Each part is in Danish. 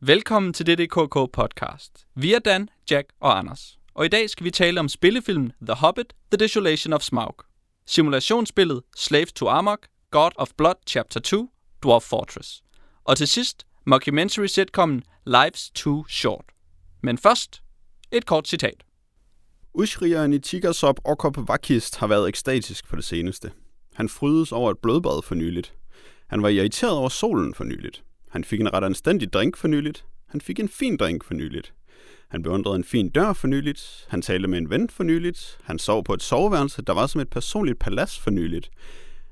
Velkommen til DDKK podcast. Vi er Dan, Jack og Anders. Og i dag skal vi tale om spillefilmen The Hobbit, The Desolation of Smaug. Simulationsspillet Slave to Amok, God of Blood Chapter 2, Dwarf Fortress. Og til sidst, mockumentary sitcomen Life's Too Short. Men først, et kort citat. Ushrieren i Tigersop Okop Vakist har været ekstatisk på det seneste. Han frydes over et blodbad for nyligt. Han var irriteret over solen for nyligt. Han fik en ret anstændig drink for nyligt. Han fik en fin drink for nyligt. Han beundrede en fin dør for nyligt. Han talte med en ven for nyligt. Han sov på et soveværelse, der var som et personligt palads for nyligt.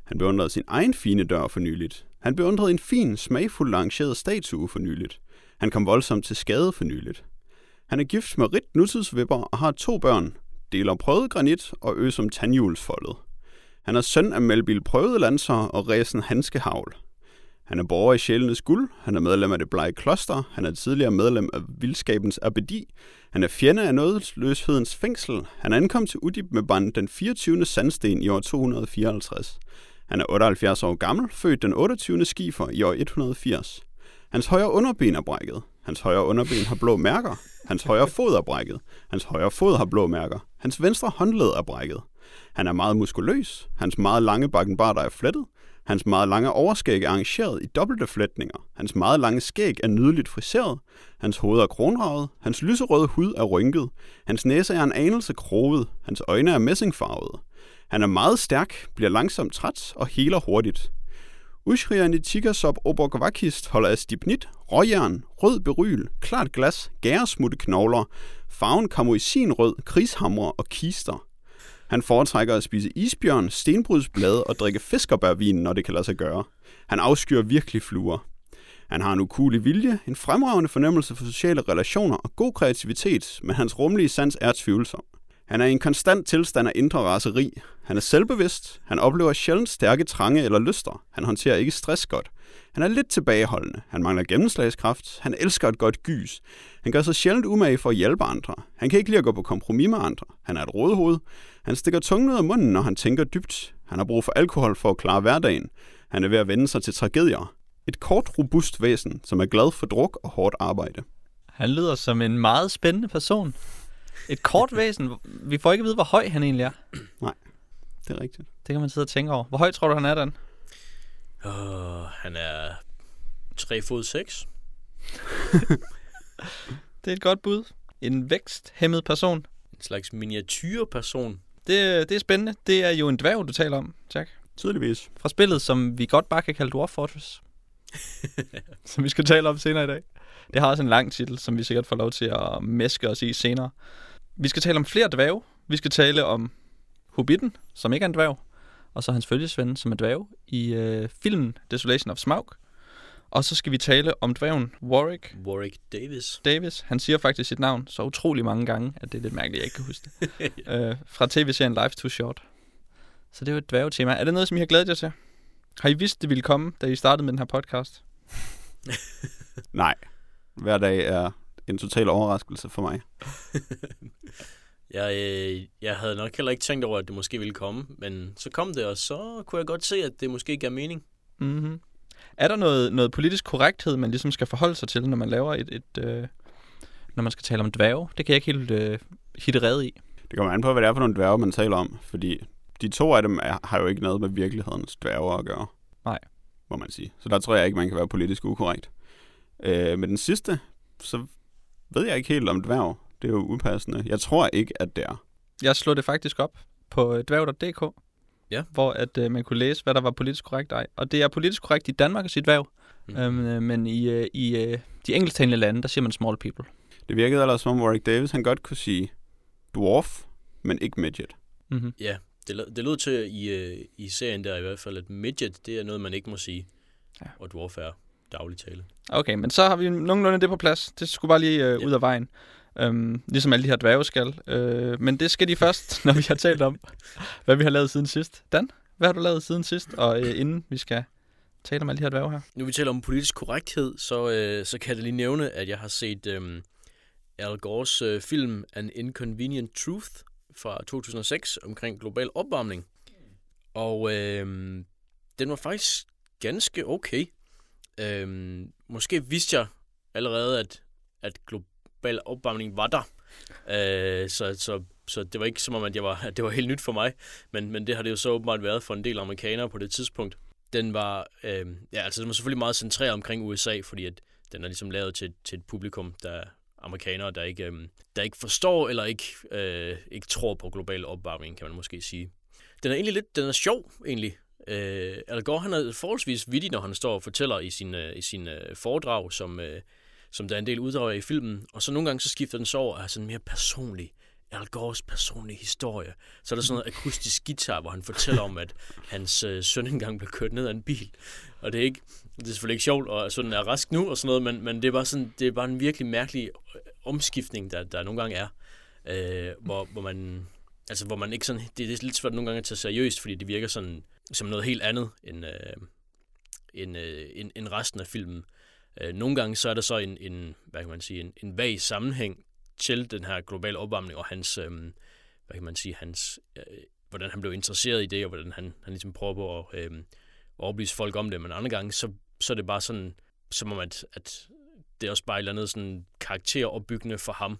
Han beundrede sin egen fine dør for nyligt. Han beundrede en fin, smagfuld arrangeret statue for nyligt. Han kom voldsomt til skade for nyligt. Han er gift med Rit Nutidsvipper og har to børn, deler prøvet granit og ø som tandhjulsfoldet. Han er søn af Melbil Prøvelanser og Resen Hanskehavl. Han er borger i Sjælenes Guld, han er medlem af det blege kloster, han er tidligere medlem af Vildskabens Abedi, han er fjende af nådesløshedens fængsel, han ankom til Udip med band den 24. sandsten i år 254. Han er 78 år gammel, født den 28. skifer i år 180. Hans højre underben er brækket. Hans højre underben har blå mærker. Hans højre fod er brækket. Hans højre fod har blå mærker. Hans venstre håndled er brækket. Han er meget muskuløs. Hans meget lange bakkenbarter er flettet. Hans meget lange overskæg er arrangeret i dobbelte flætninger. Hans meget lange skæg er nydeligt friseret. Hans hoved er kronravet. Hans lyserøde hud er rynket. Hans næse er en anelse kroget. Hans øjne er messingfarvede. Han er meget stærk, bliver langsomt træt og heler hurtigt. Ushrian i Tigasop Oborgovakist holder af stipnit, råjern, rød beryl, klart glas, gæresmutte knogler, farven kamoisinrød, krigshamre og kister. Han foretrækker at spise isbjørn, stenbrudsblade og drikke fiskerbærvin, når det kan lade sig gøre. Han afskyr virkelig fluer. Han har en ukulig vilje, en fremragende fornemmelse for sociale relationer og god kreativitet, men hans rumlige sans er tvivlsom. Han er i en konstant tilstand af indre raseri. Han er selvbevidst. Han oplever sjældent stærke trange eller lyster. Han håndterer ikke stress godt. Han er lidt tilbageholdende. Han mangler gennemslagskraft. Han elsker et godt gys. Han gør sig sjældent umage for at hjælpe andre. Han kan ikke lide at gå på kompromis med andre. Han er et rådhoved. Han stikker tungen ud af munden, når han tænker dybt. Han har brug for alkohol for at klare hverdagen. Han er ved at vende sig til tragedier. Et kort, robust væsen, som er glad for druk og hårdt arbejde. Han lyder som en meget spændende person. Et kort væsen. Vi får ikke at vide, hvor høj han egentlig er. Nej, det er rigtigt. Det kan man sidde og tænke over. Hvor høj tror du, han er, Dan? Uh, han er 3 fod 6. Det er et godt bud. En væksthæmmet person. En slags miniatyrperson. Det, det er spændende. Det er jo en dværg, du taler om, Jack. Tydeligvis. Fra spillet, som vi godt bare kan kalde Dwarf Fortress. som vi skal tale om senere i dag. Det har også en lang titel, som vi sikkert får lov til at meske os i senere. Vi skal tale om flere dværge. Vi skal tale om Hobbiten, som ikke er en dværg, og så hans følgesven, som er dværg, i øh, filmen Desolation of Smaug. Og så skal vi tale om dværgen Warwick Warwick Davis. Davis. Han siger faktisk sit navn så utrolig mange gange, at det er lidt mærkeligt, at jeg ikke kan huske det. øh, fra tv-serien Life Too Short. Så det er jo et dværgetema. Er det noget, som I har glædet jer til? Har I vidst, det ville komme, da I startede med den her podcast? Nej. Hver dag er en total overraskelse for mig. Jeg, øh, jeg havde nok heller ikke tænkt over, at det måske ville komme, men så kom det, og så kunne jeg godt se, at det måske gav mening. Mm-hmm. Er der noget, noget politisk korrekthed, man ligesom skal forholde sig til, når man laver et, et øh, når man skal tale om dværge? Det kan jeg ikke helt øh, hitte red i. Det kommer an på, hvad det er for nogle dværge, man taler om. Fordi de to af dem er, har jo ikke noget med virkelighedens dværge at gøre. Nej. Må man sige. Så der tror jeg ikke, man kan være politisk ukorrekt. Øh, med den sidste, så ved jeg ikke helt om dværg. Det er jo upassende. Jeg tror ikke, at det er. Jeg slog det faktisk op på øh, dværg.dk, Ja. hvor at, øh, man kunne læse, hvad der var politisk korrekt ej. Og det er politisk korrekt i Danmark at sige dværg, Mm. øhm, øh, men i, øh, i øh, de engelsktalende lande, der siger man small people. Det virkede ellers som om Warwick Davis, han godt kunne sige dwarf, men ikke midget. Mm-hmm. Ja, det, lød- det lød til i, øh, i serien der i hvert fald, at midget, det er noget, man ikke må sige. Ja. Og dwarf er daglig tale. Okay, men så har vi nogenlunde det på plads. Det skulle bare lige øh, Ja. ud af vejen. Øhm, ligesom alle de her dværge skal. Øh, men det skal de først, når vi har talt om, hvad vi har lavet siden sidst. Dan, hvad har du lavet siden sidst, og øh, inden vi skal tale om alle de her dværge her? Nu vi taler om politisk korrekthed, så, øh, så kan jeg da lige nævne, at jeg har set øh, Al Gores øh, film An Inconvenient Truth fra 2006 omkring global opvarmning. Og øh, den var faktisk ganske okay. Øh, måske vidste jeg allerede, at, at global opvarmning var der. Øh, så, så, så det var ikke som om, at, jeg var, at det var helt nyt for mig, men, men det har det jo så åbenbart været for en del amerikanere på det tidspunkt. Den var, øh, ja, altså den var selvfølgelig meget centreret omkring USA, fordi at den er ligesom lavet til, til et publikum, der amerikanere, der ikke, øh, der ikke forstår eller ikke, øh, ikke tror på global opvarmning, kan man måske sige. Den er egentlig lidt, den er sjov egentlig. Øh, Al Gore, han er forholdsvis vittig, når han står og fortæller i sin, øh, i sin øh, foredrag, som, øh, som der er en del uddrag af i filmen. Og så nogle gange så skifter den så over og er sådan mere personlig. Al Gores personlige historie. Så er der sådan noget akustisk guitar, hvor han fortæller om, at hans øh, søn engang blev kørt ned af en bil. Og det er ikke, det er selvfølgelig ikke sjovt, og sønnen er rask nu og sådan noget, men, men det, er bare sådan, det er bare en virkelig mærkelig øh, omskiftning, der, der nogle gange er. Øh, hvor, hvor man, altså hvor man ikke sådan, det er lidt svært nogle gange at tage seriøst, fordi det virker sådan som noget helt andet end, øh, end, øh, end, end resten af filmen. Øh, nogle gange så er der så en, en hvad kan man sige, en, en vag sammenhæng til den her globale opvarmning og hans, øh, hvad kan man sige, hans, øh, hvordan han blev interesseret i det, og hvordan han, han ligesom prøver på at øh, overbevise folk om det. Men andre gange, så, så er det bare sådan, som om, at, at det er også bare et eller andet sådan karakteropbyggende for ham,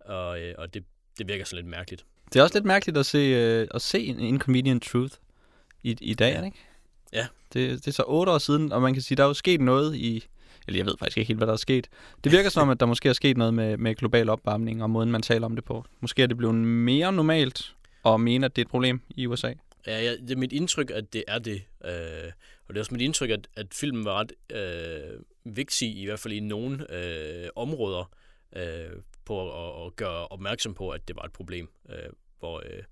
og, øh, og det, det virker sådan lidt mærkeligt. Det er også lidt mærkeligt at se, øh, at se en Inconvenient Truth i, i dag, Ja. ikke? Ja. Det, det er så otte år siden, og man kan sige, der er jo sket noget i... Eller jeg ved faktisk ikke helt, hvad der er sket. Det virker som, at der måske er sket noget med, med global opvarmning og måden, man taler om det på. Måske er det blevet mere normalt at mene, at det er et problem i USA. Ja, ja, det er mit indtryk, at det er det. Øh, og det er også mit indtryk, at, at filmen var ret øh, vigtig, i hvert fald i nogle øh, områder, øh, på at, at gøre opmærksom på, at det var et problem. Øh, hvor øh,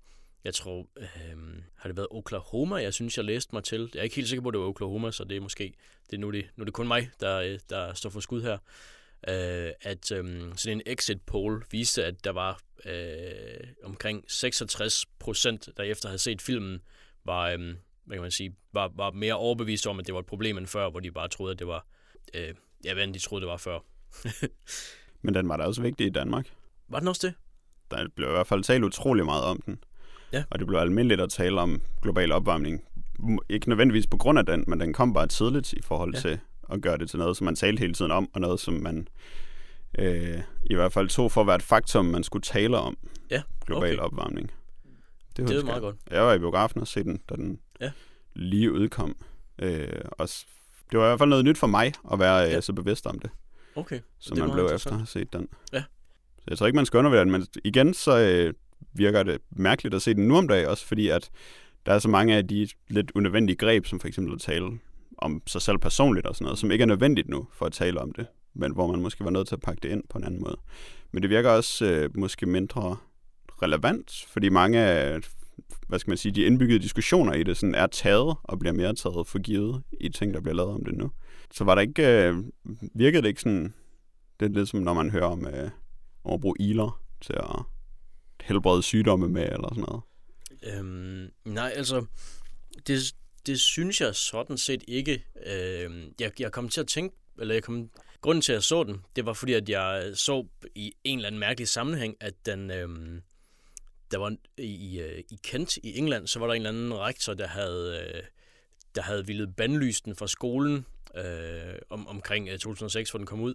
jeg tror, øh, har det været Oklahoma, jeg synes, jeg læste mig til. Jeg er ikke helt sikker på, at det var Oklahoma, så det er måske, det er nu, det, nu er det kun mig, der, øh, der står for skud her. Øh, at øh, sådan en exit poll viste, at der var øh, omkring 66 procent, der efter havde set filmen, var, øh, hvad kan man sige, var, var mere overbevist om, at det var et problem end før, hvor de bare troede, at det var, øh, ja, hvad end de troede, det var før. Men den var da også vigtig i Danmark. Var den også det? Der blev i hvert fald talt utrolig meget om den. Ja. Og det blev almindeligt at tale om global opvarmning. Ikke nødvendigvis på grund af den, men den kom bare tidligt i forhold Ja. til at gøre det til noget, som man talte hele tiden om, og noget, som man øh, i hvert fald tog for at være et faktum, man skulle tale om. Ja, Global okay. opvarmning. Det er husker jo meget jeg. godt. Jeg var i biografen og se den, da den Ja. lige udkom. Øh, og det var i hvert fald noget nyt for mig at være Ja. ja. så bevidst om det, Okay. som Det er man blev efter at have set den. Ja. Så jeg tror ikke, man skal undervurdere den, men igen så øh, virker det mærkeligt at se den nu om dagen, også fordi at der er så mange af de lidt unødvendige greb, som for eksempel at tale om sig selv personligt og sådan noget, som ikke er nødvendigt nu for at tale om det, men hvor man måske var nødt til at pakke det ind på en anden måde. Men det virker også øh, måske mindre relevant, fordi mange af hvad skal man sige, de indbyggede diskussioner i det sådan er taget og bliver mere taget for givet i ting, der bliver lavet om det nu. Så var der ikke, øh, virkede det ikke sådan, det er lidt som når man hører om øh, om at bruge iler til at helbrede sygdomme med eller sådan noget. Øhm, nej, altså, det, det synes jeg sådan set ikke. Øhm, jeg, jeg kom til at tænke, eller jeg kom, grunden til, at jeg så den, det var fordi, at jeg så i en eller anden mærkelig sammenhæng, at den, øhm, der var i, i, øh, Kent i England, så var der en eller anden rektor, der havde, øh, der havde ville bandlyse den fra skolen øh, om, omkring øh, 2006, hvor den kom ud,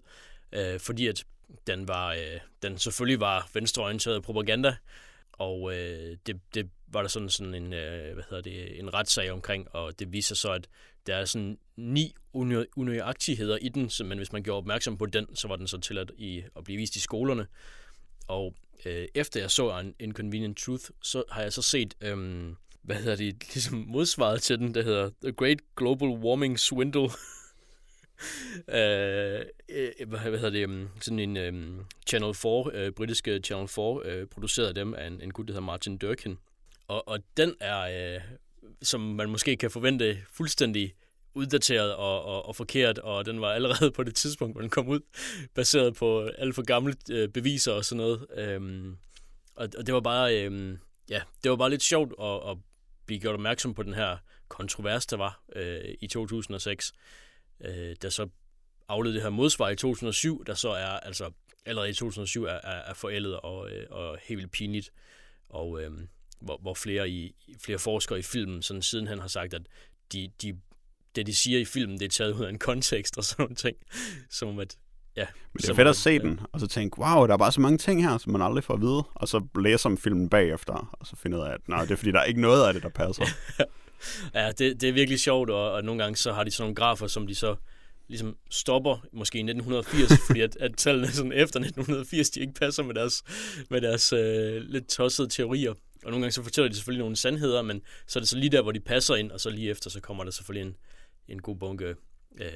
øh, fordi at den var, øh, den selvfølgelig var venstreorienteret propaganda, og øh, det, det var der sådan, sådan en, øh, hvad hedder det, en retssag omkring, og det viser så, at der er sådan ni unøjagtigheder i den, men hvis man gjorde opmærksom på den, så var den så tilladt i, at blive vist i skolerne. Og øh, efter jeg så en Inconvenient Truth, så har jeg så set, øh, hvad hedder det, ligesom modsvaret til den, der hedder The Great Global Warming Swindle. Øh, øh, hvad hvad hedder det, øhm, sådan en um, Channel 4, øh, britiske Channel 4, øh, produceret dem af en, en gut, der hedder Martin Durkin. Og, og den er, øh, som man måske kan forvente, fuldstændig uddateret og, og, og forkert, og den var allerede på det tidspunkt, hvor den kom ud, baseret på alt for gamle øh, beviser og sådan noget. Øhm, og, og det var bare, øhm, ja, det var bare lidt sjovt at, at blive gjort opmærksom på den her kontrovers, der var øh, i 2006, øh, der så afledte det her modsvar i 2007, der så er altså allerede i 2007 er, er, er forældet og, øh, og helt vildt pinligt, og øh, hvor, hvor flere, i, flere forskere i filmen sådan sidenhen har sagt, at de, de, det, de siger i filmen, det er taget ud af en kontekst og sådan nogle ting, som om at Ja. Men det så er fedt at se den, og så tænke, wow, der er bare så mange ting her, som man aldrig får at vide. Og så læse om filmen bagefter, og så finde ud af, at nej, det er fordi, der er ikke noget af det, der passer. Ja, det, det er virkelig sjovt, og, og nogle gange så har de sådan nogle grafer, som de så ligesom stopper måske i 1980, fordi at, at tallene sådan efter 1980, de ikke passer med deres, med deres øh, lidt tossede teorier. Og nogle gange så fortæller de selvfølgelig nogle sandheder, men så er det så lige der, hvor de passer ind, og så lige efter, så kommer der selvfølgelig en, en god bunke øh,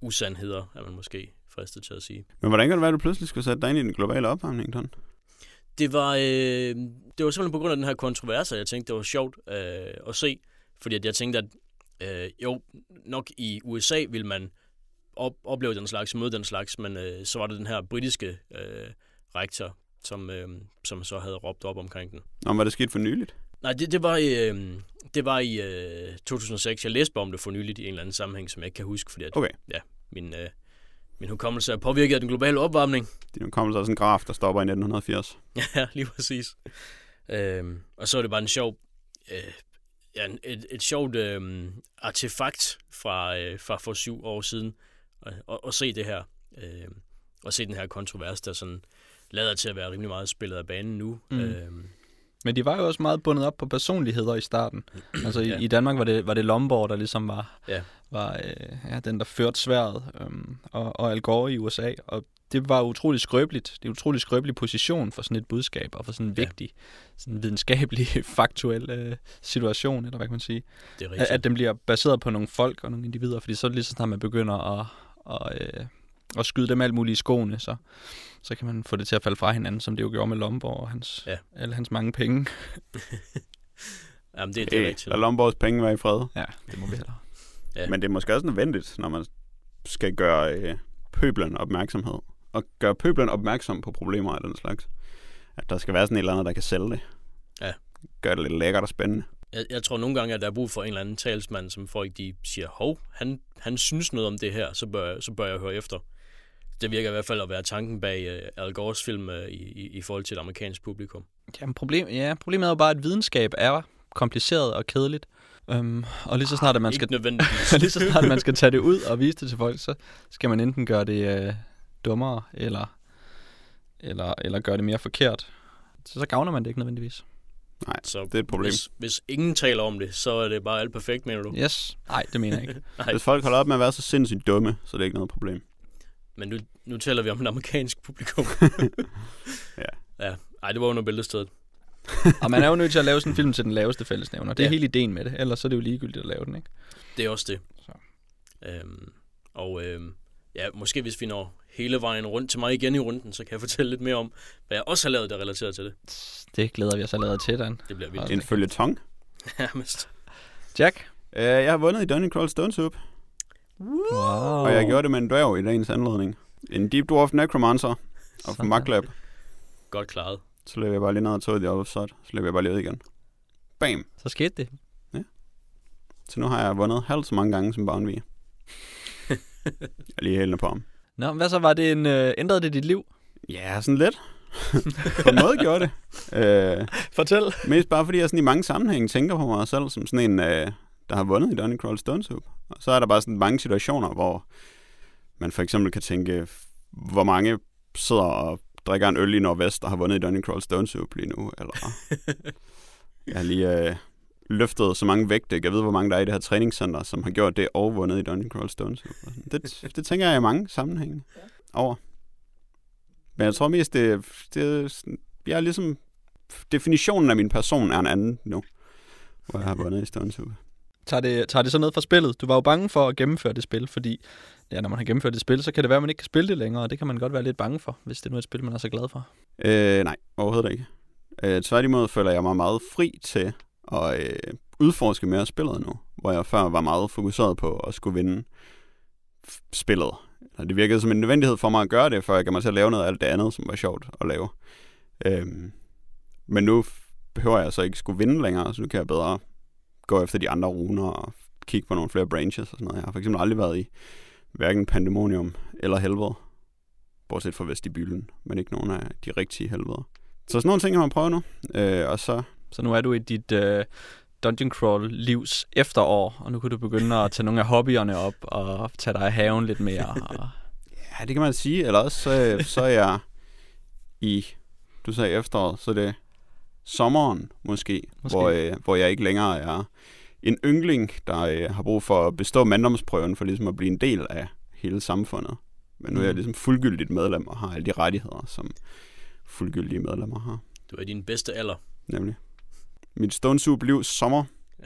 usandheder, er man måske fristet til at sige. Men hvordan kan det være, at du pludselig skulle sætte dig ind i den globale opvarmning, Don? Det var, øh, det var simpelthen på grund af den her kontrovers, jeg tænkte, det var sjovt øh, at se. Fordi at jeg tænkte, at øh, jo, nok i USA vil man op, opleve den slags, møde den slags, men øh, så var det den her britiske øh, rektor, som, øh, som så havde råbt op omkring den. Nå, var det sket for nyligt? Nej, det, det var i, øh, det var i øh, 2006. Jeg læste bare om det for nyligt i en eller anden sammenhæng, som jeg ikke kan huske, fordi at, Okay. ja, min, øh, min hukommelse er påvirket af den globale opvarmning. Det kommer så også en graf, der stopper i 1980. Ja, lige præcis. Øhm, og så er det bare en sjov, øh, ja, et, et sjovt øh, artefakt fra, øh, fra for syv år siden, at, at se det her, øh, og se den her kontrovers, der sådan lader til at være rimelig meget spillet af banen nu. Mm. Øhm, Men de var jo også meget bundet op på personligheder i starten. Altså i, Ja. i Danmark var det, var det Lomborg, der ligesom var, Ja. var øh, ja, den, der førte sværet, øhm, og, og Al Gore i USA. Og det var utrolig skrøbeligt. Det er en utrolig skrøbelig position for sådan et budskab, og for sådan en Ja. vigtig, sådan videnskabelig, faktuel øh, situation, eller hvad kan man sige. det er At, rigtigt. at den bliver baseret på nogle folk og nogle individer, fordi så er det lige så snart man begynder at, at, øh, at skyde dem alt muligt i skoene, så, så kan man få det til at falde fra hinanden, som det jo gjorde med Lomborg og hans, Ja. alle hans mange penge. Jamen, det, det er rigtigt. lad Lomborgs penge være i fred. Ja, det må vi hellere. Ja. Men det er måske også nødvendigt, når man skal gøre øh, pøblen opmærksomhed. Og gøre pøblen opmærksom på problemer af den slags. At der skal være sådan et eller andet, der kan sælge det. Ja. Gør det lidt lækkert og spændende. Jeg, jeg tror nogle gange, at der er brug for en eller anden talsmand, som folk de siger, hov, han, han synes noget om det her, så bør, jeg- så bør jeg høre efter. Det virker i hvert fald at være tanken bag uh, Al Gores film uh, i, i, i forhold til et amerikansk publikum. Jamen, problem, ja, problemet er jo bare, at videnskab er kompliceret og kedeligt. Um, og lige så snart, at man skal, Ikke nødvendigvis. lige så snart man skal tage det ud og vise det til folk, så skal man enten gøre det øh, dummere, eller, eller, eller gøre det mere forkert. Så, så gavner man det ikke nødvendigvis. Nej, så det er et problem. Hvis, hvis ingen taler om det, så er det bare alt perfekt, mener du? Yes. Nej, det mener jeg ikke. Hvis folk holder op med at være så sindssygt dumme, så er det ikke noget problem. Men nu, nu taler vi om en amerikansk publikum. Ja. Ja, ej, det var under bæltestedet. Og man er jo nødt til at lave sådan en film til den laveste fællesnævner. Det er Ja. hele ideen med det. Ellers så er det jo ligegyldigt at lave den, ikke? Det er også det. Så. Øhm, og øhm, ja, måske hvis vi når hele vejen rundt til mig igen i runden, så kan jeg fortælle lidt mere om, hvad jeg også har lavet, der er relateret til det. Det glæder vi os allerede til, Dan. Det bliver vildt. En følgetong. Nærmest. Jack? Uh, jeg har vundet i Dungeon Crawl Stone Soup, Wow. og jeg gjorde det med en dværg i dagens anledning. En Deep Dwarf Necromancer og. Maglab. Godt klaret. Så løber jeg bare lige ned og tog det op, så løber jeg bare lige ud igen. Bam! Så skete det. Så nu har jeg vundet halvt så mange gange som Boundary. jeg er lige hældende på ham. Nå, hvad så var det en... Øh, ændrede det dit liv? Ja, sådan lidt. på en måde gjorde det. Øh, Fortæl. mest bare fordi jeg sådan i mange sammenhænge tænker på mig selv som sådan en, øh, der har vundet i Dungeon Crawl Stone Soup. Og så er der bare sådan mange situationer, hvor man for eksempel kan tænke, hvor mange sidder og drikker en øl i Nordvest og har vundet i Dungeon Crawl Stone Soup lige nu. Eller jeg har lige øh, løftet så mange vægte. Jeg ved, hvor mange der er i det her træningscenter, som har gjort det og vundet i Dungeon Crawl Stone Soup. Og sådan. Det, det tænker jeg i mange sammenhænge over. Men jeg tror mest, det, det jeg er ligesom... Definitionen af min person er en anden nu, hvor jeg har vundet i Stone Soup. Tager det, tager det så ned fra spillet? Du var jo bange for at gennemføre det spil, fordi ja, når man har gennemført det spil, så kan det være, at man ikke kan spille det længere, og det kan man godt være lidt bange for, hvis det nu er et spil, man er så glad for. Øh, nej, overhovedet ikke. Øh, tværtimod føler jeg mig meget fri til at øh, udforske mere spillet nu, hvor jeg før var meget fokuseret på at skulle vinde spillet. Eller det virkede som en nødvendighed for mig at gøre det, for jeg gav mig til at lave noget af alt det andet, som var sjovt at lave. Øhm, men nu behøver jeg så ikke skulle vinde længere, så nu kan jeg bedre gå efter de andre runer og kigge på nogle flere branches og sådan noget. Jeg har for eksempel aldrig været i hverken Pandemonium eller Helvede, bortset fra Vestibylen, men ikke nogen af de rigtige helveder. Så sådan nogle ting kan man prøve nu. Øh, og så, Så nu er du i dit øh, Dungeon Crawl livs efterår, og nu kan du begynde at tage nogle af hobbyerne op og tage dig af haven lidt mere. Og... Ja, det kan man sige. Eller også så, så er jeg i, du sagde efteråret, så er det sommeren måske, Måske. Hvor, øh, hvor jeg ikke længere er en yngling, der øh, har brug for at bestå manddomsprøven for ligesom at blive en del af hele samfundet. Men nu er jeg Mm. ligesom fuldgyldigt medlem og har alle de rettigheder, som fuldgyldige medlemmer har. Du er i din bedste alder. Nemlig. Mit Stone Soup liv sommer.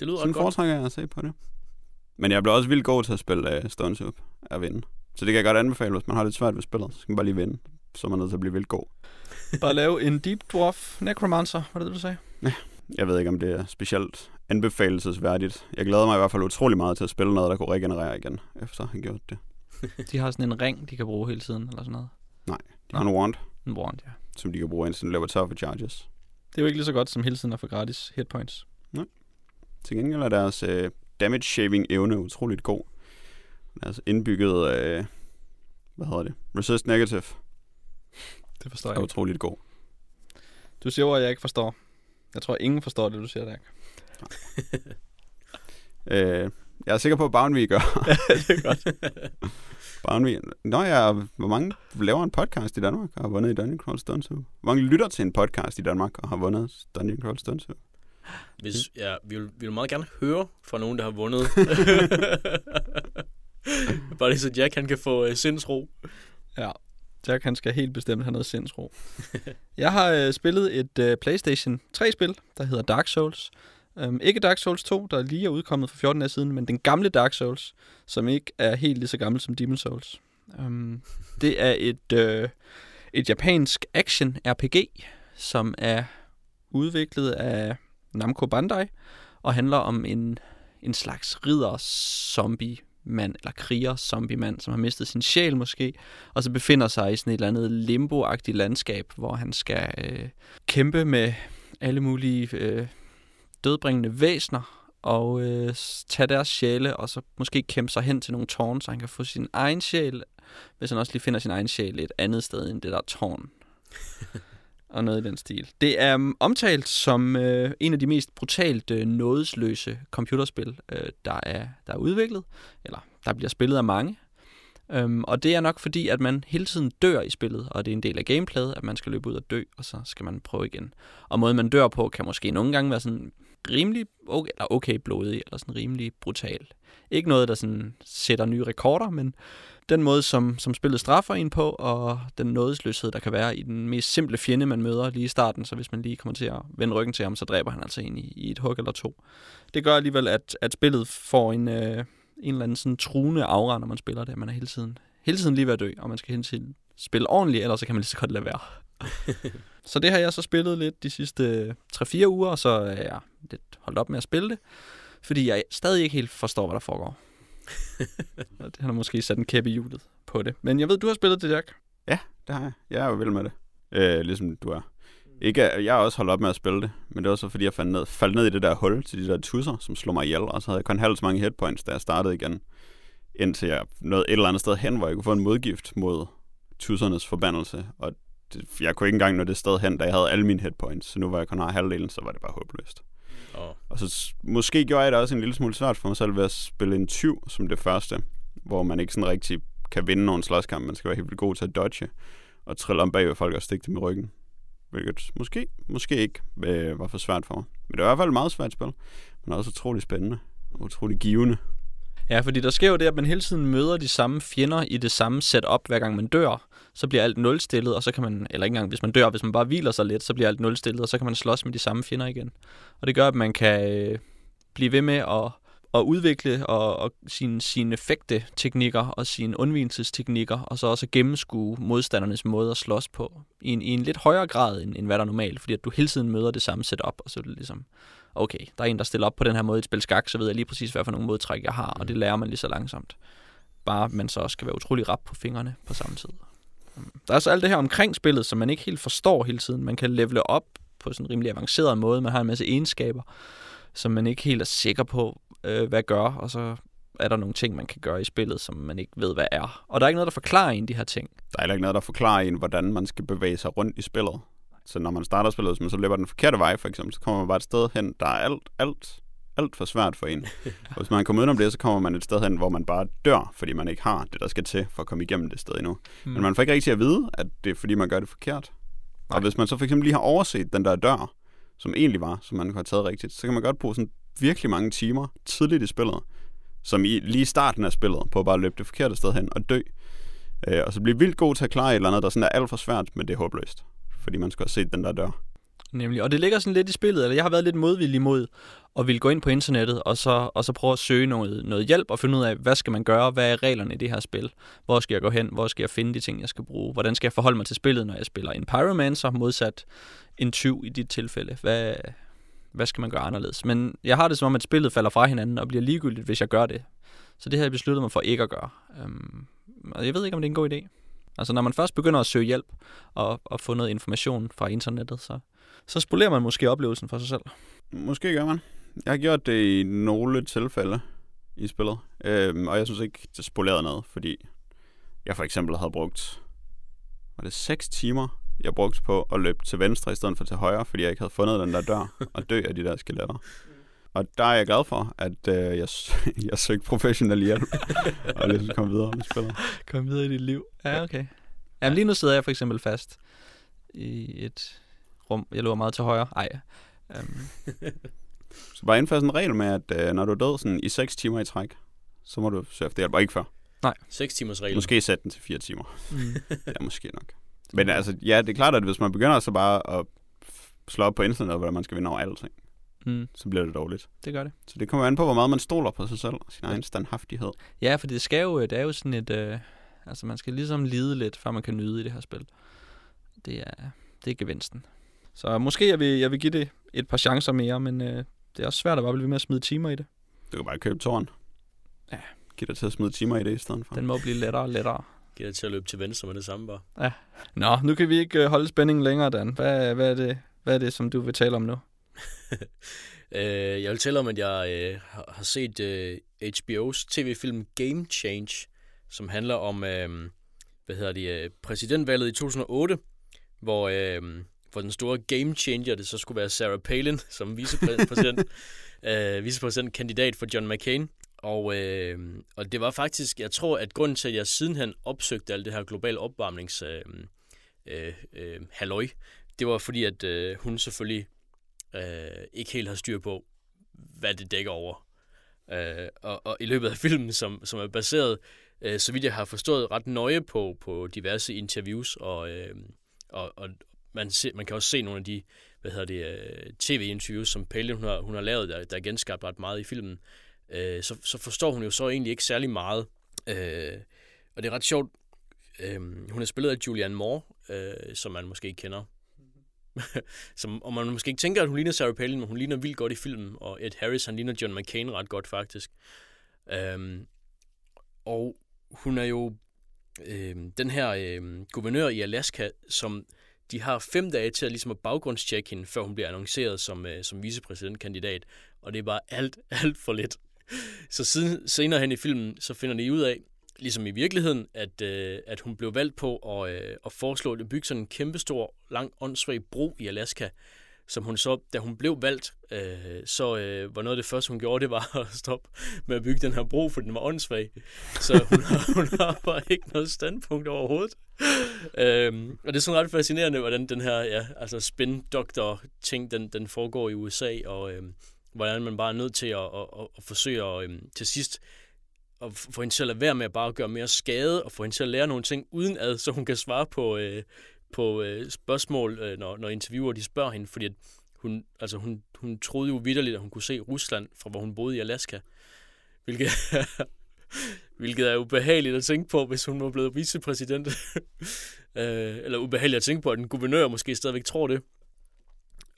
Det lyder Sådan godt. foretrækker jeg at se på det. Men jeg bliver også vildt god til at spille uh, Stone Soup at vinde. Så det kan jeg godt anbefale, hvis man har lidt svært ved spillet. Så skal man bare lige vinde. Så er man nødt til at blive vildt god. Bare lave en Deep Dwarf Necromancer, var det det, du sagde? Jeg ved ikke, om det er specielt anbefalesværdigt. Jeg glæder mig i hvert fald utrolig meget til at spille noget, der kunne regenerere igen, efter at have gjort det. De har sådan en ring, de kan bruge hele tiden, eller sådan noget. De har en wand, En wand, ja. som de kan bruge, indtil den løber tør for charges. Det er jo ikke lige så godt som hele tiden at få gratis hit points. Til gengæld er deres øh, damage shaving evne utroligt god. Deres indbygget, øh, hvad hedder det, resist negative Det forstår er jeg ikke. utroligt god. Du siger ord, jeg ikke forstår. Jeg tror, ingen forstår det, du siger der. Øh, jeg er sikker på, at Boundary gør. det er godt. Boundary. Nå ja, hvor mange laver en podcast i Danmark og har vundet i Dungeon Crawl Stone? Hvor mange lytter til en podcast i Danmark og har vundet Dungeon Crawl Stone? Hvis, ja, vi, vil, vi vil meget gerne høre fra nogen, der har vundet. Bare lige så Jack han kan få uh, sindsro. Ja. Jack, han skal helt bestemt have noget sindsro. jeg har øh, spillet et øh, PlayStation 3-spil, der hedder Dark Souls. Um, ikke Dark Souls 2, der lige er udkommet for 14 år siden, men den gamle Dark Souls, som ikke er helt lige så gammel som Demon Souls. Um, det er et, øh, et japansk action-RPG, som er udviklet af Namco Bandai, og handler om en, en slags ridder-zombie mand, eller kriger-zombie-mand, som har mistet sin sjæl måske, og så befinder sig i sådan et eller andet limboagtigt landskab, hvor han skal øh, kæmpe med alle mulige øh, dødbringende væsner, og øh, tage deres sjæle, og så måske kæmpe sig hen til nogle tårn, så han kan få sin egen sjæl, hvis han også lige finder sin egen sjæl et andet sted end det der tårn. og noget i den stil. Det er mm, omtalt som øh, en af de mest brutalt øh, nådesløse computerspil, øh, der, er, der er udviklet, eller der bliver spillet af mange. Øhm, og det er nok fordi, at man hele tiden dør i spillet, og det er en del af gameplayet, at man skal løbe ud og dø, og så skal man prøve igen. Og måden man dør på, kan måske nogle gange være sådan rimelig okay, eller okay blodig, eller sådan rimelig brutal. Ikke noget, der sådan sætter nye rekorder, men den måde, som, som spillet straffer en på, og den nådesløshed, der kan være i den mest simple fjende, man møder lige i starten, så hvis man lige kommer til at vende ryggen til ham, så dræber han altså en i, i et hug eller to. Det gør alligevel, at, at spillet får en, øh, en eller anden sådan truende aura, når man spiller det. Man er hele tiden, hele tiden lige ved at dø, og man skal hele tiden spille ordentligt, ellers så kan man lige så godt lade være. så det har jeg så spillet lidt de sidste 3-4 uger, og så er jeg lidt holdt op med at spille det, fordi jeg stadig ikke helt forstår, hvad der foregår. Det har måske sat en kæp i hjulet på det. Men jeg ved, du har spillet det, Jack. Det har jeg. Jeg er jo vild med det. Øh, ligesom du er. Ikke, jeg har også holdt op med at spille det, men det var så fordi, jeg faldt ned, faldt ned i det der hul til de der tusser, som slog mig ihjel, og så havde jeg kun halvt så mange hitpoints, da jeg startede igen, indtil jeg nåede et eller andet sted hen, hvor jeg kunne få en modgift mod tussernes forbandelse, og det, jeg kunne ikke engang nå det sted hen, da jeg havde alle mine hitpoints, så nu var jeg kun har halvdelen, så var det bare håbløst. Og Og så måske gjorde jeg det også en lille smule svært for mig selv ved at spille en tyv som det første, hvor man ikke sådan rigtig kan vinde nogen slåskamp. Man skal være helt vildt god til at dodge og trille om bagved folk og stikke dem i ryggen. Hvilket måske, måske ikke øh, var for svært for mig. Men det var i hvert fald et meget svært spil. Men også utrolig spændende og utrolig givende. Ja, fordi der sker jo det, at man hele tiden møder de samme fjender i det samme setup, hver gang man dør. Så bliver alt nulstillet, og så kan man, eller ikke engang hvis man dør, hvis man bare hviler sig lidt, så bliver alt nulstillet, og så kan man slås med de samme fjender igen. Og det gør, at man kan øh, blive ved med at, at udvikle og, og sine, sine effekte-teknikker og sine undvigelsesteknikker, og så også at gennemskue modstandernes måde at slås på i en, i en lidt højere grad, end, end hvad der er normalt, fordi at du hele tiden møder det samme setup, og så er det ligesom, okay, der er en, der stiller op på den her måde i et spil skak, så ved jeg lige præcis, hvad for nogle modtræk jeg har, og det lærer man lige så langsomt. Bare man så også skal være utrolig rap på fingrene på samme tid. Der er så alt det her omkring spillet, som man ikke helt forstår hele tiden. Man kan levele op på sådan en rimelig avanceret måde. Man har en masse egenskaber, som man ikke helt er sikker på, øh, hvad gør, og så er der nogle ting, man kan gøre i spillet, som man ikke ved, hvad er. Og der er ikke noget, der forklarer en de her ting. Der er heller ikke noget, der forklarer en, hvordan man skal bevæge sig rundt i spillet. Så når man starter spillet, man så løber den forkerte vej, for eksempel, så kommer man bare et sted hen, der er alt, alt alt for svært for en. Og hvis man kommer ud om det, så kommer man et sted hen, hvor man bare dør, fordi man ikke har det, der skal til for at komme igennem det sted endnu. Mm. Men man får ikke rigtig at vide, at det er, fordi man gør det forkert. Nej. Og hvis man så for eksempel lige har overset den der dør, som egentlig var, som man kunne have taget rigtigt, så kan man godt bruge sådan virkelig mange timer tidligt i spillet, som i lige starten af spillet, på at bare løbe det forkerte sted hen og dø. Øh, og så blive vildt god til at klare et eller andet, der sådan er alt for svært, men det er håbløst. Fordi man skal have set den der dør. Nemlig. Og det ligger sådan lidt i spillet, eller jeg har været lidt modvillig mod at ville gå ind på internettet, og så, og så prøve at søge noget, noget hjælp, og finde ud af, hvad skal man gøre, hvad er reglerne i det her spil, hvor skal jeg gå hen, hvor skal jeg finde de ting, jeg skal bruge, hvordan skal jeg forholde mig til spillet, når jeg spiller en Pyromancer, modsat en tyv i dit tilfælde, hvad, hvad skal man gøre anderledes. Men jeg har det som om, at spillet falder fra hinanden, og bliver ligegyldigt, hvis jeg gør det. Så det har jeg besluttet mig for ikke at gøre. Øhm, og jeg ved ikke, om det er en god idé. Altså når man først begynder at søge hjælp og, og få noget information fra internettet, så, så spolerer man måske oplevelsen for sig selv. Måske gør man. Jeg har gjort det i nogle tilfælde i spillet, øhm, og jeg synes ikke, det spolerede noget, fordi jeg for eksempel havde brugt, var det 6 timer, jeg brugte på at løbe til venstre i stedet for til højre, fordi jeg ikke havde fundet den der dør og dø af de der skeletter. Og der er jeg glad for, at øh, jeg, jeg søgte professionel hjælp, og ligesom kom videre med spillet. Kom videre i dit liv. Ja, okay. Jamen lige nu sidder jeg for eksempel fast i et rum. Jeg løber meget til højre. Ej. Um. så bare indføre sådan en regel med, at øh, når du er død sådan, i 6 timer i træk, så må du søge efter hjælp, og ikke før. Nej. 6 timers regel. Måske sætte den til 4 timer. Mm. ja, måske nok. Men altså, ja, det er klart, at hvis man begynder så bare at slå op på internet, hvordan man skal vinde over alting, mm. så bliver det dårligt. Det gør det. Så det kommer an på, hvor meget man stoler på sig selv og sin egen standhaftighed. Ja, for det skal jo, det er jo sådan et, øh, altså man skal ligesom lide lidt, før man kan nyde i det her spil. Det er, det er gevinsten. Så måske jeg vil, jeg vil give det et par chancer mere, men øh, det er også svært at bare blive med at smide timer i det. Du kan bare købe tårn. Ja. Giv dig til at smide timer i det i stedet for. Den må blive lettere og lettere. Giv dig til at løbe til venstre med det samme bare. Ja. Nå, nu kan vi ikke øh, holde spændingen længere, Dan. Hvad, hvad, er det, hvad er det, som du vil tale om nu? øh, jeg vil tale om, at jeg øh, har set øh, HBO's tv-film Game Change, som handler om, øh, hvad hedder det, øh, præsidentvalget i 2008, hvor, øh, hvor den store game changer, det så skulle være Sarah Palin som vicepræsident, øh, vicepræsidentkandidat for John McCain. Og, øh, og det var faktisk, jeg tror, at grunden til, at jeg sidenhen opsøgte alt det her global opvarmnings øh, øh, øh, halløj, det var fordi, at øh, hun selvfølgelig øh, ikke helt har styr på, hvad det dækker over. Øh, og, og i løbet af filmen, som, som er baseret, øh, så vidt jeg har forstået, ret nøje på, på diverse interviews, og, øh, og, og man, se, man kan også se nogle af de hvad hedder det, øh, tv-interviews, som Pelle hun har, hun har lavet, der, der er genskabt ret meget i filmen, øh, så, så forstår hun jo så egentlig ikke særlig meget. Øh, og det er ret sjovt. Øh, hun er spillet af Julianne Moore, øh, som man måske kender som, og man måske ikke tænker, at hun ligner Sarah Palin, men hun ligner vildt godt i filmen, og Ed Harris, han ligner John McCain ret godt faktisk. Øhm, og hun er jo øhm, den her øhm, guvernør i Alaska, som de har fem dage til at, ligesom at baggrundstjekke hende, før hun bliver annonceret som, øh, som vicepræsidentkandidat. Og det er bare alt, alt for lidt. Så siden, senere hen i filmen, så finder de ud af, ligesom i virkeligheden, at, øh, at hun blev valgt på at, øh, at foreslå at bygge sådan en kæmpestor, lang, åndssvag bro i Alaska, som hun så, da hun blev valgt, øh, så øh, var noget af det første, hun gjorde, det var at stoppe med at bygge den her bro, for den var åndssvag. Så hun har, hun har bare ikke noget standpunkt overhovedet. øhm, og det er sådan ret fascinerende, hvordan den her ja, altså spin-doctor-ting, den, den foregår i USA, og øh, hvordan man bare er nødt til at, at, at, at forsøge at øh, til sidst og få hende til at lade være med at bare gøre mere skade, og få hende til at lære nogle ting uden ad, så hun kan svare på, øh, på øh, spørgsmål, øh, når, når interviewer de spørger hende, fordi at hun, altså hun, hun troede jo vidderligt, at hun kunne se Rusland fra hvor hun boede i Alaska, hvilket, hvilket er ubehageligt at tænke på, hvis hun var blevet vicepræsident. øh, eller ubehageligt at tænke på, at en guvernør måske stadigvæk tror det.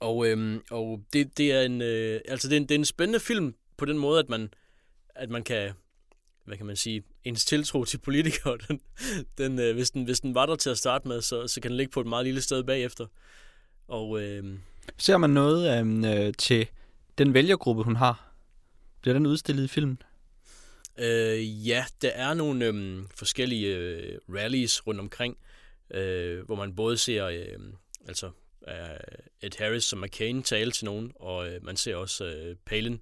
Og, øhm, og det, det er en øh, altså det er en, det er en spændende film på den måde, at man at man kan hvad kan man sige, ens tiltro til politikere, den, den, øh, hvis, den, hvis den var der til at starte med, så, så kan den ligge på et meget lille sted bagefter. Og, øh, Ser man noget øh, til den vælgergruppe, hun har? Bliver den udstillet i filmen? Øh, ja, der er nogle øh, forskellige øh, rallies rundt omkring, øh, hvor man både ser øh, altså øh, Ed Harris som McCain tale til nogen, og øh, man ser også øh, Palin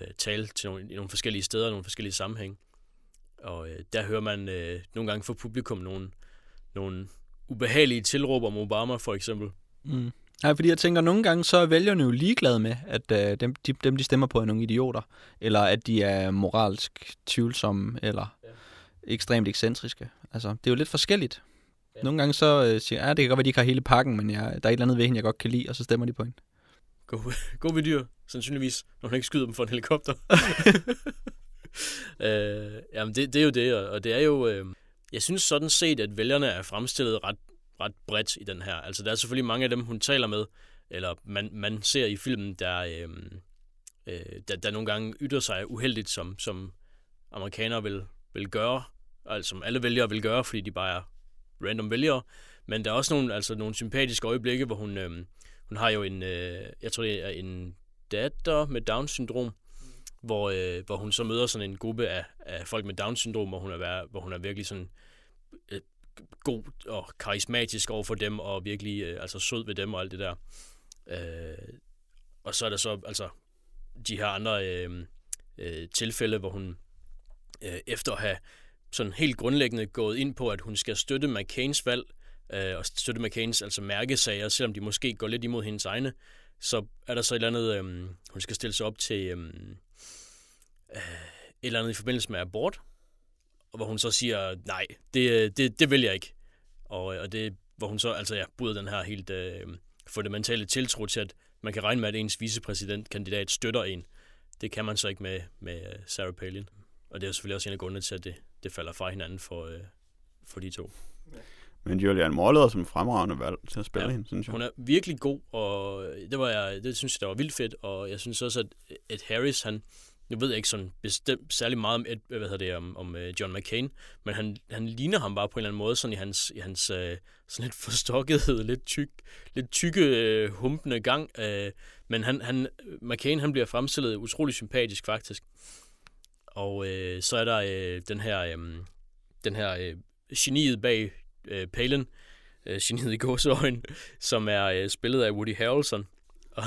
øh, tale til nogle, i nogle forskellige steder, nogle forskellige sammenhæng. Og øh, der hører man øh, nogle gange fra publikum nogle, nogle ubehagelige tilråb om Obama, for eksempel. Mm. Nej, fordi jeg tænker, nogle gange så er vælgerne jo ligeglade med, at øh, dem, de, dem, de stemmer på, er nogle idioter. Eller at de er moralsk tvivlsomme, eller ja. ekstremt ekscentriske. Altså, det er jo lidt forskelligt. Ja. Nogle gange så øh, siger jeg, ja, det kan godt være, de ikke har hele pakken, men jeg, der er et eller andet ved hende, jeg godt kan lide, og så stemmer de på hende. God, god ved dyr, sandsynligvis, når hun ikke skyder dem for en helikopter. øh, jamen, det, det er jo det, og det er jo... Øh, jeg synes sådan set, at vælgerne er fremstillet ret, ret bredt i den her. Altså, der er selvfølgelig mange af dem, hun taler med, eller man, man ser i filmen, der, øh, øh, der, der nogle gange ytter sig uheldigt, som, som amerikanere vil, vil gøre, altså som alle vælgere vil gøre, fordi de bare er random vælgere. Men der er også nogle, altså nogle sympatiske øjeblikke, hvor hun, øh, hun har jo en, øh, jeg tror det er en datter med Down-syndrom, mm. hvor, øh, hvor hun så møder sådan en gruppe af, af folk med Down-syndrom, hvor hun er, hvor hun er virkelig sådan øh, god og karismatisk over for dem, og virkelig øh, altså sød ved dem og alt det der. Øh, og så er der så altså de her andre øh, øh, tilfælde, hvor hun øh, efter at have sådan helt grundlæggende gået ind på, at hun skal støtte McCains valg, øh, og støtte McCains altså mærkesager, selvom de måske går lidt imod hendes egne, så er der så et eller andet, øh, hun skal stille sig op til øh, øh, et eller andet i forbindelse med abort, og hvor hun så siger, nej, det, øh, det, det vil jeg ikke. Og, øh, og det, hvor hun så altså ja, bryder den her helt øh, fundamentale tiltro til, at man kan regne med, at ens vicepræsidentkandidat støtter en. Det kan man så ikke med, med øh, Sarah Palin. Og det er selvfølgelig også en af grundene til, at det, det falder fra hinanden for, øh, for de to. Men Julian Moore lyder som fremragende valg til at spille ja, hende, synes jeg. Hun er virkelig god, og det, var jeg, det synes jeg, der var vildt fedt, og jeg synes også, at Ed Harris, han, jeg ved ikke sådan bestemt særlig meget om, Ed, hvad hedder det, om, om uh, John McCain, men han, han ligner ham bare på en eller anden måde, sådan i hans, i hans uh, sådan lidt forstokkethed, lidt, tyk, lidt tykke, uh, humpende gang. Men han, han, McCain, han bliver fremstillet utrolig sympatisk, faktisk. Og uh, så er der uh, den her, um, den her uh, geniet bag uh, Palin, uh, geniet i gåseøjen, som er uh, spillet af Woody Harrelson. Og,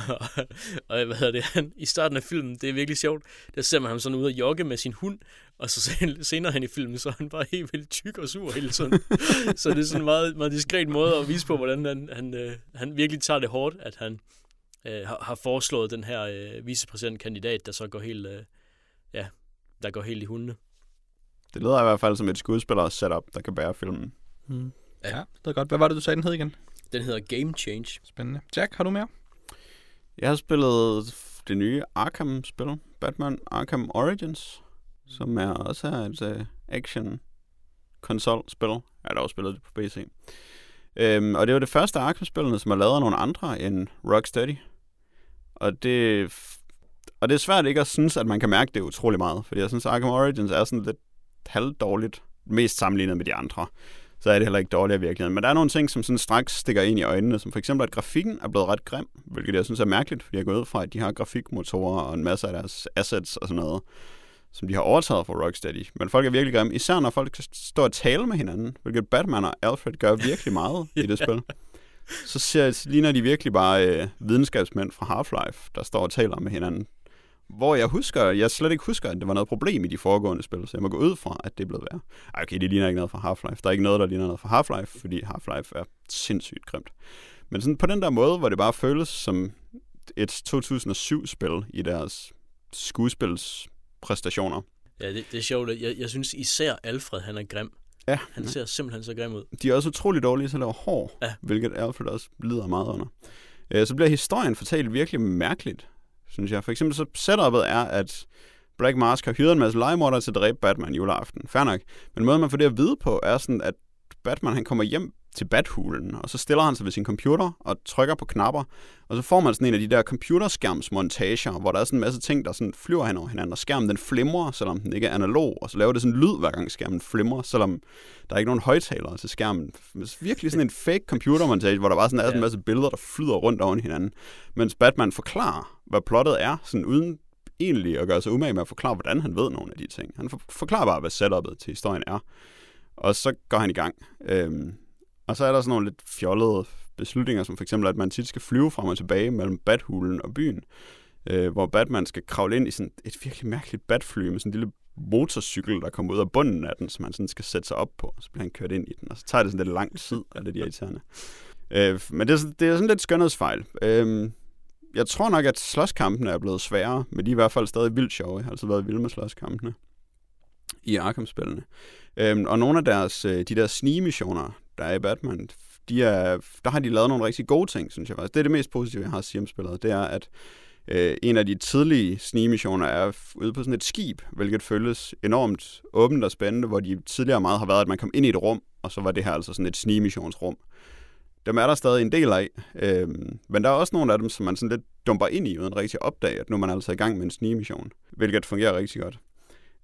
og, hvad hedder det, han, i starten af filmen, det er virkelig sjovt, der ser man ham sådan ud og jogge med sin hund, og så senere hen i filmen, så er han bare helt vildt tyk og sur hele tiden. så det er sådan en meget, meget diskret måde at vise på, hvordan han, han, øh, han virkelig tager det hårdt, at han øh, har, har foreslået den her øh, vicepræsidentkandidat, der så går helt, øh, ja, der går helt i hundene. Det lyder i hvert fald som et skuespiller setup, der kan bære filmen. Hmm. Ja, det er godt. Hvad var det, du sagde, den hed igen? Den hedder Game Change. Spændende. Jack, har du mere? Jeg har spillet det nye Arkham-spil, Batman Arkham Origins, som er også er et uh, action konsolspil. Jeg har også spillet det på PC. Øhm, og det var det første Arkham-spillene, som er lavet af nogle andre end Rocksteady. Og det, og det er svært ikke at synes, at man kan mærke det utrolig meget, fordi jeg synes, Arkham Origins er sådan lidt halvdårligt, mest sammenlignet med de andre så er det heller ikke dårligt i virkeligheden. Men der er nogle ting, som sådan straks stikker ind i øjnene, som for eksempel, at grafikken er blevet ret grim, hvilket jeg synes er mærkeligt, fordi jeg går ud fra, at de har grafikmotorer og en masse af deres assets og sådan noget, som de har overtaget fra Rocksteady. Men folk er virkelig grimme, især når folk står og tale med hinanden, hvilket Batman og Alfred gør virkelig meget i det spil. Så ser, ligner de virkelig bare øh, videnskabsmænd fra Half-Life, der står og taler med hinanden hvor jeg husker, jeg slet ikke husker, at det var noget problem i de foregående spil, så jeg må gå ud fra, at det er blevet værre. Ej, okay, det ligner ikke noget fra Half-Life. Der er ikke noget, der ligner noget fra Half-Life, fordi Half-Life er sindssygt grimt. Men sådan på den der måde, hvor det bare føles som et 2007-spil i deres skuespilspræstationer. Ja, det, det er sjovt. Jeg, jeg synes især Alfred, han er grim. Ja. Han ser simpelthen så grim ud. De er også utrolig dårlige til at lave hår, ja. hvilket Alfred også lider meget under. Øh, så bliver historien fortalt virkelig mærkeligt synes jeg. For eksempel så setupet er, at Black Mask har hyret en masse legemordere til at dræbe Batman juleaften. Fair nok. Men måden man får det at vide på, er sådan, at Batman han kommer hjem til Bathulen, og så stiller han sig ved sin computer og trykker på knapper, og så får man sådan en af de der computerskærmsmontager, hvor der er sådan en masse ting, der sådan flyver hen over hinanden, og skærmen den flimrer, selvom den ikke er analog, og så laver det sådan en lyd, hver gang skærmen flimrer, selvom der er ikke nogen højtalere til skærmen. Virkelig sådan en fake computermontage, hvor der bare sådan er sådan en masse billeder, der flyder rundt oven hinanden, mens Batman forklarer, hvad plottet er, sådan uden egentlig at gøre sig umage med at forklare, hvordan han ved nogle af de ting. Han forklarer bare, hvad setupet til historien er. Og så går han i gang. Øhm, og så er der sådan nogle lidt fjollede beslutninger, som for eksempel, at man tit skal flyve frem og tilbage mellem Bathulen og byen. øh, hvor Batman skal kravle ind i sådan et virkelig mærkeligt batfly med sådan en lille motorcykel, der kommer ud af bunden af den, som han sådan skal sætte sig op på, og så bliver han kørt ind i den, og så tager det sådan lidt lang tid, og det irriterende. Øh, men det er, det er sådan lidt skønhedsfejl. Øh, jeg tror nok, at slåskampene er blevet sværere, men de er i hvert fald stadig vildt sjove. Jeg har altid været vild med slåskampene i Arkham-spillene. Øhm, og nogle af deres, øh, de der snige-missioner, der er i Batman, de er, der har de lavet nogle rigtig gode ting, synes jeg faktisk. Det er det mest positive, jeg har at sige om spillet. Det er, at øh, en af de tidlige snige-missioner er ude på sådan et skib, hvilket føles enormt åbent og spændende, hvor de tidligere meget har været, at man kom ind i et rum, og så var det her altså sådan et snige-missionsrum. Dem er der stadig en del af, øh, men der er også nogle af dem, som man sådan lidt dumper ind i, uden rigtig at opdage, at nu er man altså i gang med en snige-mission, hvilket fungerer rigtig godt.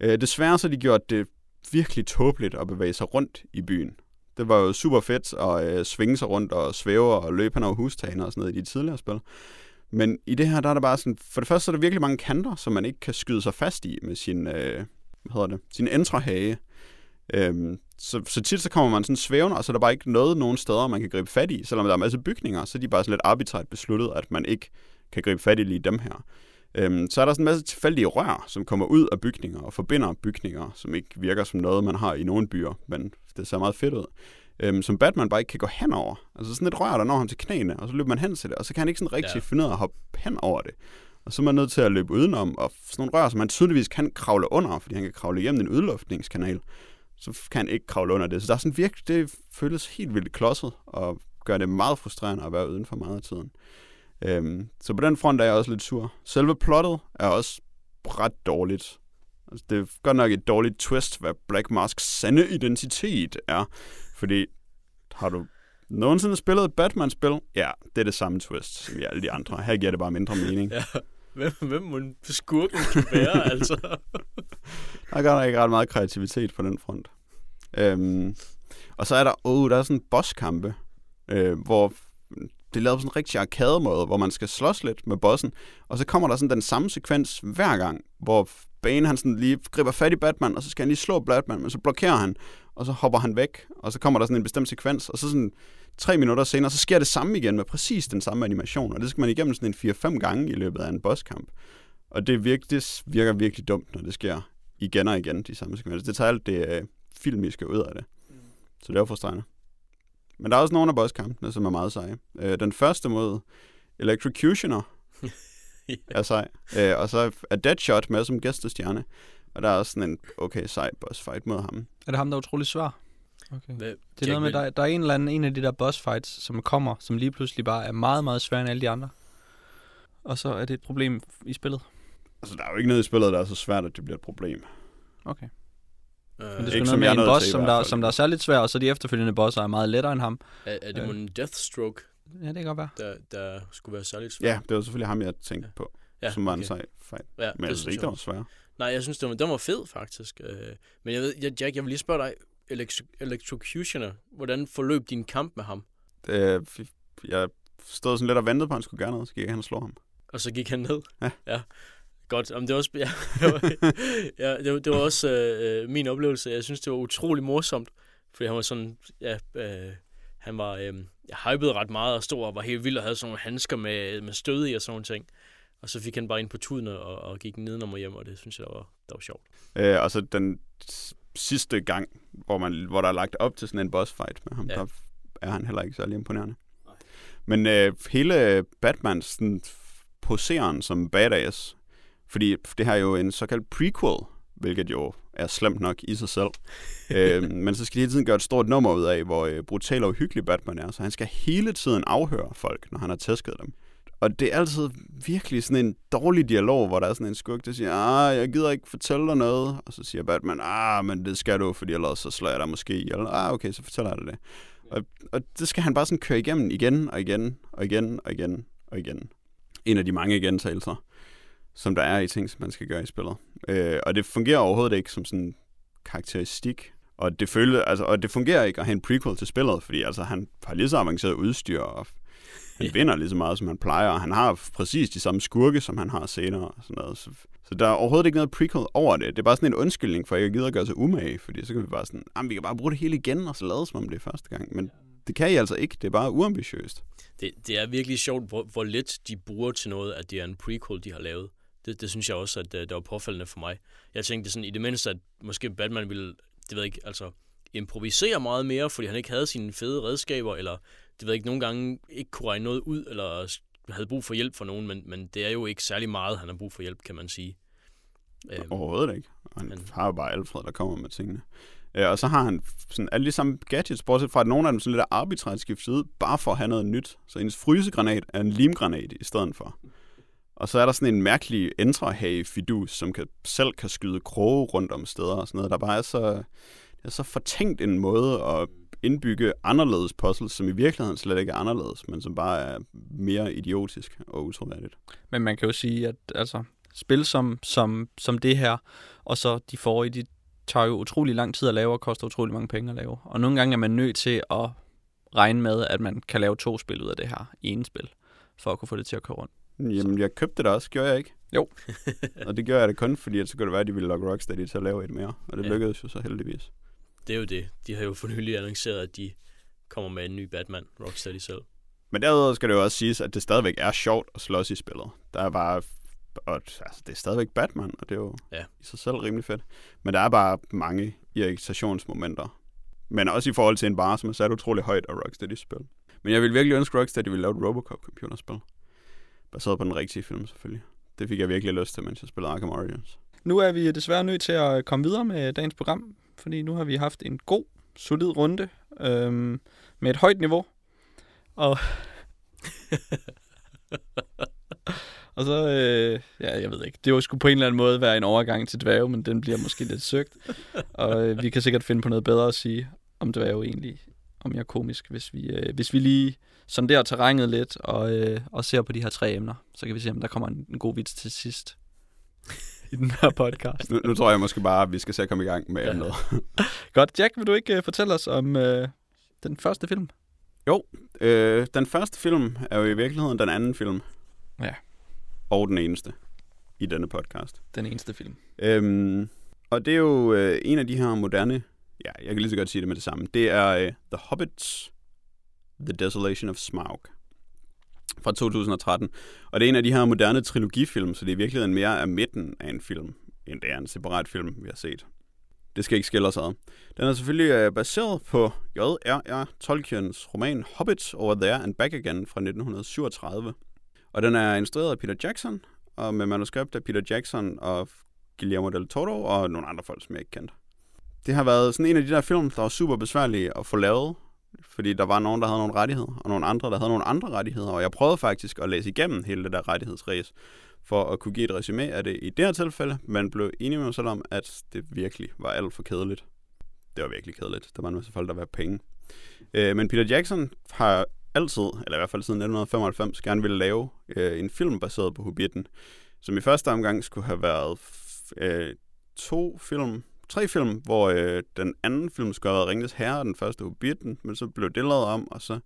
Øh, desværre så har de gjort det virkelig tåbeligt at bevæge sig rundt i byen. Det var jo super fedt at øh, svinge sig rundt og svæve og løbe hen over hustagene og sådan noget i de tidligere spil. Men i det her, der er der bare sådan, for det første så er der virkelig mange kanter, som man ikke kan skyde sig fast i med sin, øh, hvad hedder det, sin entrehage. Øhm, så, så tit så kommer man sådan svævende, og så er der bare ikke noget nogen steder, man kan gribe fat i. Selvom der er masser af bygninger, så er de bare sådan lidt arbitrært besluttet, at man ikke kan gribe fat i lige dem her. Øhm, så er der sådan en masse tilfældige rør, som kommer ud af bygninger og forbinder bygninger, som ikke virker som noget, man har i nogle byer, men det ser meget fedt ud. Øhm, som Batman bare ikke kan gå hen over. Altså sådan et rør, der når ham til knæene, og så løber man hen til det, og så kan han ikke sådan rigtig ja. finde ud af at hoppe hen over det. Og så er man nødt til at løbe udenom, og sådan nogle rør, som man tydeligvis kan kravle under, fordi han kan kravle igennem en udluftningskanal, så kan han ikke kravle under det. Så der er sådan virkelig, det føles helt vildt klodset, og gør det meget frustrerende at være uden for meget af tiden. Øhm, så på den front er jeg også lidt sur. Selve plottet er også ret dårligt. Altså, det er godt nok et dårligt twist, hvad Black Masks sande identitet er. Fordi har du nogensinde spillet et Batman-spil? Ja, det er det samme twist som i alle de andre. Her giver det bare mindre mening. Ja. Hvem, hvem må skurken kan være, altså? der er godt ikke ret meget kreativitet på den front. Øhm, og så er der, oh, der er sådan bosskampe, øh, hvor det er lavet på sådan en rigtig arcade-måde, hvor man skal slås lidt med bossen, og så kommer der sådan den samme sekvens hver gang, hvor Bane han sådan lige griber fat i Batman, og så skal han lige slå Batman, men så blokerer han, og så hopper han væk, og så kommer der sådan en bestemt sekvens, og så sådan tre minutter senere, så sker det samme igen med præcis den samme animation, og det skal man igennem sådan en 4-5 gange i løbet af en bosskamp. Og det, virker, det virker virkelig dumt, når det sker igen og igen, de samme sekvenser. Det tager alt det øh, filmiske ud af det. Mm. Så det er jo frustrerende. Men der er også nogle af bosskampene, som er meget seje. Øh, den første mod Electrocutioner er sej. Øh, og så er Deadshot med som gæstestjerne. Og der er også sådan en okay sej boss fight mod ham. Er det ham, der er utrolig svær? Okay. Det er noget med, der, der er en eller anden en af de der boss fights, som kommer, som lige pludselig bare er meget, meget sværere end alle de andre. Og så er det et problem i spillet. Altså, der er jo ikke noget i spillet, der er så svært, at det bliver et problem. Okay. Øh, Men det er noget med en boss, som der, som der er særligt svær, og så de efterfølgende bosser er meget lettere end ham. Er, er det øh. en Deathstroke? Ja, det kan godt være. Der, der skulle være særligt svær. Ja, det var selvfølgelig ham, jeg tænkte ja. på, ja, som var okay. en sej fight. Ja, Men jeg synes ikke, det var svær. Nej, jeg synes, det var, den var fed, faktisk. Øh, men jeg ved, Jack, jeg vil lige spørge dig, Electrocutioner, hvordan forløb din kamp med ham? Det, jeg stod sådan lidt og ventede på, at han skulle gøre noget, så gik jeg hen og slå ham. Og så gik han ned? Ja. ja. Godt, om det var også, ja, ja, det det var også øh, min oplevelse. Jeg synes, det var utrolig morsomt, fordi han var sådan, ja, øh, han var, øh, hypede ret meget og stor og var helt vild og havde sådan nogle handsker med, med stød i og sådan nogle ting. Og så fik han bare ind på tuden og, og gik nedenom og hjem, og det synes jeg, der var, der var sjovt. Øh, og så den sidste gang, hvor, man, hvor der er lagt op til sådan en boss fight med ham, ja. der er han heller ikke særlig imponerende. Nej. Men øh, hele Batmans sådan, poseren som badass fordi det her er jo en såkaldt prequel, hvilket jo er slemt nok i sig selv. øh, men så skal de hele tiden gøre et stort nummer ud af, hvor øh, brutal og uhyggelig Batman er. Så han skal hele tiden afhøre folk, når han har tæsket dem. Og det er altid virkelig sådan en dårlig dialog, hvor der er sådan en skurk, der siger, ah, jeg gider ikke fortælle dig noget. Og så siger Batman, ah, men det skal du, fordi ellers så slår jeg dig måske. Eller, ah, okay, så fortæller jeg dig det. Og, og det skal han bare sådan køre igennem igen og igen og igen og igen og igen. En af de mange gentagelser som der er i ting, som man skal gøre i spillet. Øh, og det fungerer overhovedet ikke som sådan karakteristik. Og det, føle, altså, og det fungerer ikke at have en prequel til spillet, fordi altså, han har lige så avanceret udstyr, og han yeah. vinder lige så meget, som han plejer, og han har præcis de samme skurke, som han har senere. Og sådan noget. Så, så der er overhovedet ikke noget prequel over det. Det er bare sådan en undskyldning for, at jeg gider at gøre sig umage, fordi så kan vi bare sådan, vi kan bare bruge det hele igen, og så lade som om det er første gang. Men Det kan I altså ikke. Det er bare uambitiøst. Det, det er virkelig sjovt, hvor, hvor lidt de bruger til noget, at det er en prequel, de har lavet. Det, det synes jeg også, at uh, det var påfaldende for mig. Jeg tænkte sådan, i det mindste, at måske Batman ville, det ved jeg ikke, altså improvisere meget mere, fordi han ikke havde sine fede redskaber, eller det ved jeg ikke, nogle gange ikke kunne regne noget ud, eller havde brug for hjælp fra nogen, men, men det er jo ikke særlig meget, han har brug for hjælp, kan man sige. Øhm, Overhovedet ikke. Han men... har jo bare Alfred, der kommer med tingene. Øh, og så har han sådan alle de samme gadgets, bortset fra, at nogle af dem sådan lidt arbitrært skiftet ud, bare for at have noget nyt. Så ens frysegranat er en limgranat i stedet for. Og så er der sådan en mærkelig entrahage fidus, som kan, selv kan skyde kroge rundt om steder og sådan noget, der bare er så, det er så fortænkt en måde at indbygge anderledes puzzles, som i virkeligheden slet ikke er anderledes, men som bare er mere idiotisk og utroværdigt. Men man kan jo sige, at altså, spil som, som, som det her, og så de forrige, de tager jo utrolig lang tid at lave og koster utrolig mange penge at lave. Og nogle gange er man nødt til at regne med, at man kan lave to spil ud af det her i en spil, for at kunne få det til at køre rundt. Jamen, jeg købte det også, gjorde jeg ikke? Jo. og det gjorde jeg det kun, fordi at så kunne det være, at de ville lokke Rocksteady til at lave et mere. Og det ja. lykkedes jo så heldigvis. Det er jo det. De har jo for nylig annonceret, at de kommer med en ny Batman, Rocksteady selv. Men derudover skal det jo også siges, at det stadigvæk er sjovt at slås i spillet. Der er bare og altså, det er stadigvæk Batman, og det er jo ja. i sig selv rimelig fedt. Men der er bare mange irritationsmomenter. Men også i forhold til en bare, som er sat utrolig højt af Rocksteady-spil. Men jeg vil virkelig ønske, at Rocksteady ville lave et Robocop-computerspil. Baseret på den rigtige film, selvfølgelig. Det fik jeg virkelig lyst til, mens jeg spillede Arkham Origins. Nu er vi desværre nødt til at komme videre med dagens program, fordi nu har vi haft en god, solid runde øhm, med et højt niveau. Og Og så, øh, ja, jeg ved ikke, det var sgu på en eller anden måde være en overgang til dværge, men den bliver måske lidt søgt. Og øh, vi kan sikkert finde på noget bedre at sige om dværge egentlig, om jeg er komisk, hvis vi, øh, hvis vi lige sonderer terrænet lidt og, øh, og ser på de her tre emner. Så kan vi se, om der kommer en, en god vits til sidst i den her podcast. nu, nu tror jeg måske bare, at vi skal se at komme i gang med ja. noget. Godt, Jack, vil du ikke uh, fortælle os om uh, den første film? Jo, øh, den første film er jo i virkeligheden den anden film. Ja og den eneste i denne podcast. Den eneste film. Øhm, og det er jo øh, en af de her moderne, ja, jeg kan lige så godt sige det med det samme. Det er øh, The Hobbits, The Desolation of Smaug fra 2013. Og det er en af de her moderne trilogifilm, så det er virkelig virkeligheden mere af midten af en film, end det er en separat film, vi har set. Det skal ikke skille os ad. Den er selvfølgelig øh, baseret på J.R.R. Tolkiens roman Hobbit Over There and Back Again fra 1937. Og den er instrueret af Peter Jackson, og med manuskript af Peter Jackson og Guillermo del Toro og nogle andre folk, som jeg ikke kendte. Det har været sådan en af de der film, der var super besværlige at få lavet, fordi der var nogen, der havde nogle rettigheder, og nogle andre, der havde nogle andre rettigheder, og jeg prøvede faktisk at læse igennem hele det der rettighedsræs, for at kunne give et resume af det i det her tilfælde, men blev enig med mig selv om, at det virkelig var alt for kedeligt. Det var virkelig kedeligt. Der var en masse folk, der var penge. Øh, men Peter Jackson har altid, eller i hvert fald siden 1995, gerne ville lave øh, en film baseret på Hobbiten, som i første omgang skulle have været øh, to film, tre film, hvor øh, den anden film skulle have været Ringens Herre, og den første Hobbiten, men så blev det lavet om, og så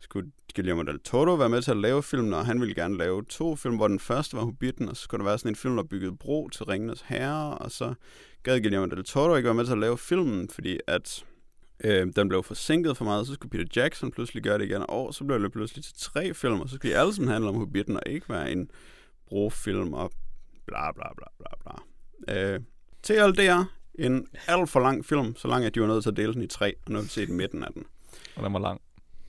skulle Guillermo del Toro være med til at lave filmen, og han ville gerne lave to film, hvor den første var Hobbiten, og så skulle der være sådan en film, der byggede bro til Ringens Herre, og så gad Guillermo del Toro ikke være med til at lave filmen, fordi at Øh, den blev forsinket for meget, så skulle Peter Jackson pludselig gøre det igen, og så blev det pludselig til tre film, og så skulle de alle sammen handle om Hobbiten, og ikke være en brofilm, og bla bla bla bla bla. Øh, TLDR, en alt for lang film, så lang at de var nødt til at dele den i tre, og nu har vi set midten af den. Og den var lang.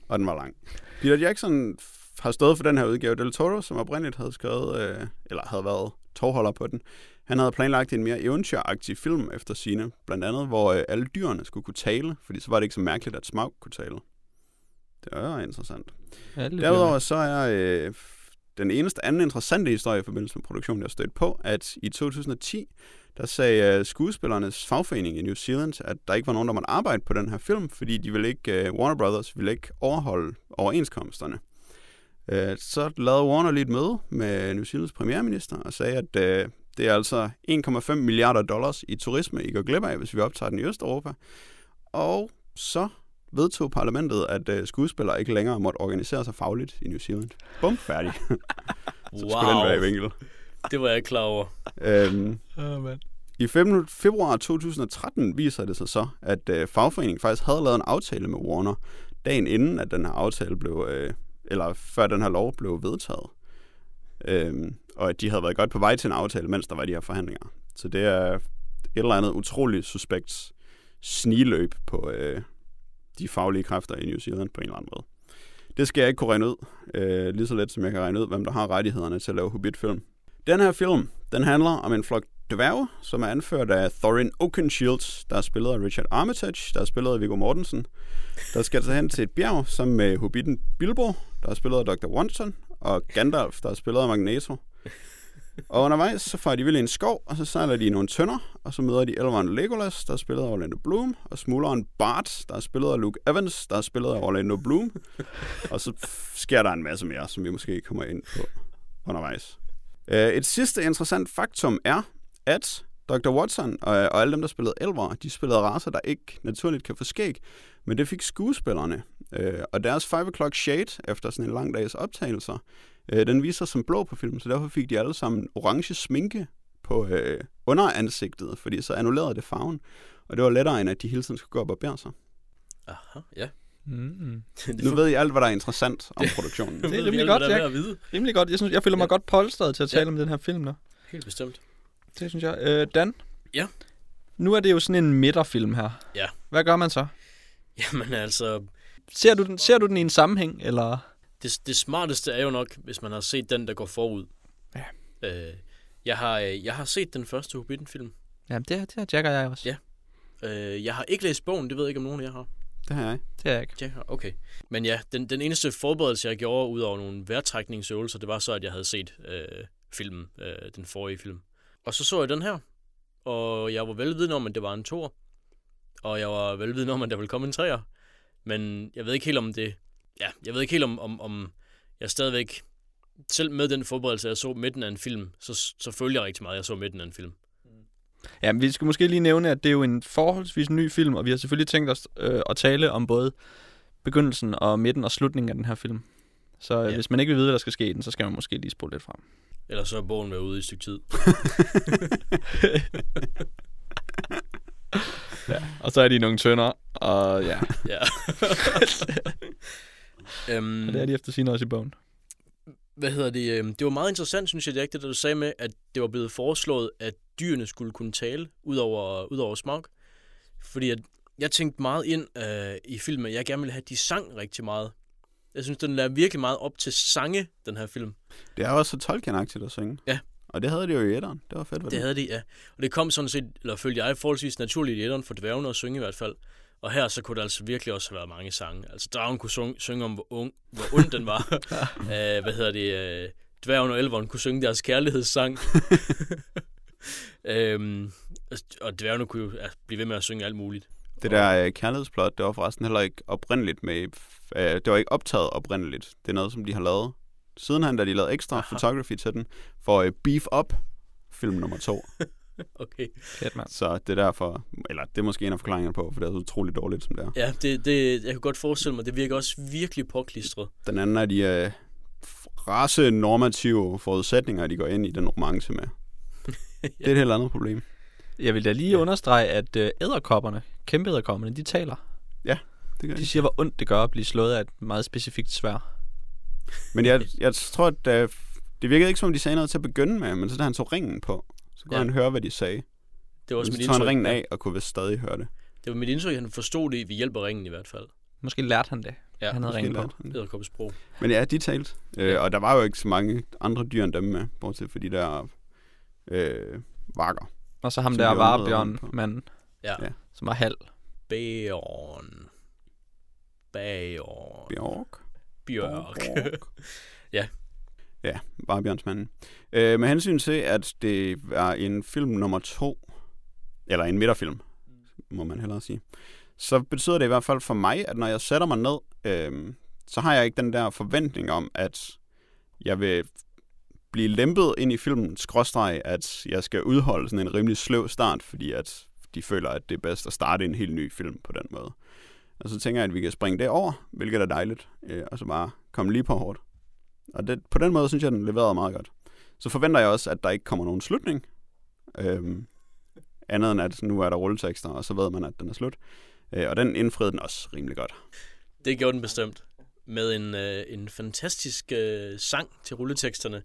Og den var lang. Peter Jackson har stået for den her udgave, Del Toro, som oprindeligt havde skrevet, øh, eller havde været tovholder på den. Han havde planlagt en mere eventyragtig film efter sine, blandt andet, hvor øh, alle dyrene skulle kunne tale, fordi så var det ikke så mærkeligt, at Smaug kunne tale. Det er interessant. Derudover så er øh, den eneste anden interessante historie i forbindelse med produktionen, jeg har stødt på, at i 2010, der sagde øh, skuespillernes fagforening i New Zealand, at der ikke var nogen, der måtte arbejde på den her film, fordi de ville ikke, øh, Warner Brothers ville ikke overholde overenskomsterne. Øh, så lavede Warner lige et møde med New Zealands premierminister og sagde, at det er altså 1,5 milliarder dollars i turisme, I går glip af, hvis vi optager den i Østeuropa. Og så vedtog parlamentet, at uh, skuespillere ikke længere måtte organisere sig fagligt i New Zealand. Bum, færdig. så wow. skulle den være i vinkel. Det var jeg klar over. øhm, oh, man. I februar 2013 viser det sig så, at uh, fagforeningen faktisk havde lavet en aftale med Warner, dagen inden, at den her aftale blev, øh, eller før den her lov blev vedtaget. Øhm, og at de havde været godt på vej til en aftale, mens der var de her forhandlinger. Så det er et eller andet utroligt suspekt sniløb på øh, de faglige kræfter i New Zealand på en eller anden måde. Det skal jeg ikke kunne regne ud, øh, lige så let som jeg kan regne ud, hvem der har rettighederne til at lave Hobbit-film. Den her film, den handler om en flok dværge, som er anført af Thorin Oakenshield, der er spillet af Richard Armitage, der er spillet af Viggo Mortensen, der skal tage hen til et bjerg sammen med Hobbiten Bilbo, der er spillet af Dr. Watson, og Gandalf, der er spillet af Magneto. Og undervejs, så får de vildt i en skov, og så sejler de i nogle tønder, og så møder de elveren Legolas, der er spillet af Orlando Bloom, og smugleren Bart, der er spillet af Luke Evans, der er spillet af Orlando Bloom. og så sker der en masse mere, som vi måske kommer ind på undervejs. Øh, et sidste interessant faktum er, at Dr. Watson og, og alle dem, der spillede elver, de spillede raser, der ikke naturligt kan få skæg, men det fik skuespillerne. Øh, og deres 5 o'clock shade, efter sådan en lang dags optagelser, øh, den viser sig som blå på filmen, så derfor fik de alle sammen orange sminke på øh, underansigtet, fordi så annullerede det farven. Og det var lettere, end at de hele tiden skulle gå op og bære sig. Aha, ja. Mm. Nu ved I alt, hvad der er interessant om produktionen. Det er rimelig godt, vide. Rimelig godt. Jeg, synes, jeg føler mig Ja. godt polstret til at tale Ja. om den her film nu. Helt bestemt. Det synes jeg. Øh, Dan? Ja? Nu er det jo sådan en midterfilm her. Ja. Hvad gør man så? Jamen altså, Ser du den, ser du den i en sammenhæng, eller... det, det smarteste er jo nok, hvis man har set den, der går forud. Ja. Øh, jeg, har, øh, jeg har set den første Hobbiten-film. Ja, det, det har Jack og jeg også. Ja. Øh, jeg har ikke læst bogen, det ved jeg ikke, om nogen af jer har. Det har jeg. Det er jeg ikke. Jack har, okay. Men ja, den, den eneste forberedelse, jeg gjorde, ud over nogle vejrtrækningsøvelser, det var så, at jeg havde set øh, filmen, øh, den forrige film. Og så så jeg den her, og jeg var velvidende om, at det var en tor. Og jeg var velvidende om, at der ville komme en træer. Men jeg ved ikke helt om det... Ja, jeg ved ikke helt om, om, om jeg stadigvæk... Selv med den forberedelse, jeg så midten af en film, så, så følte jeg rigtig meget, jeg så midten af en film. Ja, men vi skal måske lige nævne, at det er jo en forholdsvis ny film, og vi har selvfølgelig tænkt os øh, at tale om både begyndelsen og midten og slutningen af den her film. Så øh, Ja. hvis man ikke vil vide, hvad der skal ske i den, så skal man måske lige spole lidt frem. Ellers så er bogen været ude i et stykke tid. Og så er de nogle tønder, og ja, Ja. øhm, og det er de efter sine også i bogen. hvad hedder det? øhm, Det var meget interessant, synes jeg, det, det du sagde med, at det var blevet foreslået, at dyrene skulle kunne tale ud over, ud over smag. Fordi at jeg tænkte meget ind øh, i filmen, at jeg gerne ville have, at de sang rigtig meget. Jeg synes, den lader virkelig meget op til sange, den her film. Det er også så Tolkien-agtigt at synge. Ja. Og det havde de jo i etteren. Det var fedt, var Det havde de, ja. Og det kom sådan set, eller følte jeg, forholdsvis naturligt i etteren for dværgene at synge i hvert fald. Og her så kunne der altså virkelig også have været mange sange. Altså dragen kunne synge, synge om, hvor, ung, hvor ond den var. uh, hvad hedder det? Uh, dværgen og elveren kunne synge deres kærlighedssang. øhm, og dværgene kunne jo ja, blive ved med at synge alt muligt. Det der øh, kærlighedsplot, det var forresten heller ikke oprindeligt med... Øh, det var ikke optaget oprindeligt. Det er noget, som de har lavet sidenhen, da de lavede ekstra Aha. photography til den, for øh, Beef Up, film nummer to. Okay. Fedt, mand. Så det er derfor... Eller det er måske en af forklaringerne på, for det er så utroligt dårligt, som det er. Ja, det, det, jeg kan godt forestille mig, det virker også virkelig påklistret. Den anden er de øh, race-normative forudsætninger, de går ind i den romance med. Det er et helt andet problem. Jeg vil da lige Ja. understrege, at øh, æderkopperne, kæmpe æderkopperne, de taler. Det gør de. De siger, hvor ondt det gør at blive slået af et meget specifikt svær. Men jeg, jeg tror, at øh, det virkede ikke som om, de sagde noget til at begynde med, men så da han tog ringen på, kunne Ja. han høre, hvad de sagde. Det var også Men mit så tog han ringen af og kunne vist stadig høre det. Det var mit indtryk, at han forstod det ved hjælp af ringen i hvert fald. Måske lærte han det. Ja, han havde ringen på. det. Æderkoppesprog. Men ja, de talte. Øh, Ja. og der var jo ikke så mange andre dyr end dem med, bortset fra de der øh, vakker. Og så ham der vi var undrede Bjørn rundt på. manden, Ja. Ja. som var halv. Bjørn. Bjørn. Bjørk. Bjørk. Ja. Ja, bare Bjørnsmanden. Øh, med hensyn til, at det er en film nummer to, eller en midterfilm, må man hellere sige, så betyder det i hvert fald for mig, at når jeg sætter mig ned, øh, så har jeg ikke den der forventning om, at jeg vil blive lempet ind i filmen, skråstreg, at jeg skal udholde sådan en rimelig sløv start, fordi at de føler, at det er bedst at starte en helt ny film på den måde. Og så tænker jeg, at vi kan springe det over, hvilket er dejligt, øh, og så bare komme lige på hårdt. Og det, på den måde synes jeg, den leverede meget godt. Så forventer jeg også, at der ikke kommer nogen slutning. Øhm, andet end at nu er der rulletekster, og så ved man, at den er slut. Øh, og den indfriede den også rimelig godt. Det gjorde den bestemt. Med en, øh, en fantastisk øh, sang til rulleteksterne.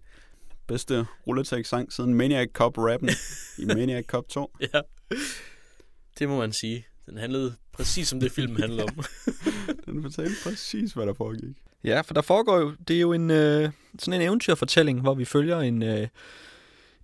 Bedste rulletekst-sang siden Maniac Cop rappen i Maniac Cop 2. Ja, det må man sige. Den handlede præcis som det film handlede om. Den fortalte præcis, hvad der foregik. Ja, for der foregår jo, det er jo en, øh, sådan en eventyrfortælling, hvor vi følger en, øh,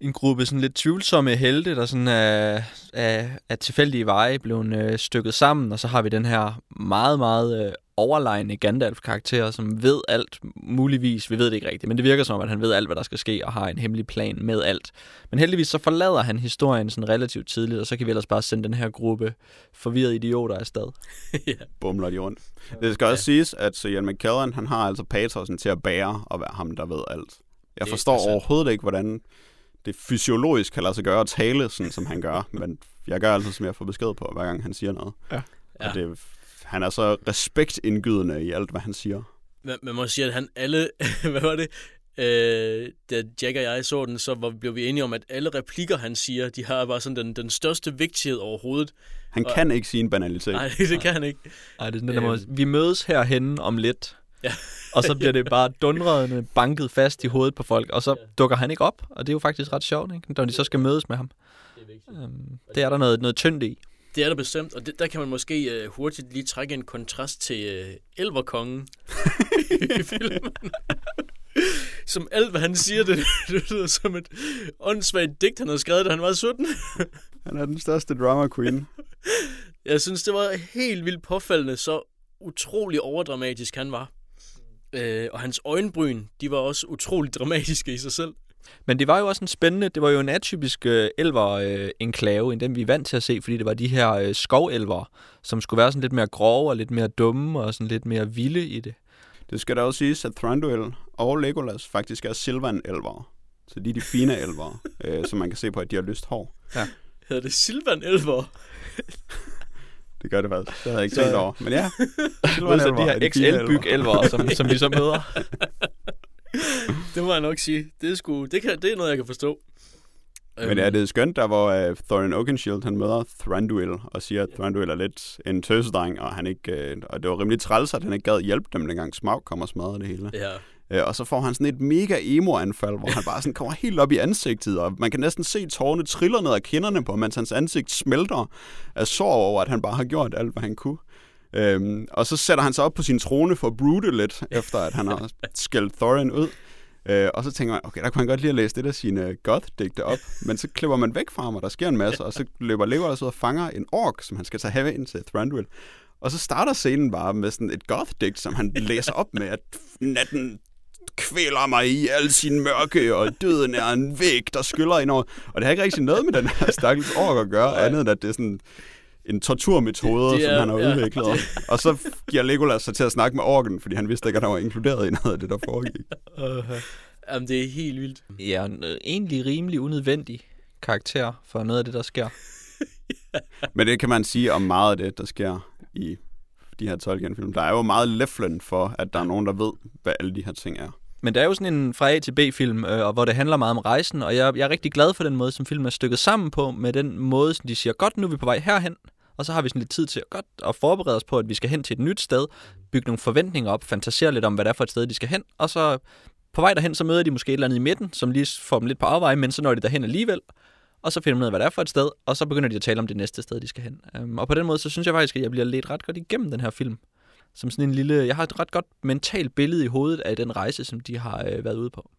en gruppe sådan lidt tvivlsomme helte, der sådan er, er, er tilfældige veje blevet øh, stykket sammen, og så har vi den her meget, meget øh, overlegne Gandalf-karakter, som ved alt muligvis, vi ved det ikke rigtigt, men det virker som om, at han ved alt, hvad der skal ske, og har en hemmelig plan med alt. Men heldigvis så forlader han historien sådan relativt tidligt, og så kan vi ellers bare sende den her gruppe forvirrede idioter afsted. ja. Bumler de rundt. Det skal også siges, at Sir Ian McKellen, han har altså patosen til at bære og være ham, der ved alt. Jeg Det forstår overhovedet ikke, hvordan det fysiologisk kan lade sig gøre at tale, sådan som han gør. Men jeg gør altid, som jeg får besked på, hver gang han siger noget. Ja. Ja. Og det, han er så respektindgydende i alt, hvad han siger. Man, man må sige, at han alle... hvad var det? Øh, da Jack og jeg så den, så var, blev vi enige om, at alle replikker, han siger, de har bare sådan den, den største vigtighed overhovedet. Han Og- kan ikke sige en banalitet. Nej, det kan han ikke. Ej, det er sådan, den der Øhm. vi mødes herhenne om lidt, Ja. og så bliver det bare dundrende banket fast i hovedet på folk, og så Ja. dukker han ikke op, og det er jo faktisk ret sjovt, ikke? når de så skal mødes med ham. Det er vigtigt. Øhm, det er der noget, noget tyndt i. Det er der bestemt, og det, der kan man måske uh, hurtigt lige trække en kontrast til uh, Elverkongen i filmen. som alt, hvad han siger, det, det lyder som et åndssvagt digt, han har skrevet, da han var 17. Han er den største drama queen. Jeg synes, det var helt vildt påfaldende, så utrolig overdramatisk han var. Øh, og hans øjenbryn, de var også utrolig dramatiske i sig selv. Men det var jo også en spændende, det var jo en atypisk øh, elver-enklave, end den vi er vant til at se, fordi det var de her øh, skovelver, som skulle være sådan lidt mere grove og lidt mere dumme og sådan lidt mere vilde i det. Det skal da også siges, at Thranduil og Legolas faktisk er Silvan-elver. Så de er de fine elver, øh, som man kan se på, at de har lyst hår. Hedder det Silvan Elver? Det gør det faktisk. Det havde jeg ikke Så- tænkt over. Men ja, Modsat de er her fine elver. XL-byg-elver, som, som vi så møder. Det må jeg nok sige. Det er, sgu, det, kan, det er noget, jeg kan forstå. Men er det skønt, der hvor uh, Thorin Oakenshield, han møder Thranduil og siger, at Thranduil er lidt en tøsedreng, og, han ikke, uh, og det var rimelig træls, at han ikke gad hjælpe dem, dengang Smaug kom og smadrede det hele. Ja, Uh, og så får han sådan et mega emo-anfald, hvor han bare sådan kommer helt op i ansigtet, og man kan næsten se tårerne triller ned ad kinderne på, mens hans ansigt smelter af sår over, at han bare har gjort alt, hvad han kunne. Øhm, og så sætter han sig op på sin trone for at broode lidt, efter at han har skældt Thorin ud. Øh, og så tænker man, okay, der kunne han godt lige have læst det der sine goth-digte op. Men så klipper man væk fra ham, og der sker en masse, og så løber Legolas ud og fanger en ork, som han skal tage have ind til Thranduil. Og så starter scenen bare med sådan et goth-digt, som han læser op med, at natten kvæler mig i al sin mørke, og døden er en væg, der skyller ind over. Og det har ikke rigtig noget med den her stakkels ork at gøre, andet end at det er sådan en torturmetode, Det- det som han har ja, udviklet. Og så giver Legolas sig til at snakke med orken, fordi han vidste ikke, at han var inkluderet i noget af det, der foregik. Jamen, det er helt vildt. Ja, en øh, egentlig rimelig unødvendig karakter for noget af det, der sker. Men det kan man sige om meget af det, der sker i de her Tolkien-film. Der er jo meget leflen for, at der er nogen, der ved, hvad alle de her ting er. Men det er jo sådan en fra A til B-film, øh, og hvor det handler meget om rejsen, og jeg, jeg er rigtig glad for den måde, som filmen er stykket sammen på, med den måde, som de siger, godt, nu er vi på vej herhen, og så har vi sådan lidt tid til godt at forberede os på, at vi skal hen til et nyt sted, bygge nogle forventninger op, fantasere lidt om, hvad det er for et sted, de skal hen, og så på vej derhen, så møder de måske et eller andet i midten, som lige får dem lidt på afveje, men så når de derhen alligevel, og så finder de ud af, hvad det er for et sted, og så begynder de at tale om det næste sted, de skal hen. Um, og på den måde, så synes jeg faktisk, at jeg bliver lidt ret godt igennem den her film. Som sådan en lille... Jeg har et ret godt mentalt billede i hovedet af den rejse, som de har øh, været ude på.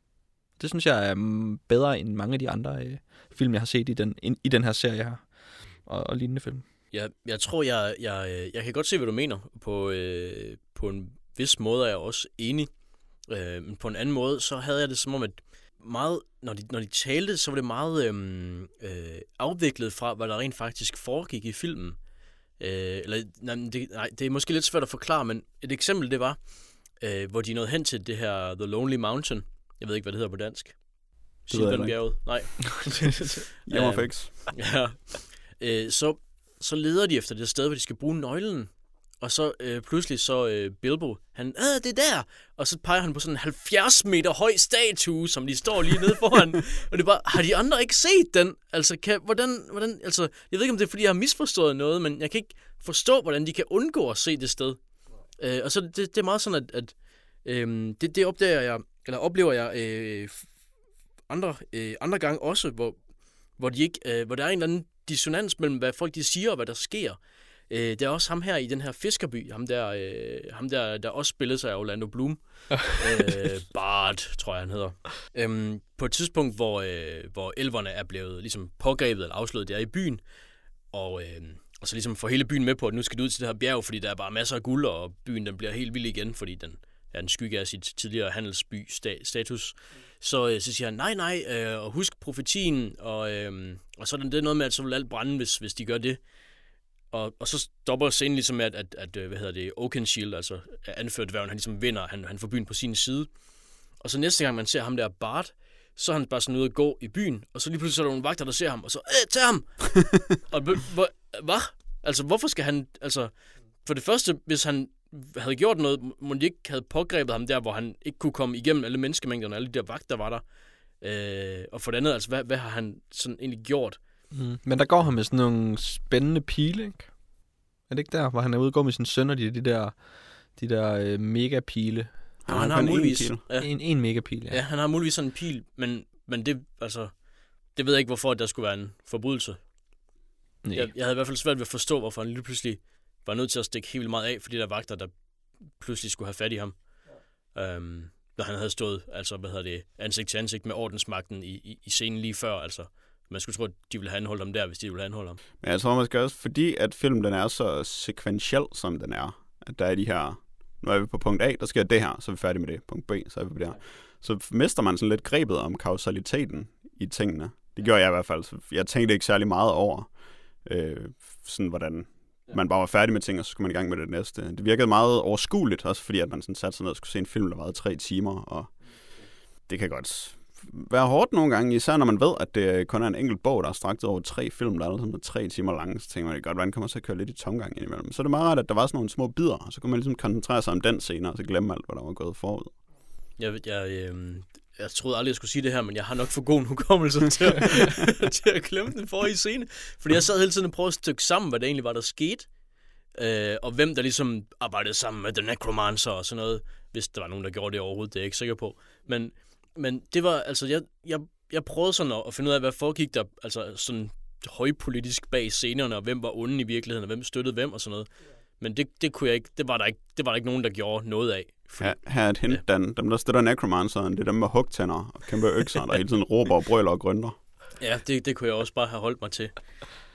Det synes jeg er mm, bedre end mange af de andre øh, film, jeg har set i den, i den her serie her. Og, og lignende film. Jeg, jeg tror, jeg, jeg, øh, jeg kan godt se, hvad du mener. På, øh, på en vis måde er jeg også enig. Øh, men på en anden måde, så havde jeg det som om, at meget, når de, når de talte, så var det meget øhm, øh, afviklet fra, hvad der rent faktisk foregik i filmen. Øh, eller, nej, det, nej, det er måske lidt svært at forklare, men et eksempel det var, øh, hvor de nåede hen til det her The Lonely Mountain. Jeg ved ikke, hvad det hedder på dansk. Silvanbjerget. Nej. Jammerfix. Ja. Øh, så, så leder de efter det sted, hvor de skal bruge nøglen. Og så øh, pludselig så øh, Bilbo, han, ah, det er der. Og så peger han på sådan en 70 meter høj statue, som de står lige nede foran. og det er bare, har de andre ikke set den? Altså, kan, hvordan, hvordan, altså, jeg ved ikke, om det er, fordi jeg har misforstået noget, men jeg kan ikke forstå, hvordan de kan undgå at se det sted. Øh, og så det, det er meget sådan, at, at øh, det, det opdager jeg, eller oplever jeg øh, andre, øh, andre gange også, hvor, hvor, de ikke, øh, hvor der er en eller anden dissonans mellem, hvad folk de siger og hvad der sker. Øh, det er også ham her i den her fiskerby, ham der, øh, ham der, der også spillede sig af Orlando Bloom. øh, Bart, tror jeg, han hedder. Øhm, på et tidspunkt, hvor, øh, hvor elverne er blevet ligesom pågrebet eller afslået der i byen, og, øh, og så ligesom får hele byen med på, at nu skal du ud til det her bjerg, fordi der er bare masser af guld, og byen den bliver helt vild igen, fordi den er en skygge af sit tidligere handelsby sta- status. Så, øh, så siger han, nej, nej, øh, og husk profetien, og, øh, og så er det noget med, at så vil alt brænde, hvis, hvis de gør det. Og, og så stopper scenen ligesom med, at, at, at øh, hvad hedder det, Oakenshield, altså anført dværgen, han ligesom vinder, han, han får byen på sin side. Og så næste gang man ser ham der Bart, så er han bare sådan ude at gå i byen, og så lige pludselig så er der nogle vagter, der ser ham, og så, øh, tag ham! og hvad? Altså, hvorfor skal han, altså, for det første, hvis han havde gjort noget, må de ikke havde pågrebet ham der, hvor han ikke kunne komme igennem alle menneskemængderne, alle de der vagter var der. Øh, og for det andet, altså, hvad, hvad har han sådan egentlig gjort? Mm. Men der går han med sådan nogle spændende pile, ikke? Er det ikke der, hvor han er ude og gå med sin søn og de, de der, de der øh, megapile? Ja, han han har muligvis, pil. ja, En, en megapile, ja. ja, han har muligvis sådan en pil, men, men det, altså, det ved jeg ikke, hvorfor der skulle være en forbrydelse. Nej. Jeg, jeg havde i hvert fald svært ved at forstå, hvorfor han lige pludselig var nødt til at stikke helt vildt meget af, fordi der vagter, der pludselig skulle have fat i ham. Ja. Øhm, når han havde stået, altså, hvad hedder det, ansigt til ansigt med ordensmagten i, i, i scenen lige før, altså. Man skulle tro, at de ville have anholdt ham der, hvis de ville have anholdt ham. Men jeg tror måske også, fordi at filmen den er så sekventiel, som den er, at der er de her, nu er vi på punkt A, der sker det her, så er vi færdige med det. Punkt B, så er vi på det her. Så mister man sådan lidt grebet om kausaliteten i tingene. Det gjorde jeg i hvert fald. Så Jeg tænkte ikke særlig meget over, øh, sådan hvordan man bare var færdig med ting, og så skulle man i gang med det næste. Det virkede meget overskueligt, også fordi at man sådan satte sig ned og skulle se en film, der varede tre timer, og det kan godt være hårdt nogle gange, især når man ved, at det kun er en enkelt bog, der er strakt over tre film, der er er tre timer lange, så tænker man, det godt, hvordan kommer så at køre lidt i tomgang indimellem. Så er det meget rart, at der var sådan nogle små bidder, og så kunne man ligesom koncentrere sig om den scene, og så glemme alt, hvad der var gået forud. Jeg, ved- jeg, øh, jeg troede aldrig, jeg skulle sige det her, men jeg har nok for god en hukommelse til at, til at glemme den forrige scene. Fordi jeg sad hele tiden og prøvede at stykke sammen, hvad det egentlig var, der skete. Øh, og hvem der ligesom arbejdede sammen med The Necromancer og sådan noget. Hvis der var nogen, der gjorde det overhovedet, det er jeg ikke sikker på. Men, men det var, altså, jeg, jeg, jeg prøvede sådan at, at finde ud af, hvad foregik der, altså sådan højpolitisk bag scenerne, og hvem var onde i virkeligheden, og hvem støttede hvem og sådan noget. Men det, det kunne jeg ikke, det var der ikke, det var der ikke nogen, der gjorde noget af. Fordi, Her, her er et hint, Dan. Dem, der støtter Necromanceren, det er dem med hugtænder og kæmpe økser, der hele tiden råber og brøler og grønter. Ja, det, det kunne jeg også bare have holdt mig til.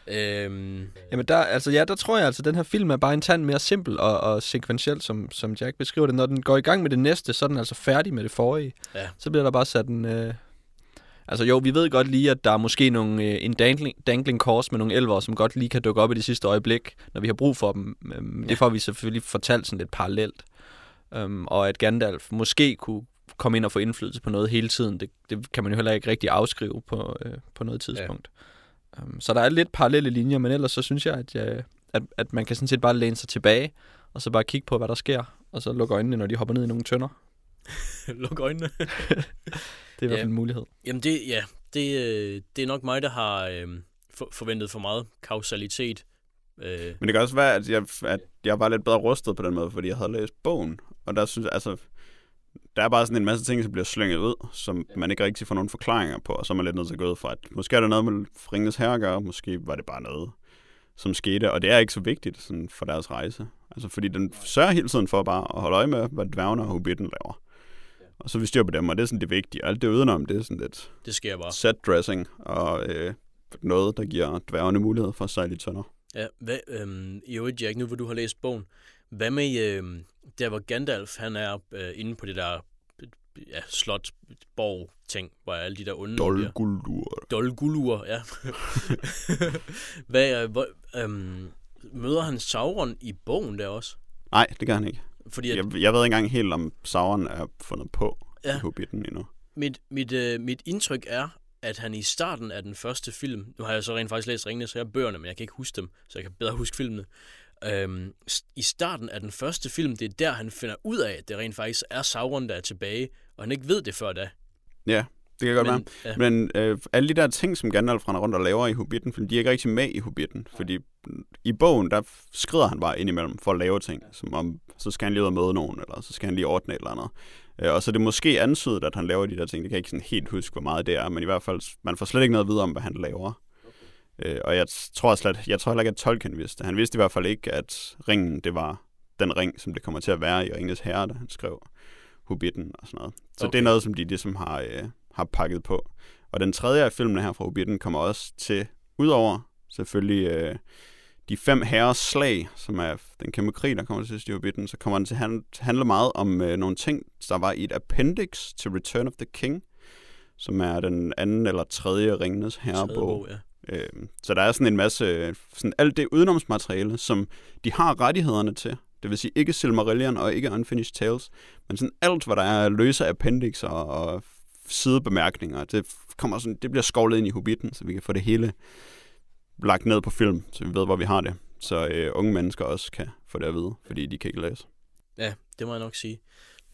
Øhm, Jamen der, altså, ja, der tror jeg altså, at den her film er bare en tand mere simpel og, og sekventiel, som, som Jack beskriver det. Når den går i gang med det næste, så er den altså færdig med det forrige. Ja. Så bliver der bare sat en... Øh... Altså jo, vi ved godt lige, at der er måske nogle, øh, en dangling, dangling course med nogle elver, som godt lige kan dukke op i det sidste øjeblik, når vi har brug for dem. Øhm, Ja. Det får vi selvfølgelig fortalt sådan lidt parallelt. Øhm, og at Gandalf måske kunne komme ind og få indflydelse på noget hele tiden, det, det kan man jo heller ikke rigtig afskrive på, øh, på noget tidspunkt. Ja. Um, så der er lidt parallelle linjer, men ellers så synes jeg, at, jeg, at, at man kan sådan set bare læne sig tilbage, og så bare kigge på, hvad der sker, og så lukke øjnene, når de hopper ned i nogle tønder. luk øjnene. Det er i hvert Ja. fald en mulighed. Jamen det, ja, det, øh, det er nok mig, der har øh, for, forventet for meget kausalitet. Øh, Men det kan også være, at jeg, at jeg var lidt bedre rustet på den måde, fordi jeg havde læst bogen. Og der synes jeg, altså, der er bare sådan en masse ting, som bliver slynget ud, som man ikke rigtig får nogen forklaringer på, og så er man lidt nødt til at gå ud fra, at måske er der noget med Ringens Herre at gøre, måske var det bare noget, som skete, og det er ikke så vigtigt sådan, for deres rejse. Altså, fordi den sørger hele tiden for bare at holde øje med, hvad dværgene og hobbiten laver. Og så vi styr på dem, og det er sådan det vigtige. Alt det udenom, det er sådan lidt det sker bare. set dressing, og øh, noget, der giver dværgene mulighed for at sejle i tønder. Ja, hvad, øhm, I øvrigt, Jack, nu hvor du har læst bogen, hvad med øhm, der, hvor Gandalf han er øh, inde på det der ja, slot, borg ting, hvor alle de der onde... Dolguldur. Dolgulur, ja. hvad, øh, hvor, øhm, møder han Sauron i bogen der også? Nej, det gør han ikke. Fordi at, Jeg, jeg ved ikke engang helt, om Sauron er fundet på ja. I Hobbiten endnu. Mit, mit, øh, mit indtryk er, at han i starten af den første film, nu har jeg så rent faktisk læst Ringene, så jeg bøgerne, men jeg kan ikke huske dem, så jeg kan bedre huske filmene. Øhm, I starten af den første film, det er der, han finder ud af, at det rent faktisk er Sauron, der er tilbage, og han ikke ved det før da. Ja, Det kan godt Men, være. ja, Men øh, alle de der ting, som Gandalf render rundt og laver i Hobbiten, fordi de er ikke rigtig med i Hobbiten. Fordi i bogen, der skrider han bare indimellem for at lave ting. Som om, så skal han lige ud og møde nogen, eller så skal han lige ordne et eller andet. Øh, og så er det måske antydet, at han laver de der ting. Det kan jeg ikke sådan helt huske, hvor meget det er. Men i hvert fald, man får slet ikke noget at vide om, hvad han laver. Øh, og jeg tror slet, jeg tror heller ikke, at Tolkien vidste. Han vidste i hvert fald ikke, at ringen, det var den ring, som det kommer til at være i Ringens Herre, da han skrev Hobbiten og sådan noget. Så okay. det er noget, som de ligesom har, øh, har pakket på. Og den tredje af filmene her fra Hobbiten kommer også til, udover selvfølgelig øh, de fem herres slag, som er den kæmpe krig, der kommer til sidst i Hobbiten, så kommer den til at handle, meget om øh, nogle ting, der var i et appendix til Return of the King, som er den anden eller tredje Ringenes tredje Herrebog. bog, ja. Øh, så der er sådan en masse, sådan alt det udenomsmateriale, som de har rettighederne til. Det vil sige ikke Silmarillion og ikke Unfinished Tales, men sådan alt, hvad der er løse appendixer og sidebemærkninger, det, kommer sådan, det bliver skovlet ind i Hobbiten, så vi kan få det hele lagt ned på film, så vi ved, hvor vi har det. Så øh, unge mennesker også kan få det at vide, fordi de kan ikke læse. Ja, det må jeg nok sige.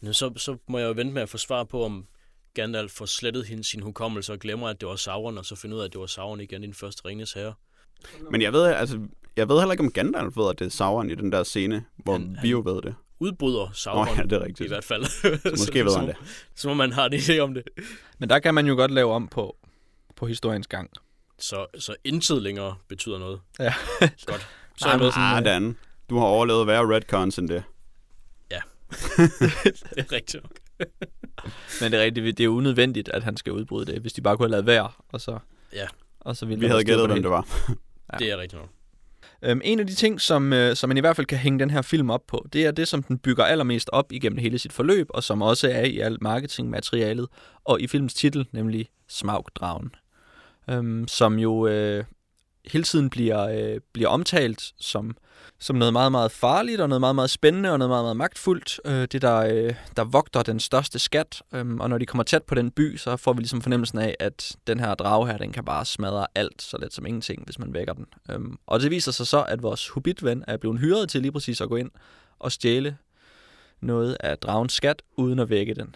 Men så, så må jeg jo vente med at få svar på, om Gandalf får slettet hende sin hukommelse og glemmer, at det var Sauron, og så finder ud af, at det var Sauron igen i den første Ringens Herre. Men jeg ved, altså, jeg ved heller ikke, om Gandalf ved, at det er Sauron i den der scene, hvor Han- vi jo ved det. Udbryder Sauron, Åh, ja, det er i rigtigt. hvert fald. Så måske ved han det. Så må man have en idé om det. Men der kan man jo godt lave om på, på historiens gang. Så, så intet længere betyder noget. Ja. Godt. Så Nej, er men noget, sådan, Ah, Dan, du har overlevet værre retcons end det. det er rigtigt nok. Men det er rigtigt, det er unødvendigt, at han skal udbryde det, hvis de bare kunne have lavet være, og så... Ja. Og så ville Vi havde gættet, hvem det var. Ja. Det er rigtigt nok. Øhm, en af de ting, som, øh, som man i hvert fald kan hænge den her film op på, det er det, som den bygger allermest op igennem hele sit forløb, og som også er i alt marketingmaterialet, og i filmens titel, nemlig Smaugdragen. Øhm, som jo øh, hele tiden bliver, øh, bliver omtalt som, som noget meget, meget farligt, og noget meget, meget spændende, og noget meget, meget magtfuldt. Øh, det, der, øh, der vogter den største skat, øh, og når de kommer tæt på den by, så får vi ligesom fornemmelsen af, at den her drage her, den kan bare smadre alt, så let som ingenting, hvis man vækker den. Øh, og det viser sig så, at vores hobbitven er blevet hyret til lige præcis at gå ind og stjæle noget af dragens skat, uden at vække den.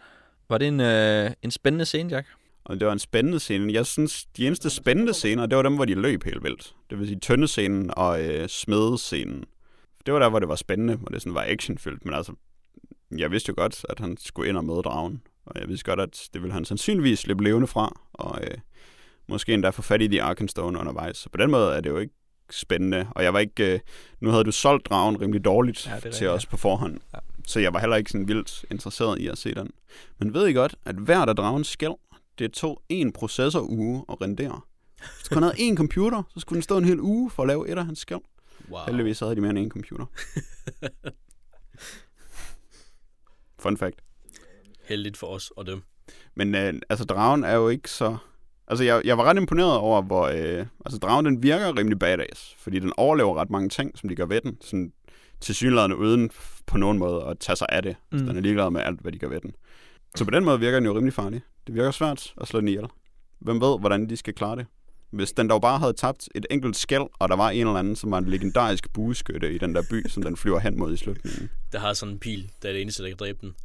Var det en, øh, en spændende scene, Jack? Og det var en spændende scene. Jeg synes, de eneste spændende scener, det var dem, hvor de løb helt vildt. Det vil sige tøndescenen og øh, smedescenen. Det var der, hvor det var spændende, hvor det sådan var actionfyldt. Men altså, jeg vidste jo godt, at han skulle ind og møde dragen. Og jeg vidste godt, at det ville han sandsynligvis slippe levende fra. Og øh, måske endda få fat i de Arkenstone undervejs. Så på den måde er det jo ikke spændende. Og jeg var ikke... Øh, nu havde du solgt dragen rimelig dårligt Ja, til os på forhånd. Ja. Så jeg var heller ikke sådan vildt interesseret i at se den. Men ved I godt, at hver af dragens skæld, det tog en processoruge at rendere. Hvis kun havde en computer, så skulle den stå en hel uge for at lave et af hans skæld. Wow. Heldigvis så havde de mere end en computer. Fun fact. Heldigt for os og dem. Men øh, altså, dragen er jo ikke så... Altså, jeg, jeg var ret imponeret over, hvor... Øh, altså, dragen, den virker rimelig badass. Fordi den overlever ret mange ting, som de gør ved den. Sådan til synligheden uden på nogen måde at tage sig af det. Mm. Mm. Den er ligeglad med alt, hvad de gør ved den. Så på den måde virker den jo rimelig farlig. Det virker svært at slå den ihjel. Hvem ved, hvordan de skal klare det? Hvis den dog bare havde tabt et enkelt skæld, og der var en eller anden, som var en legendarisk bueskytte i den der by, som den flyver hen mod i slutningen. Der har sådan en pil, der er det eneste, der kan dræbe den.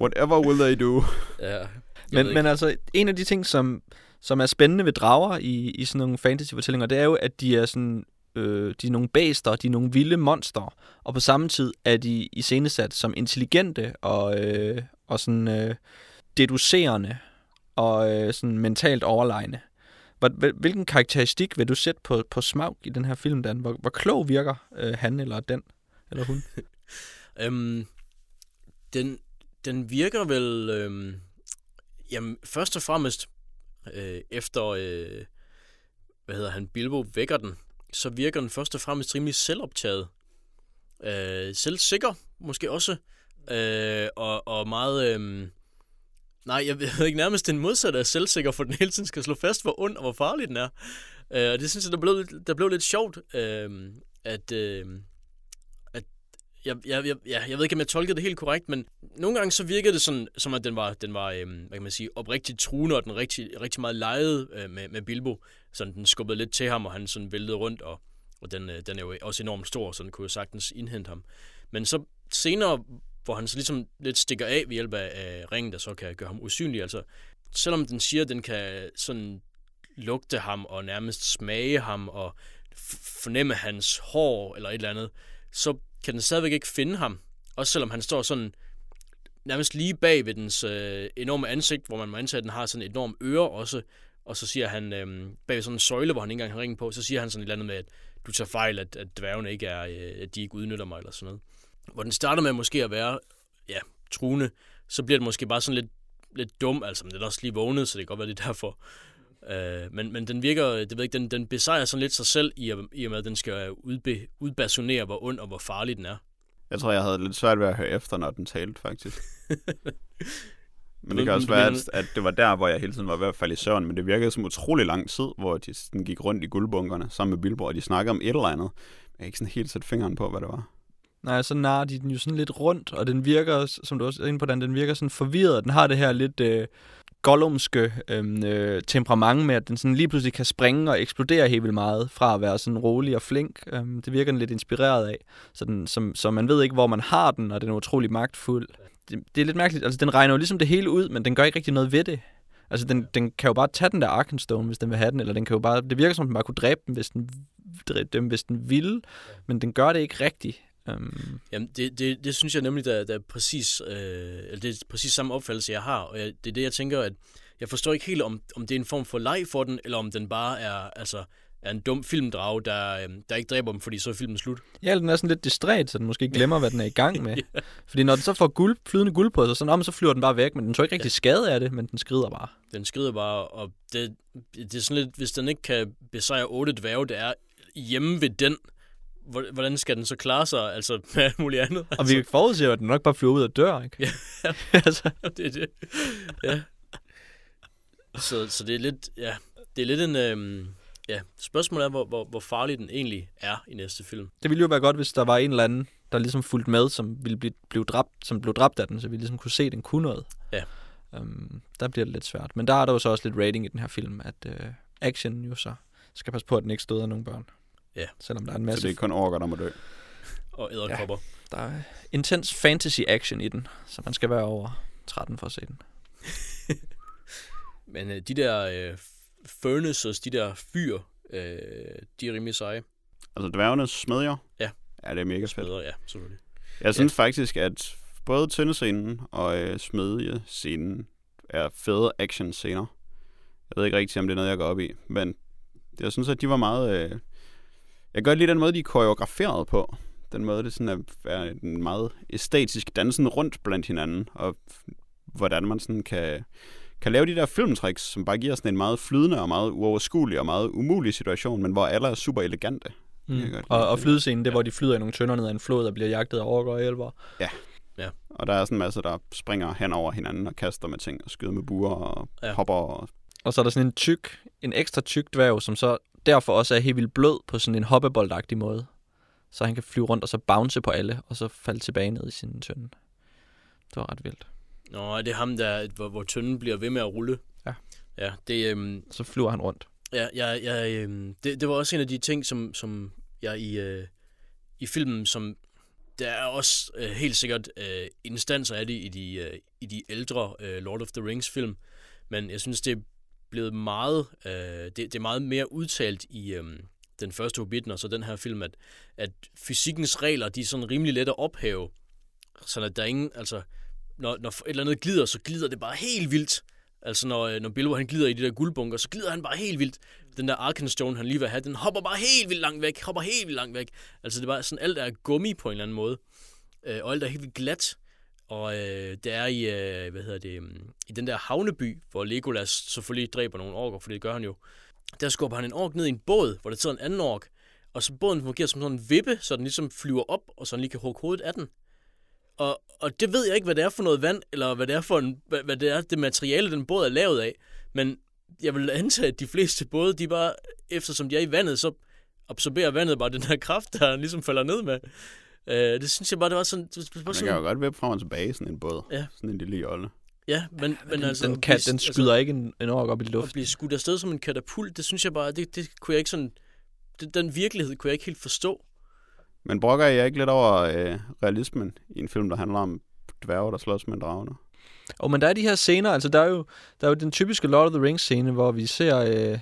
Whatever will they do? Ja. Men, men altså, en af de ting, som, som er spændende ved drager i, i sådan nogle fantasy-fortællinger, det er jo, at de er sådan... Øh, de er nogle bæster, de er nogle vilde monster, og på samme tid er de iscenesat som intelligente og, øh, og sådan øh, deducerende og øh, sådan mentalt overlegne. Hvilken karakteristik vil du sætte på, på Smaug i den her film, Dan? Hvor, hvor klog virker øh, han eller den? Eller hun? Øhm, den, den virker vel... Øhm, jamen, først og fremmest øh, efter... Øh, hvad hedder han? Bilbo vækker den. Så virker den først og fremmest rimelig selvoptaget. Øh, selvsikker, måske også. Øh, og, og meget... Øh, nej, jeg ved ikke nærmest den modsatte af selvsikker, for den hele tiden skal slå fast, hvor ond og hvor farlig den er. Øh, og det synes jeg, der blev, lidt- der blev lidt sjovt, øh, at... Øh, jeg, jeg, jeg, jeg, ved ikke, om jeg tolkede det helt korrekt, men nogle gange så virkede det sådan, som at den var, den var øhm, hvad kan man sige, oprigtigt truende, og den rigtig, rigtig meget legede øh, med, med Bilbo. Sådan den skubbede lidt til ham, og han sådan væltede rundt, og, og den, øh, den er jo også enormt stor, så den kunne jo sagtens indhente ham. Men så senere, hvor han så ligesom lidt stikker af ved hjælp af, af ringen, der så kan gøre ham usynlig, altså selvom den siger, at den kan sådan lugte ham og nærmest smage ham og fornemme hans hår eller et eller andet, så kan den stadigvæk ikke finde ham. Også selvom han står sådan nærmest lige bag ved dens øh, enorme ansigt, hvor man må antage, at den har sådan et enormt øre også. Og så siger han, øh, bag sådan en søjle, hvor han ikke engang har ringen på, så siger han sådan et eller andet med, at du tager fejl, at, at dværgene ikke er, øh, at de ikke udnytter mig eller sådan noget. Hvor den starter med måske at være, ja, truende, så bliver det måske bare sådan lidt, lidt dum, altså, men den er også lige vågnet, så det kan godt være, det er derfor. Øh, men, men den virker, det ved ikke, den, den besejrer sådan lidt sig selv, i, i og med, at den skal udbe, udbasonere, hvor ond og hvor farlig den er. Jeg tror, jeg havde lidt svært ved at høre efter, når den talte, faktisk. men det kan også være, at, at det var der, hvor jeg hele tiden var ved at falde i søvn, men det virkede som utrolig lang tid, hvor de sådan gik rundt i guldbunkerne sammen med Bilbo, og de snakkede om et eller andet. Jeg kan ikke sådan helt sætte fingeren på, hvad det var. Nej, så nar de den jo sådan lidt rundt, og den virker, som du også er inde på, den, den virker sådan forvirret. Den har det her lidt øh, gollumske øhm, øh, temperament med, at den sådan lige pludselig kan springe og eksplodere helt vildt meget, fra at være sådan rolig og flink. Øhm, det virker den lidt inspireret af, så, den, som, så man ved ikke, hvor man har den, og den er utrolig magtfuld. Det, det er lidt mærkeligt, altså den regner jo ligesom det hele ud, men den gør ikke rigtig noget ved det. Altså, den, den kan jo bare tage den der Arkenstone, hvis den vil have den, eller den kan jo bare, det virker som, den bare kunne dræbe dem, hvis den, dræbe dem, hvis den ville, men den gør det ikke rigtigt. Um... Jamen, det, det, det synes jeg nemlig, der, der er præcis, øh, eller det er præcis samme opfattelse, jeg har. Og jeg, det er det, jeg tænker, at jeg forstår ikke helt, om, om det er en form for leg for den, eller om den bare er, altså, er en dum filmdrag, der, øh, der ikke dræber dem, fordi så er filmen slut. Ja, den er sådan lidt distræt, så den måske glemmer, hvad den er i gang med. ja. Fordi når den så får guld, flydende guld på sig, så, om, så flyver den bare væk, men den tror ikke rigtig ja. skade af det, men den skrider bare. Den skrider bare, og det, det er sådan lidt, hvis den ikke kan besejre otte dværge, det er hjemme ved den, hvordan skal den så klare sig, altså med alt muligt andet? Altså. Og vi altså. forudser at den nok bare flyver ud af dør, ikke? Ja, altså. det er det. Ja. Så, så det er lidt, ja, det er lidt en, øhm, ja, spørgsmålet er, hvor, hvor, hvor farlig den egentlig er i næste film. Det ville jo være godt, hvis der var en eller anden, der ligesom fulgte med, som ville blive, blive dræbt, som blev dræbt af den, så vi ligesom kunne se, at den kunne noget. Ja. Um, der bliver det lidt svært. Men der er der jo så også lidt rating i den her film, at uh, action jo så skal passe på, at den ikke støder nogen børn. Ja. Selvom der er en masse... Så det er kun orker, der må dø. Og æderkopper. Ja, der er intens fantasy action i den, så man skal være over 13 for at se den. Men øh, de der øh, furnaces, de der fyr, øh, de er rimelig seje. Altså dværgenes smedjer? Ja. Ja, det er mega fedt. Smedjer, ja, selvfølgelig. Jeg synes ja. faktisk, at både tændescenen og øh, smedjescenen er fede action-scener. Jeg ved ikke rigtig, om det er noget, jeg går op i, men jeg synes, at de var meget... Øh... Jeg gør lige den måde, de er koreograferet på. Den måde, det sådan er, er en meget æstetisk dansen rundt blandt hinanden, og hvordan man sådan kan, kan lave de der filmtricks, som bare giver sådan en meget flydende og meget uoverskuelig og meget umulig situation, men hvor alle er super elegante. Mm. Og, og flydescenen, det er, hvor de flyder i nogle tønder ned ad en flod og bliver jagtet af orker og elver. Ja. ja. Og der er sådan en masse, der springer hen over hinanden og kaster med ting og skyder med buer og ja. hopper og og så er der sådan en tyk, en ekstra tyk dværg, som så derfor også er helt vildt blød på sådan en hoppeboldagtig måde. Så han kan flyve rundt og så bounce på alle, og så falde tilbage ned i sin tønde. Det var ret vildt. Nå, det er ham, der, hvor, hvor tønden bliver ved med at rulle. Ja. Ja, det... Øhm, så flyver han rundt. Ja, ja, ja øhm, det, det var også en af de ting, som, som jeg i, øh, i filmen, som der er også øh, helt sikkert øh, instanser af det i de, øh, i de ældre øh, Lord of the Rings film, men jeg synes, det er blevet meget, øh, det, det er meget mere udtalt i øh, den første Hobbiten og så den her film, at, at fysikkens regler, de er sådan rimelig let at ophæve, sådan at der er ingen, altså, når, når et eller andet glider, så glider det bare helt vildt. Altså når, øh, når Bilbo han glider i de der guldbunker, så glider han bare helt vildt. Den der Arkenstone, han lige vil have, den hopper bare helt vildt langt væk, hopper helt vildt langt væk. Altså det er bare sådan, alt er gummi på en eller anden måde. Øh, og alt er helt vildt glat. Og øh, det er i, øh, hvad hedder det, øhm, i den der havneby, hvor Legolas selvfølgelig dræber nogle orker, for det gør han jo. Der skubber han en ork ned i en båd, hvor der sidder en anden ork. Og så båden fungerer som sådan en vippe, så den ligesom flyver op, og så den lige kan hugge hovedet af den. Og, og det ved jeg ikke, hvad det er for noget vand, eller hvad det er for en, hvad, hvad det er, det materiale, den båd er lavet af. Men jeg vil antage, at de fleste både, de bare, eftersom de er i vandet, så absorberer vandet bare den her kraft, der ligesom falder ned med. Øh, det synes jeg bare, det var sådan... Det var sådan... Man kan jo godt vippe frem og tilbage sådan en båd. Ja. Sådan en lille jolle. Ja, men, men den, altså... Den, kan, blive, den skyder altså, ikke en, en ork op i luften. At blive skudt afsted som en katapult, det synes jeg bare, det, det kunne jeg ikke sådan... Det, den virkelighed kunne jeg ikke helt forstå. Men brokker jeg ikke lidt over øh, realismen i en film, der handler om dværge, der slås med dragerne? Og men der er de her scener, altså der er jo, der er jo den typiske Lord of the Rings scene, hvor vi ser øh,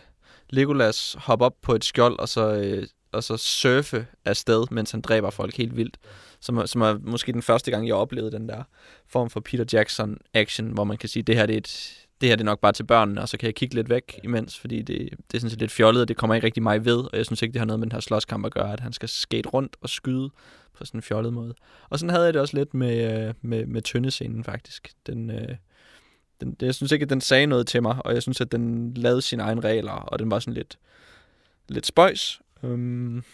Legolas hoppe op på et skjold, og så, øh, og så surfe afsted, mens han dræber folk helt vildt. Som, som er måske den første gang, jeg oplevede den der form for Peter Jackson action, hvor man kan sige, det her det er et, det her det er nok bare til børnene, og så kan jeg kigge lidt væk imens, fordi det, det er sådan set lidt fjollet, og det kommer ikke rigtig mig ved, og jeg synes ikke, det har noget med den her slåskamp at gøre, at han skal skate rundt og skyde på sådan en fjollet måde. Og sådan havde jeg det også lidt med, øh, med, med tyndescenen faktisk. Den, øh, den, jeg synes ikke, at den sagde noget til mig, og jeg synes, at den lavede sine egne regler, og den var sådan lidt, lidt spøjs. Um,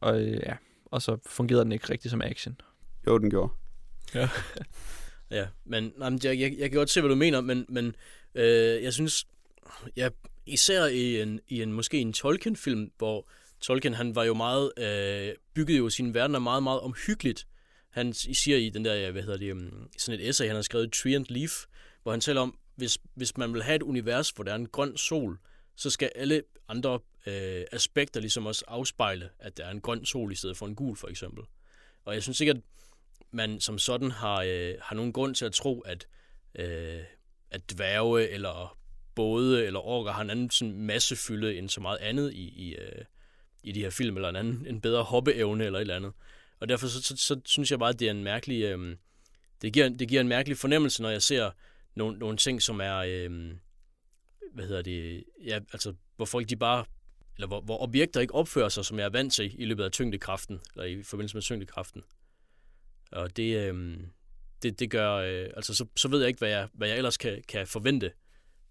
og øh, ja, og så fungerede den ikke rigtig som action. Jo, den gjorde. Ja, men nej, jeg, jeg, jeg kan godt se, hvad du mener, men, men øh, jeg synes, ja, især i en, i en måske en Tolkien-film, hvor Tolkien, han var jo meget, øh, byggede jo sin verden meget, meget omhyggeligt. Han I siger i den der, ja, hvad hedder det, um, sådan et essay, han har skrevet Tree and Leaf, hvor han taler om, hvis, hvis man vil have et univers, hvor der er en grøn sol, så skal alle andre øh, aspekter ligesom også afspejle, at der er en grøn sol i stedet for en gul, for eksempel. Og jeg synes ikke, at man som sådan har, øh, har nogen grund til at tro, at, øh, at dværge eller både eller orker har en anden sådan massefylde end så meget andet i, i, øh, i de her film, eller en anden en bedre hoppeevne eller et eller andet. Og derfor så, så, så synes jeg bare, at det er en mærkelig, øh, det, giver, det giver en mærkelig fornemmelse, når jeg ser nogle, nogle ting, som er, øh, hvad hedder det, ja, altså, hvor folk de bare, eller hvor, hvor objekter ikke opfører sig, som jeg er vant til i løbet af tyngdekraften, eller i forbindelse med tyngdekraften. Og det, øh, det, det gør, øh, altså så, så ved jeg ikke, hvad jeg, hvad jeg ellers kan, kan forvente.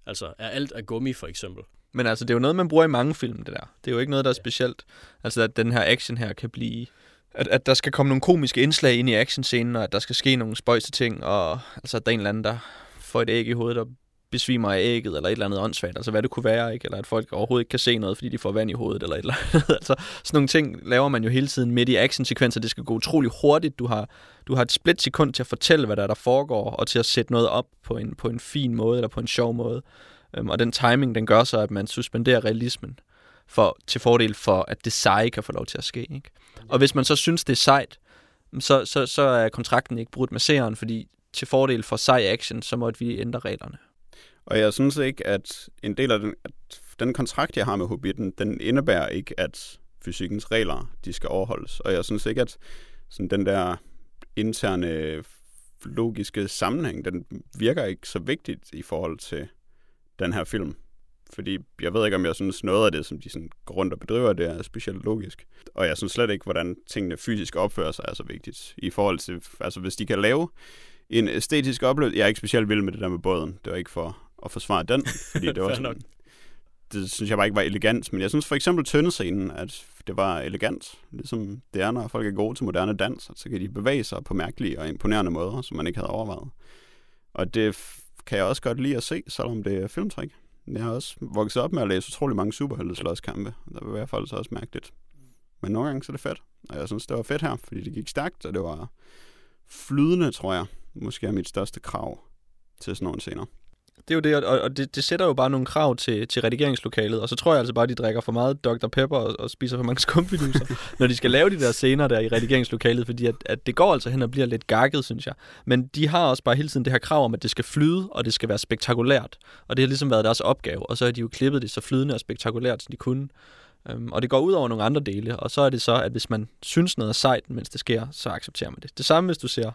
Altså, er alt af gummi, for eksempel? Men altså, det er jo noget, man bruger i mange film, det der. Det er jo ikke noget, der er specielt. Altså, at den her action her kan blive... At, at der skal komme nogle komiske indslag ind i actionscenen, og at der skal ske nogle spøjse ting, og altså, at der er en eller anden, der får et æg i hovedet, og besvimer af ægget, eller et eller andet åndssvagt, altså hvad det kunne være, ikke? eller at folk overhovedet ikke kan se noget, fordi de får vand i hovedet, eller et eller andet. altså, sådan nogle ting laver man jo hele tiden midt i actionsekvenser. Det skal gå utrolig hurtigt. Du har, du har et split sekund til at fortælle, hvad der, er, der foregår, og til at sætte noget op på en, på en fin måde, eller på en sjov måde. Øhm, og den timing, den gør så, at man suspenderer realismen for, til fordel for, at det seje kan få lov til at ske. Ikke? Og hvis man så synes, det er sejt, så, så, så er kontrakten ikke brudt med seeren, fordi til fordel for sej action, så måtte vi ændre reglerne. Og jeg synes ikke, at en del af den, at den kontrakt, jeg har med Hobbiten, den indebærer ikke, at fysikkens regler, de skal overholdes. Og jeg synes ikke, at sådan den der interne logiske sammenhæng, den virker ikke så vigtigt i forhold til den her film. Fordi jeg ved ikke, om jeg synes noget af det, som de sådan går rundt og bedriver, det er specielt logisk. Og jeg synes slet ikke, hvordan tingene fysisk opfører sig er så vigtigt. I forhold til, altså hvis de kan lave en æstetisk oplevelse. Jeg er ikke specielt vild med det der med båden. Det var ikke for at forsvare den, fordi det var sådan, nok. det synes jeg bare ikke var elegant. Men jeg synes for eksempel tøndescenen, at det var elegant. Ligesom det er, når folk er gode til moderne dans, så kan de bevæge sig på mærkelige og imponerende måder, som man ikke havde overvejet. Og det kan jeg også godt lide at se, selvom det er filmtrik. Jeg har også vokset op med at læse utrolig mange superhelteslåskampe. Der vil i hvert fald så også mærkeligt. Men nogle gange så er det fedt. Og jeg synes, det var fedt her, fordi det gik stærkt, og det var flydende, tror jeg. Måske er mit største krav til sådan nogle scener. Det er jo det, og, og det, det sætter jo bare nogle krav til, til redigeringslokalet, og så tror jeg altså bare, at de drikker for meget Dr. Pepper og, og spiser for mange skumfiduser, når de skal lave de der scener der i redigeringslokalet, fordi at, at det går altså hen og bliver lidt gakket, synes jeg. Men de har også bare hele tiden det her krav om, at det skal flyde, og det skal være spektakulært. Og det har ligesom været deres opgave, og så har de jo klippet det så flydende og spektakulært, som de kunne. Um, og det går ud over nogle andre dele, og så er det så, at hvis man synes noget er sejt, mens det sker, så accepterer man det. Det samme, hvis du ser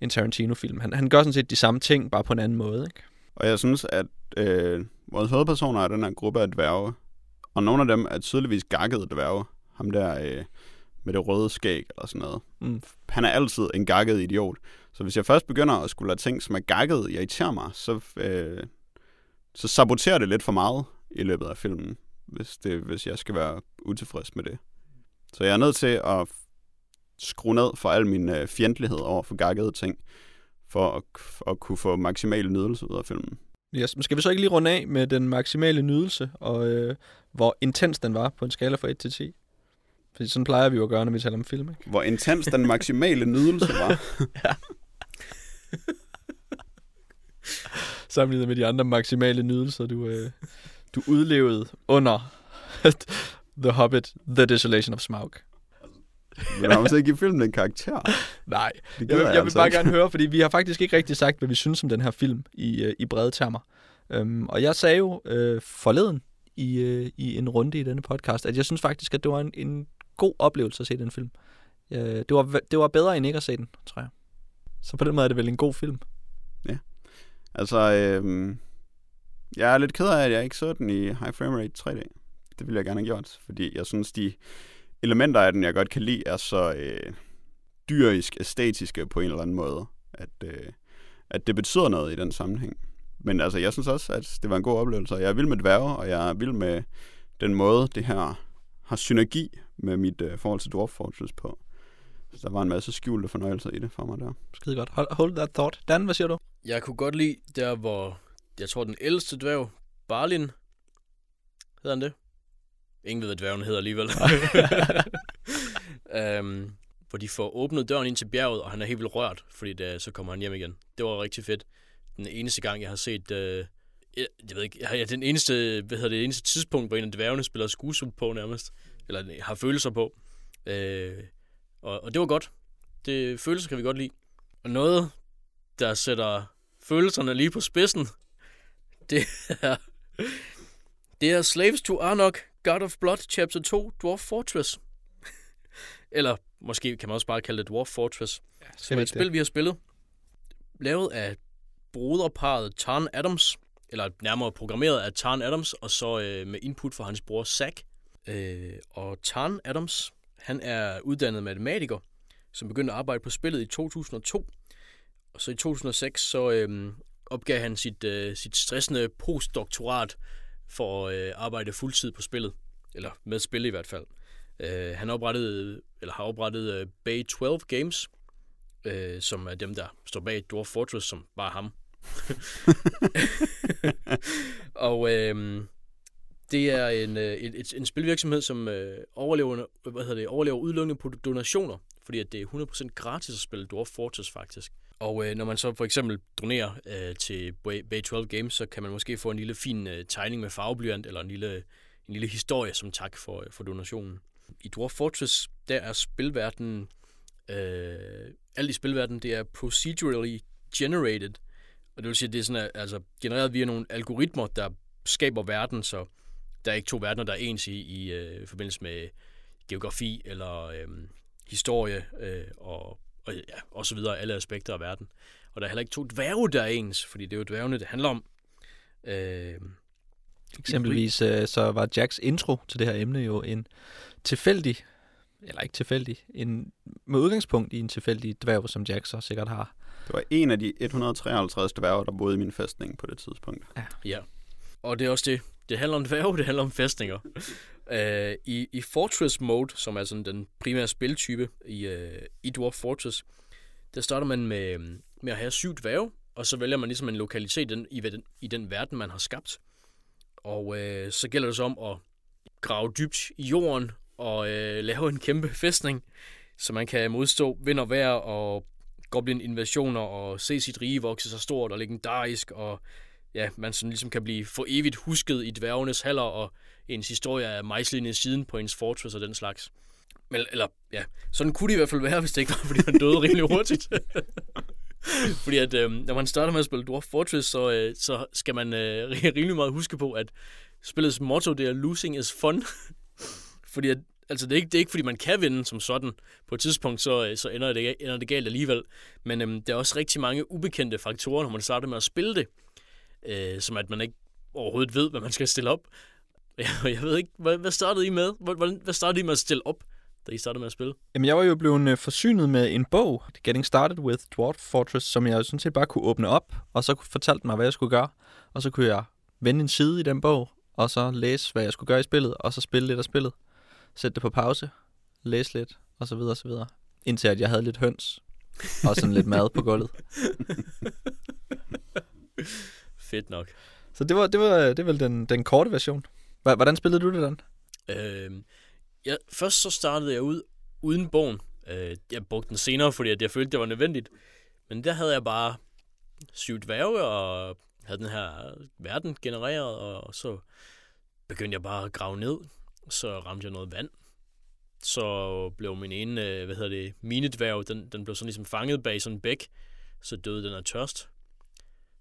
en Tarantino-film. Han, han gør sådan set de samme ting, bare på en anden måde, ikke? Og jeg synes, at øh, vores hovedpersoner er den her gruppe af dværge. Og nogle af dem er tydeligvis gakkede dværge. Ham der øh, med det røde skæg eller sådan noget. Mm. Han er altid en gakket idiot. Så hvis jeg først begynder at skulle lade ting, som er gakket, irritere mig, så, øh, så saboterer det lidt for meget i løbet af filmen, hvis, det, hvis jeg skal være utilfreds med det. Så jeg er nødt til at skrue ned for al min øh, fjendtlighed over for gakkede ting, for at, at kunne få maksimal nydelse ud af filmen. Yes. Men skal vi så ikke lige runde af med den maksimale nydelse, og øh, hvor intens den var på en skala fra 1 til 10? Fordi sådan plejer vi jo at gøre, når vi taler om film, ikke? Hvor intens den maksimale nydelse var. Sammenlignet med de andre maksimale nydelser, du, øh, du udlevede under The Hobbit, The Desolation of Smaug. Men man må så ikke give filmen en karakter. Nej, Det jeg, vil, jeg, jeg vil altså bare ikke. gerne høre, fordi vi har faktisk ikke rigtig sagt, hvad vi synes om den her film i, øh, i brede termer. Øhm, og jeg sagde jo øh, forleden i, øh, i en runde i denne podcast, at jeg synes faktisk, at det var en, en god oplevelse at se den film. Øh, det, var, det var bedre end ikke at se den, tror jeg. Så på den måde er det vel en god film. Altså, øhm, jeg er lidt ked af, at jeg ikke så den i high frame rate 3D. Det ville jeg gerne have gjort, fordi jeg synes, de elementer af den, jeg godt kan lide, er så øh, dyrisk æstetiske på en eller anden måde, at, øh, at det betyder noget i den sammenhæng. Men altså, jeg synes også, at det var en god oplevelse. Jeg er vild med dværge, og jeg er vild med den måde, det her har synergi med mit øh, forhold til Dwarf Fortress på. Så der var en masse skjulte fornøjelser i det for mig der. Skide godt. Hold, hold that thought. Dan, hvad siger du? Jeg kunne godt lide der, hvor jeg tror, den ældste dværg, Barlin, hedder han det? Ingen ved, hvad dværgen hedder alligevel. um, hvor de får åbnet døren ind til bjerget, og han er helt vildt rørt, fordi det, så kommer han hjem igen. Det var rigtig fedt. Den eneste gang, jeg har set... Øh, jeg, jeg ved ikke, jeg har den eneste, hvad hedder det, eneste tidspunkt, hvor en af dværgene spiller skuespil på nærmest. Eller har følelser på. Øh, og, og det var godt. Det, følelser kan vi godt lide. Og noget, der sætter følelserne lige på spidsen, det er, det er Slaves to Arnok, God of Blood, Chapter 2, Dwarf Fortress. Eller måske kan man også bare kalde det Dwarf Fortress. Som er et spil, vi har spillet. Lavet af broderparet Tarn Adams, eller nærmere programmeret af Tarn Adams, og så øh, med input fra hans bror Zack. Øh, og Tarn Adams, han er uddannet matematiker, som begyndte at arbejde på spillet i 2002. Og så i 2006, så øh, opgav han sit, øh, sit stressende postdoktorat for at øh, arbejde fuldtid på spillet. Eller med spil i hvert fald. Øh, han oprettede, eller har oprettet øh, Bay 12 Games, øh, som er dem, der står bag Dwarf Fortress, som bare ham. og øh, det er en, øh, et, et, en spilvirksomhed, som øh, overlever, hvad hedder det, overlever udelukkende på donationer, fordi at det er 100% gratis at spille Dwarf Fortress faktisk. Og øh, når man så for eksempel donerer øh, til Bay 12 Games, så kan man måske få en lille fin øh, tegning med farveblyant, eller en lille, en lille historie som tak for, øh, for donationen. I Dwarf Fortress, der er spilverdenen, øh, alt i spilverdenen, det er procedurally generated. Og det vil sige, at det er sådan, altså, genereret via nogle algoritmer, der skaber verden, så der er ikke to verdener, der er ens i, i øh, forbindelse med geografi eller øh, historie øh, og, og, ja, og så videre, alle aspekter af verden. Og der er heller ikke to dværge, der er ens, fordi det er jo dværgene, det handler om. Øh, Eksempelvis øh, så var Jacks intro til det her emne jo en tilfældig, eller ikke tilfældig, en, med udgangspunkt i en tilfældig dværg, som Jack så sikkert har. Det var en af de 153 dværge, der boede i min fæstning på det tidspunkt. Ja, og det er også det. Det handler om dværge, det handler om fæstninger uh, i, I Fortress Mode, som er sådan den primære spiltype i, øh, i Dwarf Fortress, der starter man med, øh, med at have syv dværge, og så vælger man ligesom en lokalitet i den, i, den, i den verden, man har skabt. Og øh, så gælder det så om at grave dybt i jorden og øh, lave en kæmpe fæstning, så man kan modstå vind og vejr og goblin-invasioner og se sit rige vokse så stort og legendarisk og ja, man sådan ligesom kan blive for evigt husket i dværgenes haller, og ens historie er mejslet i siden på ens fortress og den slags. Men, eller, ja, sådan kunne det i hvert fald være, hvis det ikke var, fordi han døde rimelig hurtigt. fordi at, øh, når man starter med at spille Dwarf Fortress, så, øh, så skal man øh, rimelig meget huske på, at spillets motto, det er losing is fun. fordi at, altså det er, ikke, det er ikke, fordi man kan vinde som sådan. På et tidspunkt, så, øh, så ender, det, ender det galt alligevel. Men øh, der er også rigtig mange ubekendte faktorer, når man starter med at spille det øh, som at man ikke overhovedet ved, hvad man skal stille op. Jeg, jeg ved ikke, hvad, hvad startede I med? Hvad, hvad startede I med at stille op, da I startede med at spille? Jamen, jeg var jo blevet øh, forsynet med en bog, Getting Started with Dwarf Fortress, som jeg sådan set bare kunne åbne op, og så fortalte mig, hvad jeg skulle gøre. Og så kunne jeg vende en side i den bog, og så læse, hvad jeg skulle gøre i spillet, og så spille lidt af spillet. Sætte det på pause, læse lidt, og så videre, og så videre. Indtil at jeg havde lidt høns, og sådan lidt mad på gulvet. Fedt nok. Så det var, det var, det var vel den, den korte version. Hvordan spillede du det, Dan? Øh, ja, først så startede jeg ud uden bogen. Øh, jeg brugte den senere, fordi at jeg følte, det var nødvendigt. Men der havde jeg bare syv dværge, og havde den her verden genereret, og så begyndte jeg bare at grave ned. Så ramte jeg noget vand. så blev min ene, øh, hvad hedder det, minedværg, den, den blev sådan ligesom fanget bag sådan en bæk, så døde den af tørst.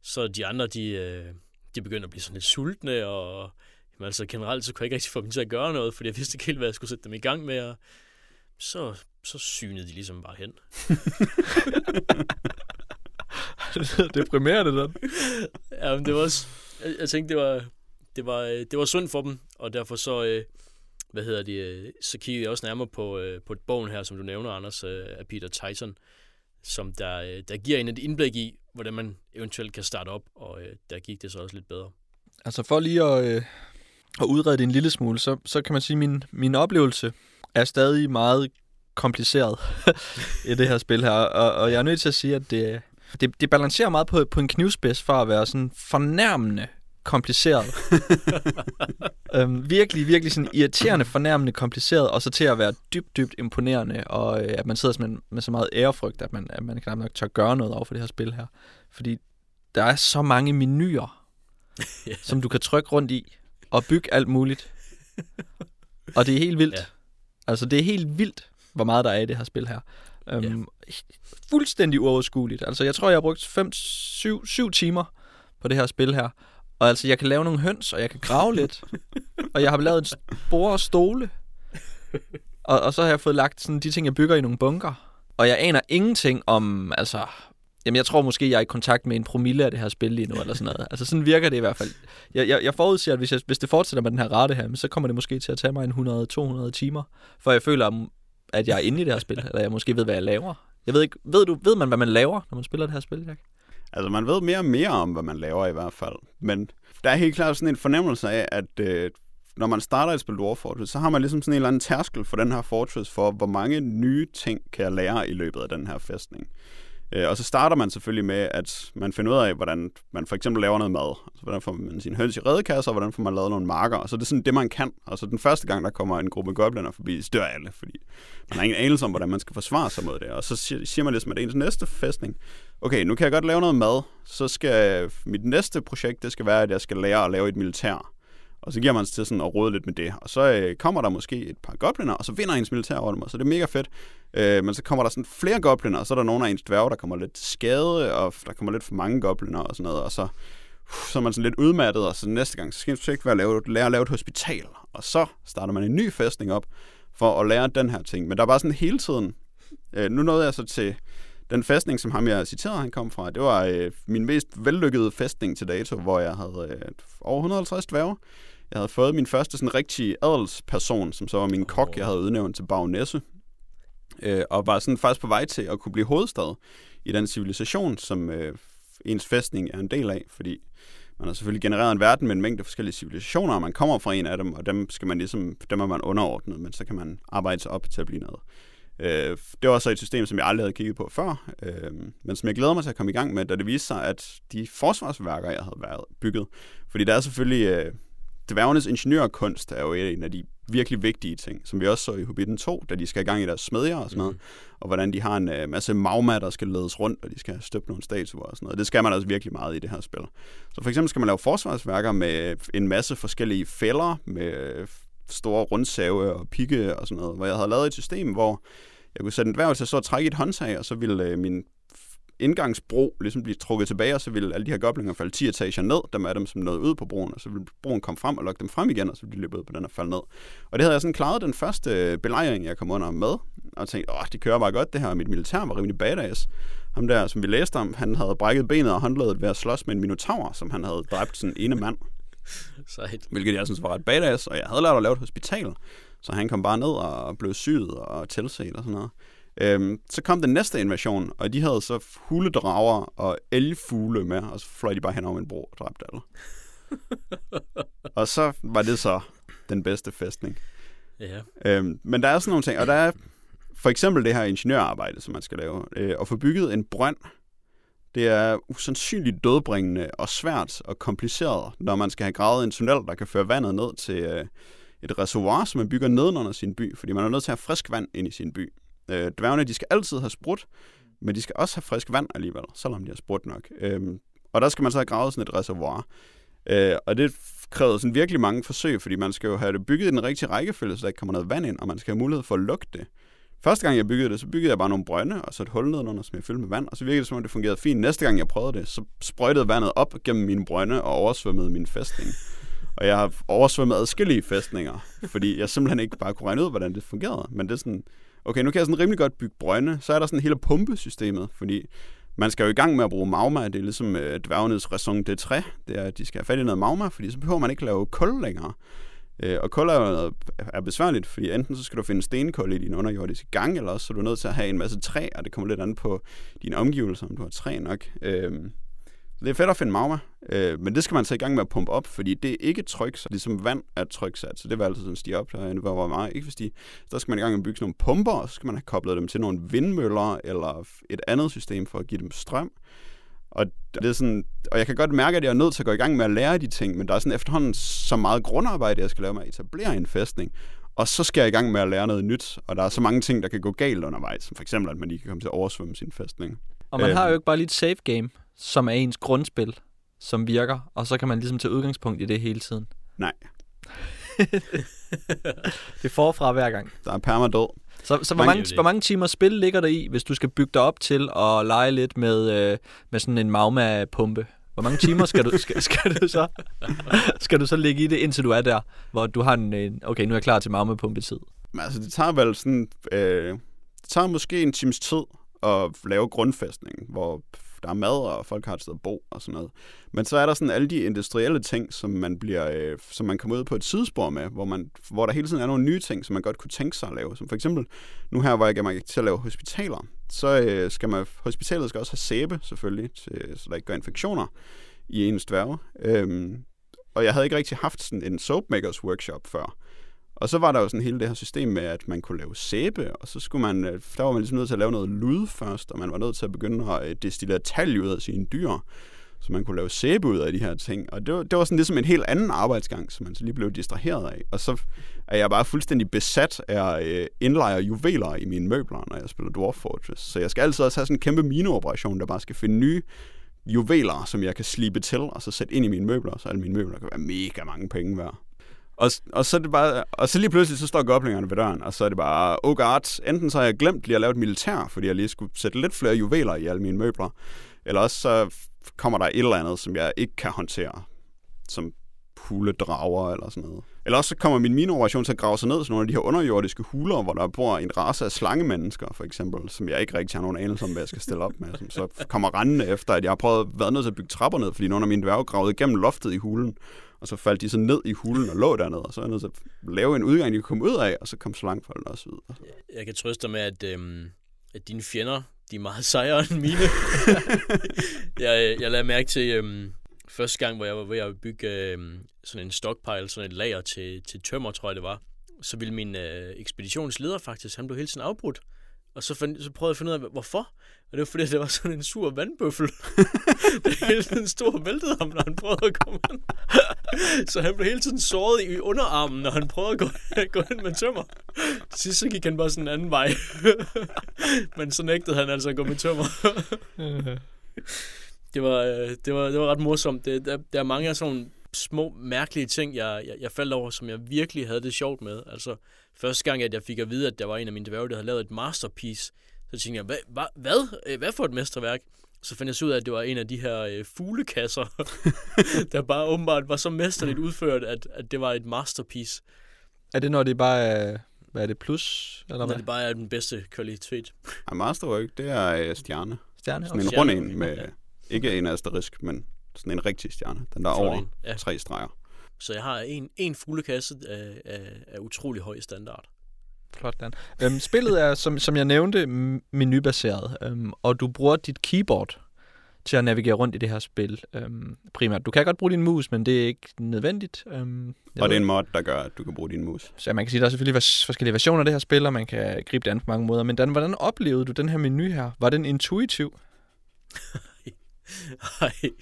Så de andre, de, øh, de begyndte at blive sådan lidt sultne, og jamen, altså generelt så kunne jeg ikke rigtig få dem til at gøre noget, fordi jeg vidste ikke helt, hvad jeg skulle sætte dem i gang med, og så, så synede de ligesom bare hen. det er deprimerende, den. ja, men det var også, jeg, jeg tænkte, det var, det var, øh, det var synd for dem, og derfor så, øh, hvad hedder det, så kiggede jeg også nærmere på, på et bogen her, som du nævner, Anders, af Peter Tyson, som der, der giver en et indblik i, hvordan man eventuelt kan starte op, og øh, der gik det så også lidt bedre. Altså for lige at, øh, at udrede det en lille smule, så, så kan man sige, at min, min oplevelse er stadig meget kompliceret i det her spil her, og, og jeg er nødt til at sige, at det, det, det balancerer meget på, på en knivspids for at være sådan fornærmende kompliceret. øhm, virkelig, virkelig sådan irriterende, fornærmende kompliceret, og så til at være dybt, dybt imponerende, og øh, at man sidder med, med så meget ærefrygt, at man, at man knap nok tør gøre noget over for det her spil her. Fordi der er så mange menuer, yeah. som du kan trykke rundt i, og bygge alt muligt. Og det er helt vildt. Yeah. Altså, det er helt vildt, hvor meget der er i det her spil her. Øhm, yeah. Fuldstændig uoverskueligt. Altså, jeg tror, jeg har brugt 5-7 timer på det her spil her. Og altså, jeg kan lave nogle høns, og jeg kan grave lidt. og jeg har lavet en spore og stole. Og, og så har jeg fået lagt sådan de ting, jeg bygger i nogle bunker. Og jeg aner ingenting om, altså... Jamen, jeg tror måske, jeg er i kontakt med en promille af det her spil lige nu, eller sådan noget. Altså, sådan virker det i hvert fald. Jeg, jeg, jeg forudser, at hvis, jeg, hvis det fortsætter med den her rate her, så kommer det måske til at tage mig en 100-200 timer, for jeg føler, at jeg er inde i det her spil, eller jeg måske ved, hvad jeg laver. Jeg ved ikke, ved, du, ved man, hvad man laver, når man spiller det her spil, Jack? Altså, man ved mere og mere om, hvad man laver i hvert fald. Men der er helt klart sådan en fornemmelse af, at øh, når man starter et spil Dwarf Fortress, så har man ligesom sådan en eller anden tærskel for den her Fortress for, hvor mange nye ting kan jeg lære i løbet af den her fæstning. Øh, og så starter man selvfølgelig med, at man finder ud af, hvordan man for eksempel laver noget mad. Altså, hvordan får man sin høns i redekasser, og hvordan får man lavet nogle marker. Og så er det sådan det, man kan. Og så den første gang, der kommer en gruppe gobliner forbi, så dør alle, fordi man har ingen anelse om, hvordan man skal forsvare sig mod det. Og så siger man ligesom, at ens næste fæstning, okay, nu kan jeg godt lave noget mad, så skal mit næste projekt, det skal være, at jeg skal lære at lave et militær. Og så giver man sig til sådan at rode lidt med det. Og så øh, kommer der måske et par gobliner, og så vinder ens militær over dem, og så er det mega fedt. Øh, men så kommer der sådan flere gobliner, og så er der nogle af ens dværge, der kommer lidt skade, og der kommer lidt for mange gobliner og sådan noget. Og så, uh, så er man sådan lidt udmattet, og så næste gang, så skal man ikke være at lave, lære at lave et hospital. Og så starter man en ny fæstning op, for at lære den her ting. Men der er bare sådan hele tiden... Øh, nu nåede jeg så til den fæstning, som ham jeg citerede, han kom fra. Det var øh, min mest vellykkede fæstning til dato, hvor jeg havde øh, over 150 dværge. Jeg havde fået min første sådan rigtig adelsperson, som så var min kok, jeg havde udnævnt til bagnæsse. Øh, og var sådan faktisk på vej til at kunne blive hovedstad i den civilisation, som øh, ens fæstning er en del af, fordi man har selvfølgelig genereret en verden med en mængde forskellige civilisationer, og man kommer fra en af dem, og dem, skal man ligesom, dem er man underordnet, men så kan man arbejde sig op til at blive noget. Øh, det var så et system, som jeg aldrig havde kigget på før, øh, men som jeg glæder mig til at komme i gang med, da det viste sig, at de forsvarsværker, jeg havde været bygget, fordi der er selvfølgelig øh, dværgenes ingeniørkunst er jo en af de virkelig vigtige ting, som vi også så i Hobbiten 2, da de skal i gang i deres smedjer og sådan noget, mm. og hvordan de har en uh, masse magma, der skal ledes rundt, og de skal støbe nogle statuer og sådan noget. Det skal man altså virkelig meget i det her spil. Så for eksempel skal man lave forsvarsværker med en masse forskellige fælder, med store rundsave og pigge og sådan noget, hvor jeg havde lavet et system, hvor jeg kunne sætte en dværg til at så trække et håndtag, og så ville øh, min indgangsbro ligesom blive trukket tilbage, og så ville alle de her goblinger falde 10 etager ned, dem er dem, som nåede ud på broen, og så ville broen komme frem og lokke dem frem igen, og så ville de løbe ud på den og falde ned. Og det havde jeg sådan klaret den første øh, belejring, jeg kom under med, og tænkte, åh, det kører bare godt det her, og mit militær var rimelig badass. Ham der, som vi læste om, han havde brækket benet og håndledet ved at slås med en minotaur, som han havde dræbt sådan ene mand. Sejt. Hvilket jeg synes var ret badass, og jeg havde lært at lave et hospital. Så han kom bare ned og blev syet og tilset og sådan noget. Øhm, så kom den næste invasion, og de havde så huledrager og elfugle med, og så fløj de bare hen over en bro og dræbte alle. og så var det så den bedste fæstning. Ja. Øhm, men der er sådan nogle ting, og der er for eksempel det her ingeniørarbejde, som man skal lave. Øh, at få bygget en brønd, det er usandsynligt dødbringende og svært og kompliceret, når man skal have gravet en tunnel, der kan føre vandet ned til øh, et reservoir, som man bygger nedenunder sin by, fordi man er nødt til at have frisk vand ind i sin by. Øh, dværgene, de skal altid have sprut, men de skal også have frisk vand alligevel, selvom de har sprut nok. Øh, og der skal man så have gravet sådan et reservoir. Øh, og det krævede sådan virkelig mange forsøg, fordi man skal jo have det bygget i den rigtige rækkefølge, så der ikke kommer noget vand ind, og man skal have mulighed for at lukke det. Første gang jeg byggede det, så byggede jeg bare nogle brønde, og så et hul nedenunder, som jeg fyldte med vand, og så virkede det som om det fungerede fint. Næste gang jeg prøvede det, så sprøjtede vandet op gennem mine brønde og oversvømmede min fæstning. Og jeg har oversvømmet adskillige fæstninger, fordi jeg simpelthen ikke bare kunne regne ud, hvordan det fungerede. Men det er sådan, okay, nu kan jeg sådan rimelig godt bygge brønde. Så er der sådan hele pumpesystemet, fordi man skal jo i gang med at bruge magma. Det er ligesom øh, dværgenes raison de træ. Det er, at de skal have fat i noget magma, fordi så behøver man ikke lave kul længere. Øh, og kul er, er besværligt, fordi enten så skal du finde stenkul i din underjordiske gang, eller også så er du nødt til at have en masse træ, og det kommer lidt an på dine omgivelser, om du har træ nok. Øh, det er fedt at finde magma, øh, men det skal man så i gang med at pumpe op, fordi det er ikke tryk, så ligesom vand er tryksat, så det vil altid sådan stige op, der hvor meget ikke fordi Så skal man i gang med at bygge nogle pumper, og så skal man have koblet dem til nogle vindmøller eller et andet system for at give dem strøm. Og, det er sådan, og jeg kan godt mærke, at jeg er nødt til at gå i gang med at lære de ting, men der er sådan efterhånden så meget grundarbejde, jeg skal lave med at etablere en fæstning. Og så skal jeg i gang med at lære noget nyt, og der er så mange ting, der kan gå galt undervejs, som for eksempel, at man lige kan komme til at oversvømme sin fæstning. Og man øh, har jo ikke bare lige et save game som er ens grundspil, som virker, og så kan man ligesom tage udgangspunkt i det hele tiden. Nej. det er forfra hver gang. Der er permadød. Så, så hvor, mange, hvor mange timer spil ligger der i, hvis du skal bygge dig op til at lege lidt med, øh, med sådan en magma-pumpe? Hvor mange timer skal du, skal, skal, du så, skal du så ligge i det, indtil du er der, hvor du har en, okay, nu er jeg klar til magma-pumpetid? Men altså, det tager vel sådan, øh, det tager måske en times tid at lave grundfæstning, hvor der er mad, og folk har et sted at bo og sådan noget. Men så er der sådan alle de industrielle ting, som man, bliver, øh, som man kommer ud på et sidespor med, hvor, man, hvor der hele tiden er nogle nye ting, som man godt kunne tænke sig at lave. Som for eksempel, nu her, hvor jeg mig til at lave hospitaler, så øh, skal man, hospitalet skal også have sæbe, selvfølgelig, til, så der ikke gør infektioner i ens dværge. Øhm, og jeg havde ikke rigtig haft sådan en soapmakers workshop før. Og så var der jo sådan hele det her system med, at man kunne lave sæbe, og så skulle man, øh, der var man ligesom nødt til at lave noget lyd først, og man var nødt til at begynde at øh, destillere talg ud af sine dyr, så man kunne lave sæbe ud af de her ting. Og det var, det var sådan ligesom en helt anden arbejdsgang, som man så lige blev distraheret af. Og så er jeg bare fuldstændig besat af at indlejre juveler i mine møbler, når jeg spiller Dwarf Fortress. Så jeg skal altid også have sådan en kæmpe mineoperation, der bare skal finde nye juveler, som jeg kan slibe til, og så sætte ind i mine møbler, så alle mine møbler kan være mega mange penge værd. Og, og, så er det bare, og så lige pludselig, så står goblingerne ved døren, og så er det bare, oh god, enten så har jeg glemt lige at lave et militær, fordi jeg lige skulle sætte lidt flere juveler i alle mine møbler, eller også så kommer der et eller andet, som jeg ikke kan håndtere, som huledrager eller sådan noget. Eller også så kommer min mineoperation til at grave sig ned til nogle af de her underjordiske huler, hvor der bor en race af slangemennesker, for eksempel, som jeg ikke rigtig har nogen anelse om, hvad jeg skal stille op med, som så kommer rendende efter, at jeg har prøvet at være nødt til at bygge trapper ned, fordi nogle af mine dværge gravede igennem loftet i hulen, og så faldt de så ned i hulen og lå dernede, og så er jeg nødt til at lave en udgang, de kunne komme ud af, og så kom slangfolden også ud. Jeg kan trøste dig med, at, øhm, at dine fjender, de er meget sejere end mine. jeg, jeg lavede mærke til, øhm, første gang, hvor jeg var ved at bygge øhm, sådan en stockpile, sådan et lager til, til tømmer, tror jeg det var, så ville min øh, ekspeditionsleder faktisk, han blev hele tiden afbrudt. Og så, find, så prøvede jeg at finde ud af, hvorfor. Og det var fordi, det var sådan en sur vandbøffel. det hele tiden stod og væltede ham, når han prøvede at komme ind. så han blev hele tiden såret i underarmen, når han prøvede at gå, gå ind med tømmer. Til sidst så gik han bare sådan en anden vej. Men så nægtede han altså at gå med tømmer. Det, var, øh, det, var, det var ret morsomt. Det, der, der er mange af sådan små, mærkelige ting, jeg, jeg, jeg faldt over, som jeg virkelig havde det sjovt med. Altså, første gang, at jeg fik at vide, at der var en af mine dværge, der havde lavet et masterpiece, så tænkte jeg, hvad, hvad, hvad, øh, hvad for et mesterværk? Så fandt jeg så ud af, at det var en af de her øh, fuglekasser, der bare åbenbart var så mesterligt udført, at, at det var et masterpiece. Er det, når det bare er, hvad er det, plus? Eller når hvad? det bare er den bedste kvalitet. Ja, masterwork, det er øh, stjerne. Stjerne? Sådan en rund en med, ikke en asterisk, men sådan en rigtig stjerne. Den der er over ja. tre streger. Så jeg har en, en fuglekasse af, af, af utrolig høj standard. Flot, Dan. Øhm, spillet er, som, som jeg nævnte, menubaseret, øhm, og du bruger dit keyboard til at navigere rundt i det her spil øhm, primært. Du kan godt bruge din mus, men det er ikke nødvendigt. Øhm, og det er en mod, der gør, at du kan bruge din mus. Så man kan sige, at der er selvfølgelig forskellige versioner af det her spil, og man kan gribe det an på mange måder. Men Dan, hvordan oplevede du den her menu her? Var den intuitiv? Nej, det,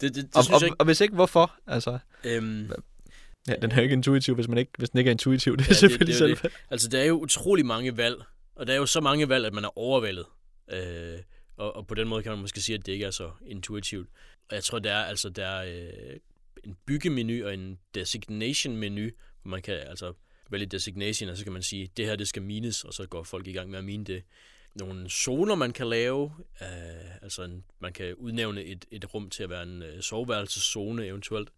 det, det og, synes og, jeg ikke. Og hvis ikke, hvorfor? Altså, øhm, ja, den er jo ikke intuitiv, hvis, man ikke, hvis den ikke er intuitiv. Det er ja, selvfølgelig det, det, selv. Det. Altså, der er jo utrolig mange valg, og der er jo så mange valg, at man er overvældet. Øh, og, og på den måde kan man måske sige, at det ikke er så intuitivt. Og jeg tror, der er, altså, der er øh, en byggemenu og en designation-menu, hvor man kan altså vælge designation, og så kan man sige, det her det skal mines, og så går folk i gang med at mine det. Nogle zoner, man kan lave, uh, altså en, man kan udnævne et, et rum til at være en uh, soveværelseszone eventuelt,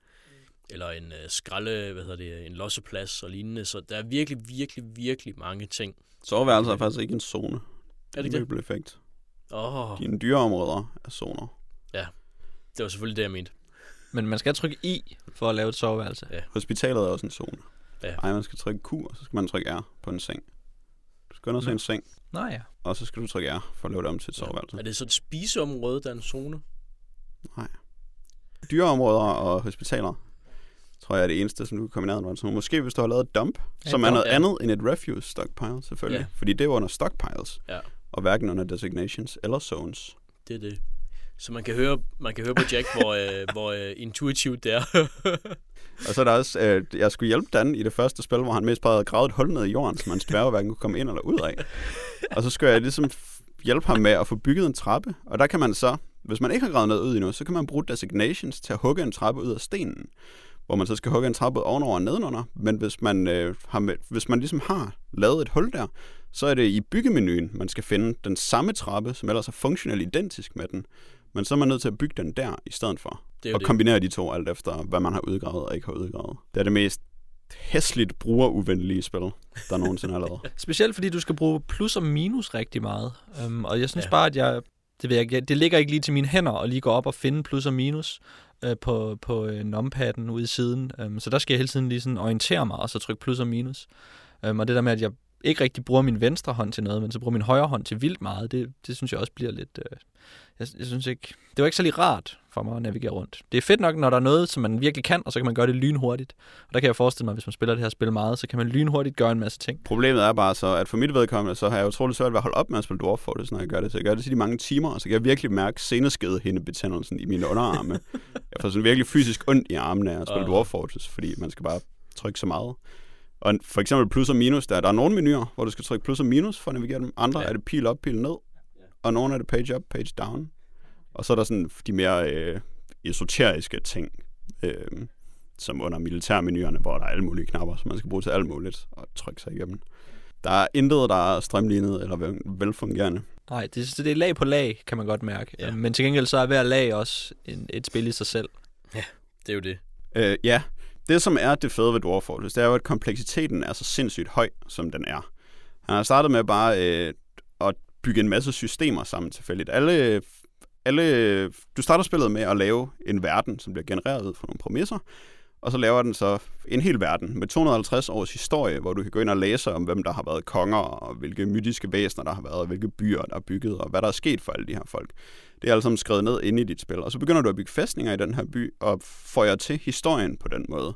eller en uh, skralde, hvad hedder det, en losseplads og lignende, så der er virkelig, virkelig, virkelig mange ting. Soveværelser er faktisk ikke en zone. Er det ikke det? Åh, oh, Dine dyreområder er zoner. det var selvfølgelig det, jeg mente. Men man skal trykke I for at lave et soveværelse. Hospitalet er også en zone. Ja. Ej, man skal trykke Q, og så skal man trykke R på en seng. Skal undersøge Nå. en seng, Nå ja. og så skal du trykke R for at lave det om til et soveværelse. Er det så et spiseområde, der er en zone? Dyreområder og hospitaler, tror jeg er det eneste, som du kan kombinere med. Så måske hvis du har lavet et dump, Ja, som er noget ja. andet end et refuse stockpile, selvfølgelig. Ja. Fordi det er under stockpiles, Ja. og hverken under designations eller zones. Det er det. Så man kan høre, man kan høre på Jack, hvor, øh, hvor øh, intuitivt det er. Og så er der også, øh, jeg skulle hjælpe Dan i det første spil, hvor han mest bare havde gravet et hul ned i jorden, så hans dværge hverken kunne komme ind eller ud af. Og så skulle jeg ligesom hjælpe ham med at få bygget en trappe. Og der kan man så, hvis man ikke har gravet noget ud endnu, så kan man bruge designations til at hugge en trappe ud af stenen. Hvor man så skal hugge en trappe ovenover og nedenunder. Men hvis man, øh, har med, hvis man ligesom har lavet et hul der, så er det i byggemenuen, man skal finde den samme trappe, som ellers er funktionelt identisk med den. Men så er man nødt til at bygge den der i stedet for. Det og det. kombinere de to alt efter, hvad man har udgravet og ikke har udgravet. Det er det mest hæsligt brugeruvenlige spil, der nogensinde er lavet. Specielt fordi du skal bruge plus og minus rigtig meget. Um, og jeg synes Ja. bare, at jeg, det, ved jeg, det ligger ikke lige til mine hænder at lige gå op og finde plus og minus øh, på, på øh, numpadden ude i siden. Um, så der skal jeg hele tiden lige sådan orientere mig og så trykke plus og minus. Um, og det der med, at jeg ikke rigtig bruger min venstre hånd til noget, men så bruger min højre hånd til vildt meget, det, det synes jeg også bliver lidt... Øh, jeg, jeg synes ikke... Det var ikke særlig rart for mig at navigere rundt. Det er fedt nok, når der er noget, som man virkelig kan, og så kan man gøre det lynhurtigt. Og der kan jeg forestille mig, at hvis man spiller det her spil meget, så kan man lynhurtigt gøre en masse ting. Problemet er bare så, at for mit vedkommende, så har jeg utroligt svært ved at holde op med at spille Dwarf Fortress, når jeg gør det. Så jeg gør det til de mange timer, og så kan jeg virkelig mærke seneskedehindebetændelsen i mine underarme. jeg får sådan virkelig fysisk ondt i armene af at spille Åh. Dwarf Fortress, fordi man skal bare trykke så meget. Og for eksempel plus og minus, der, der er nogle menuer, hvor du skal trykke plus og minus for at navigere dem. Andre Ja. er det pil op, pil ned. Og nogle er det page up, page down. Og så er der sådan de mere øh, esoteriske ting, øh, som under militærmenuerne, hvor der er alle mulige knapper, som man skal bruge til alt muligt og trykke sig igennem. Der er intet, der er strømlignet eller vel- velfungerende. Nej, det, så det er lag på lag, kan man godt mærke. Ja. Ja. Men til gengæld så er hver lag også en, et spil i sig selv. Det er jo det. Øh, ja, det som er det fede ved Dwarf Fortress, det er jo, at kompleksiteten er så sindssygt høj, som den er. Han har startet med bare øh, bygge en masse systemer sammen tilfældigt. Alle, alle, du starter spillet med at lave en verden, som bliver genereret ud fra nogle præmisser, og så laver den så en hel verden med 250 års historie, hvor du kan gå ind og læse om, hvem der har været konger, og hvilke mytiske væsener der har været, og hvilke byer der er bygget, og hvad der er sket for alle de her folk. Det er alt sammen skrevet ned inde i dit spil. Og så begynder du at bygge fæstninger i den her by, og får jer til historien på den måde.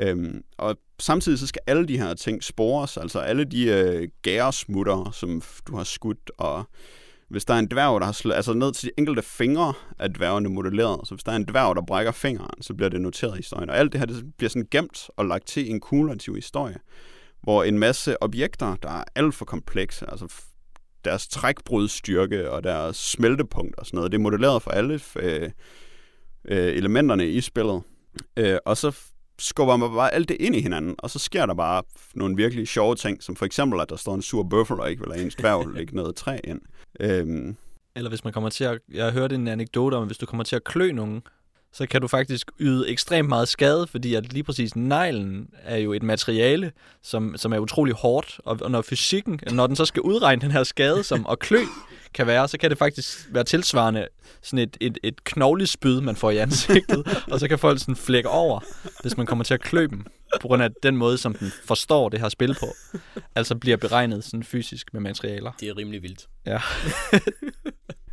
Øhm, og samtidig så skal alle de her ting spores, altså alle de øh, gæresmutter, som du har skudt, og hvis der er en dværg, der har slået, altså ned til de enkelte fingre af dværgene modelleret, så hvis der er en dværg, der brækker fingeren, så bliver det noteret i historien. Og alt det her, det bliver sådan gemt og lagt til i en kumulativ historie, hvor en masse objekter, der er alt for komplekse, altså deres trækbrudstyrke og deres smeltepunkt og sådan noget, det er modelleret for alle øh, øh, elementerne i spillet. Øh, og så skubber man bare alt det ind i hinanden, og så sker der bare nogle virkelig sjove ting, som for eksempel, at der står en sur bøffel, og ikke vil lade ens dværg lægge noget træ ind. Øhm, Eller hvis man kommer til at... Jeg har hørt en anekdote om, at hvis du kommer til at klø nogen, så kan du faktisk yde ekstremt meget skade, fordi at lige præcis neglen er jo et materiale, som, som er utrolig hårdt, og, og når fysikken, når den så skal udregne den her skade, som at klø kan være, så kan det faktisk være tilsvarende sådan et, et, et knoglespyd, man får i ansigtet, og så kan folk sådan flække over, hvis man kommer til at klø dem, på grund af den måde, som den forstår det her spil på. Altså bliver beregnet sådan fysisk med materialer. Det er rimelig vildt. Ja.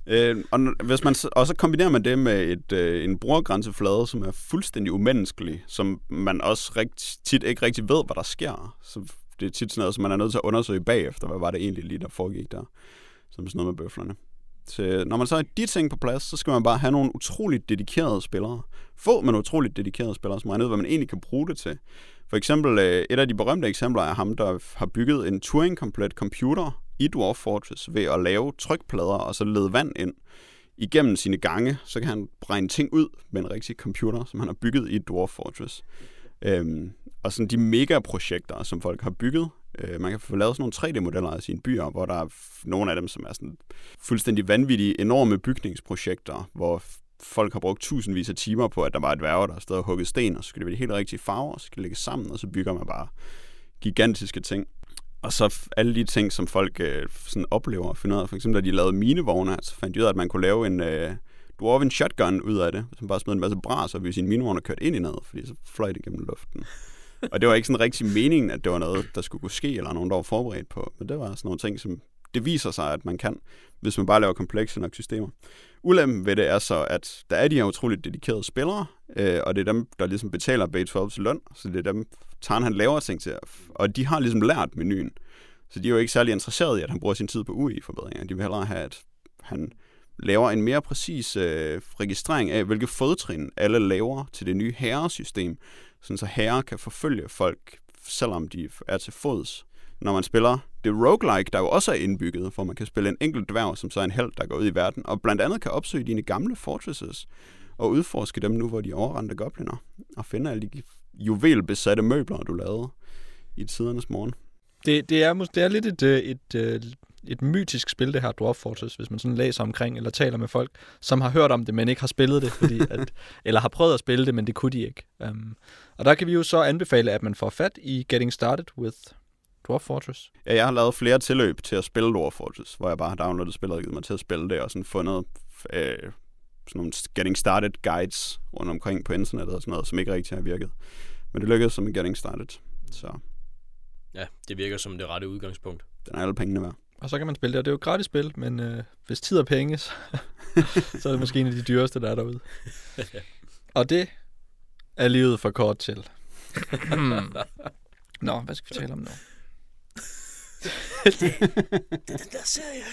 Øh, og hvis man og så kombinerer man det med et, øh, en brugergrænseflade, som er fuldstændig umenneskelig, som man også rigt, tit ikke rigtig ved, hvad der sker. Så det er tit sådan noget, som man er nødt til at undersøge bagefter, hvad var det egentlig lige, der foregik der. Som sådan noget med bøflerne. Så øh, når man så har de ting på plads, så skal man bare have nogle utroligt dedikerede spillere. Få, men utroligt dedikerede spillere, som regner ud, hvad man egentlig kan bruge det til. For eksempel, øh, et af de berømte eksempler er ham, der har bygget en Turing-komplet computer i Dwarf Fortress ved at lave trykplader og så lede vand ind igennem sine gange, så kan han regne ting ud med en rigtig computer, som han har bygget i Dwarf Fortress. Øhm, og sådan de megaprojekter, som folk har bygget, øh, man kan få lavet sådan nogle 3D-modeller af sine byer, hvor der er nogle af dem, som er sådan fuldstændig vanvittige, enorme bygningsprojekter, hvor folk har brugt tusindvis af timer på, at der var et værve, der stod og hugget sten, og så skal det være de helt rigtige farver, og så skal det ligge sammen, og så bygger man bare gigantiske ting. Og så alle de ting, som folk øh, sådan oplever og finder ud af. For eksempel, da de lavede minevogne, altså, så fandt de ud af, at man kunne lave en øh, dwarven shotgun ud af det, som bare smed en masse bras, og hvis sin minevogne kørte ind i noget, fordi så fløj det gennem luften og det var ikke sådan rigtig meningen, at det var noget, der skulle kunne ske, eller nogen, der var forberedt på. Men det var sådan nogle ting, som det viser sig, at man kan, hvis man bare laver komplekse nok systemer. Ulempen ved det er så, at der er de her utroligt dedikerede spillere, øh, og det er dem, der ligesom betaler Bates løn, så det er dem, Tarn han laver ting til, og de har ligesom lært menuen. Så de er jo ikke særlig interesserede i, at han bruger sin tid på UI-forbedringer. De vil hellere have, at han laver en mere præcis øh, registrering af, hvilke fodtrin alle laver til det nye herresystem, sådan så herre kan forfølge folk, selvom de er til fods. Når man spiller det roguelike, der jo også er indbygget, hvor man kan spille en enkelt dværg, som så er en held, der går ud i verden, og blandt andet kan opsøge dine gamle fortresses, og udforske dem nu, hvor de overrendte gobliner, og finde alle de juvelbesatte møbler, du lavede i tidernes morgen. Det, det, er, det er lidt et, øh, et, et, et mytisk spil, det her Dwarf Fortress, hvis man sådan læser omkring eller taler med folk, som har hørt om det, men ikke har spillet det, fordi at, eller har prøvet at spille det, men det kunne de ikke. Um, og der kan vi jo så anbefale, at man får fat i Getting Started with Dwarf Fortress. Ja, jeg har lavet flere tilløb til at spille Dwarf Fortress, hvor jeg bare har downloadet spillet og givet mig til at spille det, og sådan fundet øh, sådan nogle getting started guides rundt omkring på internettet og sådan noget, som ikke rigtig har virket. Men det lykkedes som en getting started. Så. Ja, det virker som det rette udgangspunkt. Den er alle pengene værd. Og så kan man spille det, og det er jo et gratis spil, men øh, hvis tid er penge, så, så er det måske en af de dyreste, der er derude. og det er livet for kort til. hmm. Nå, hvad skal vi tale om nu? det, det er den der serie.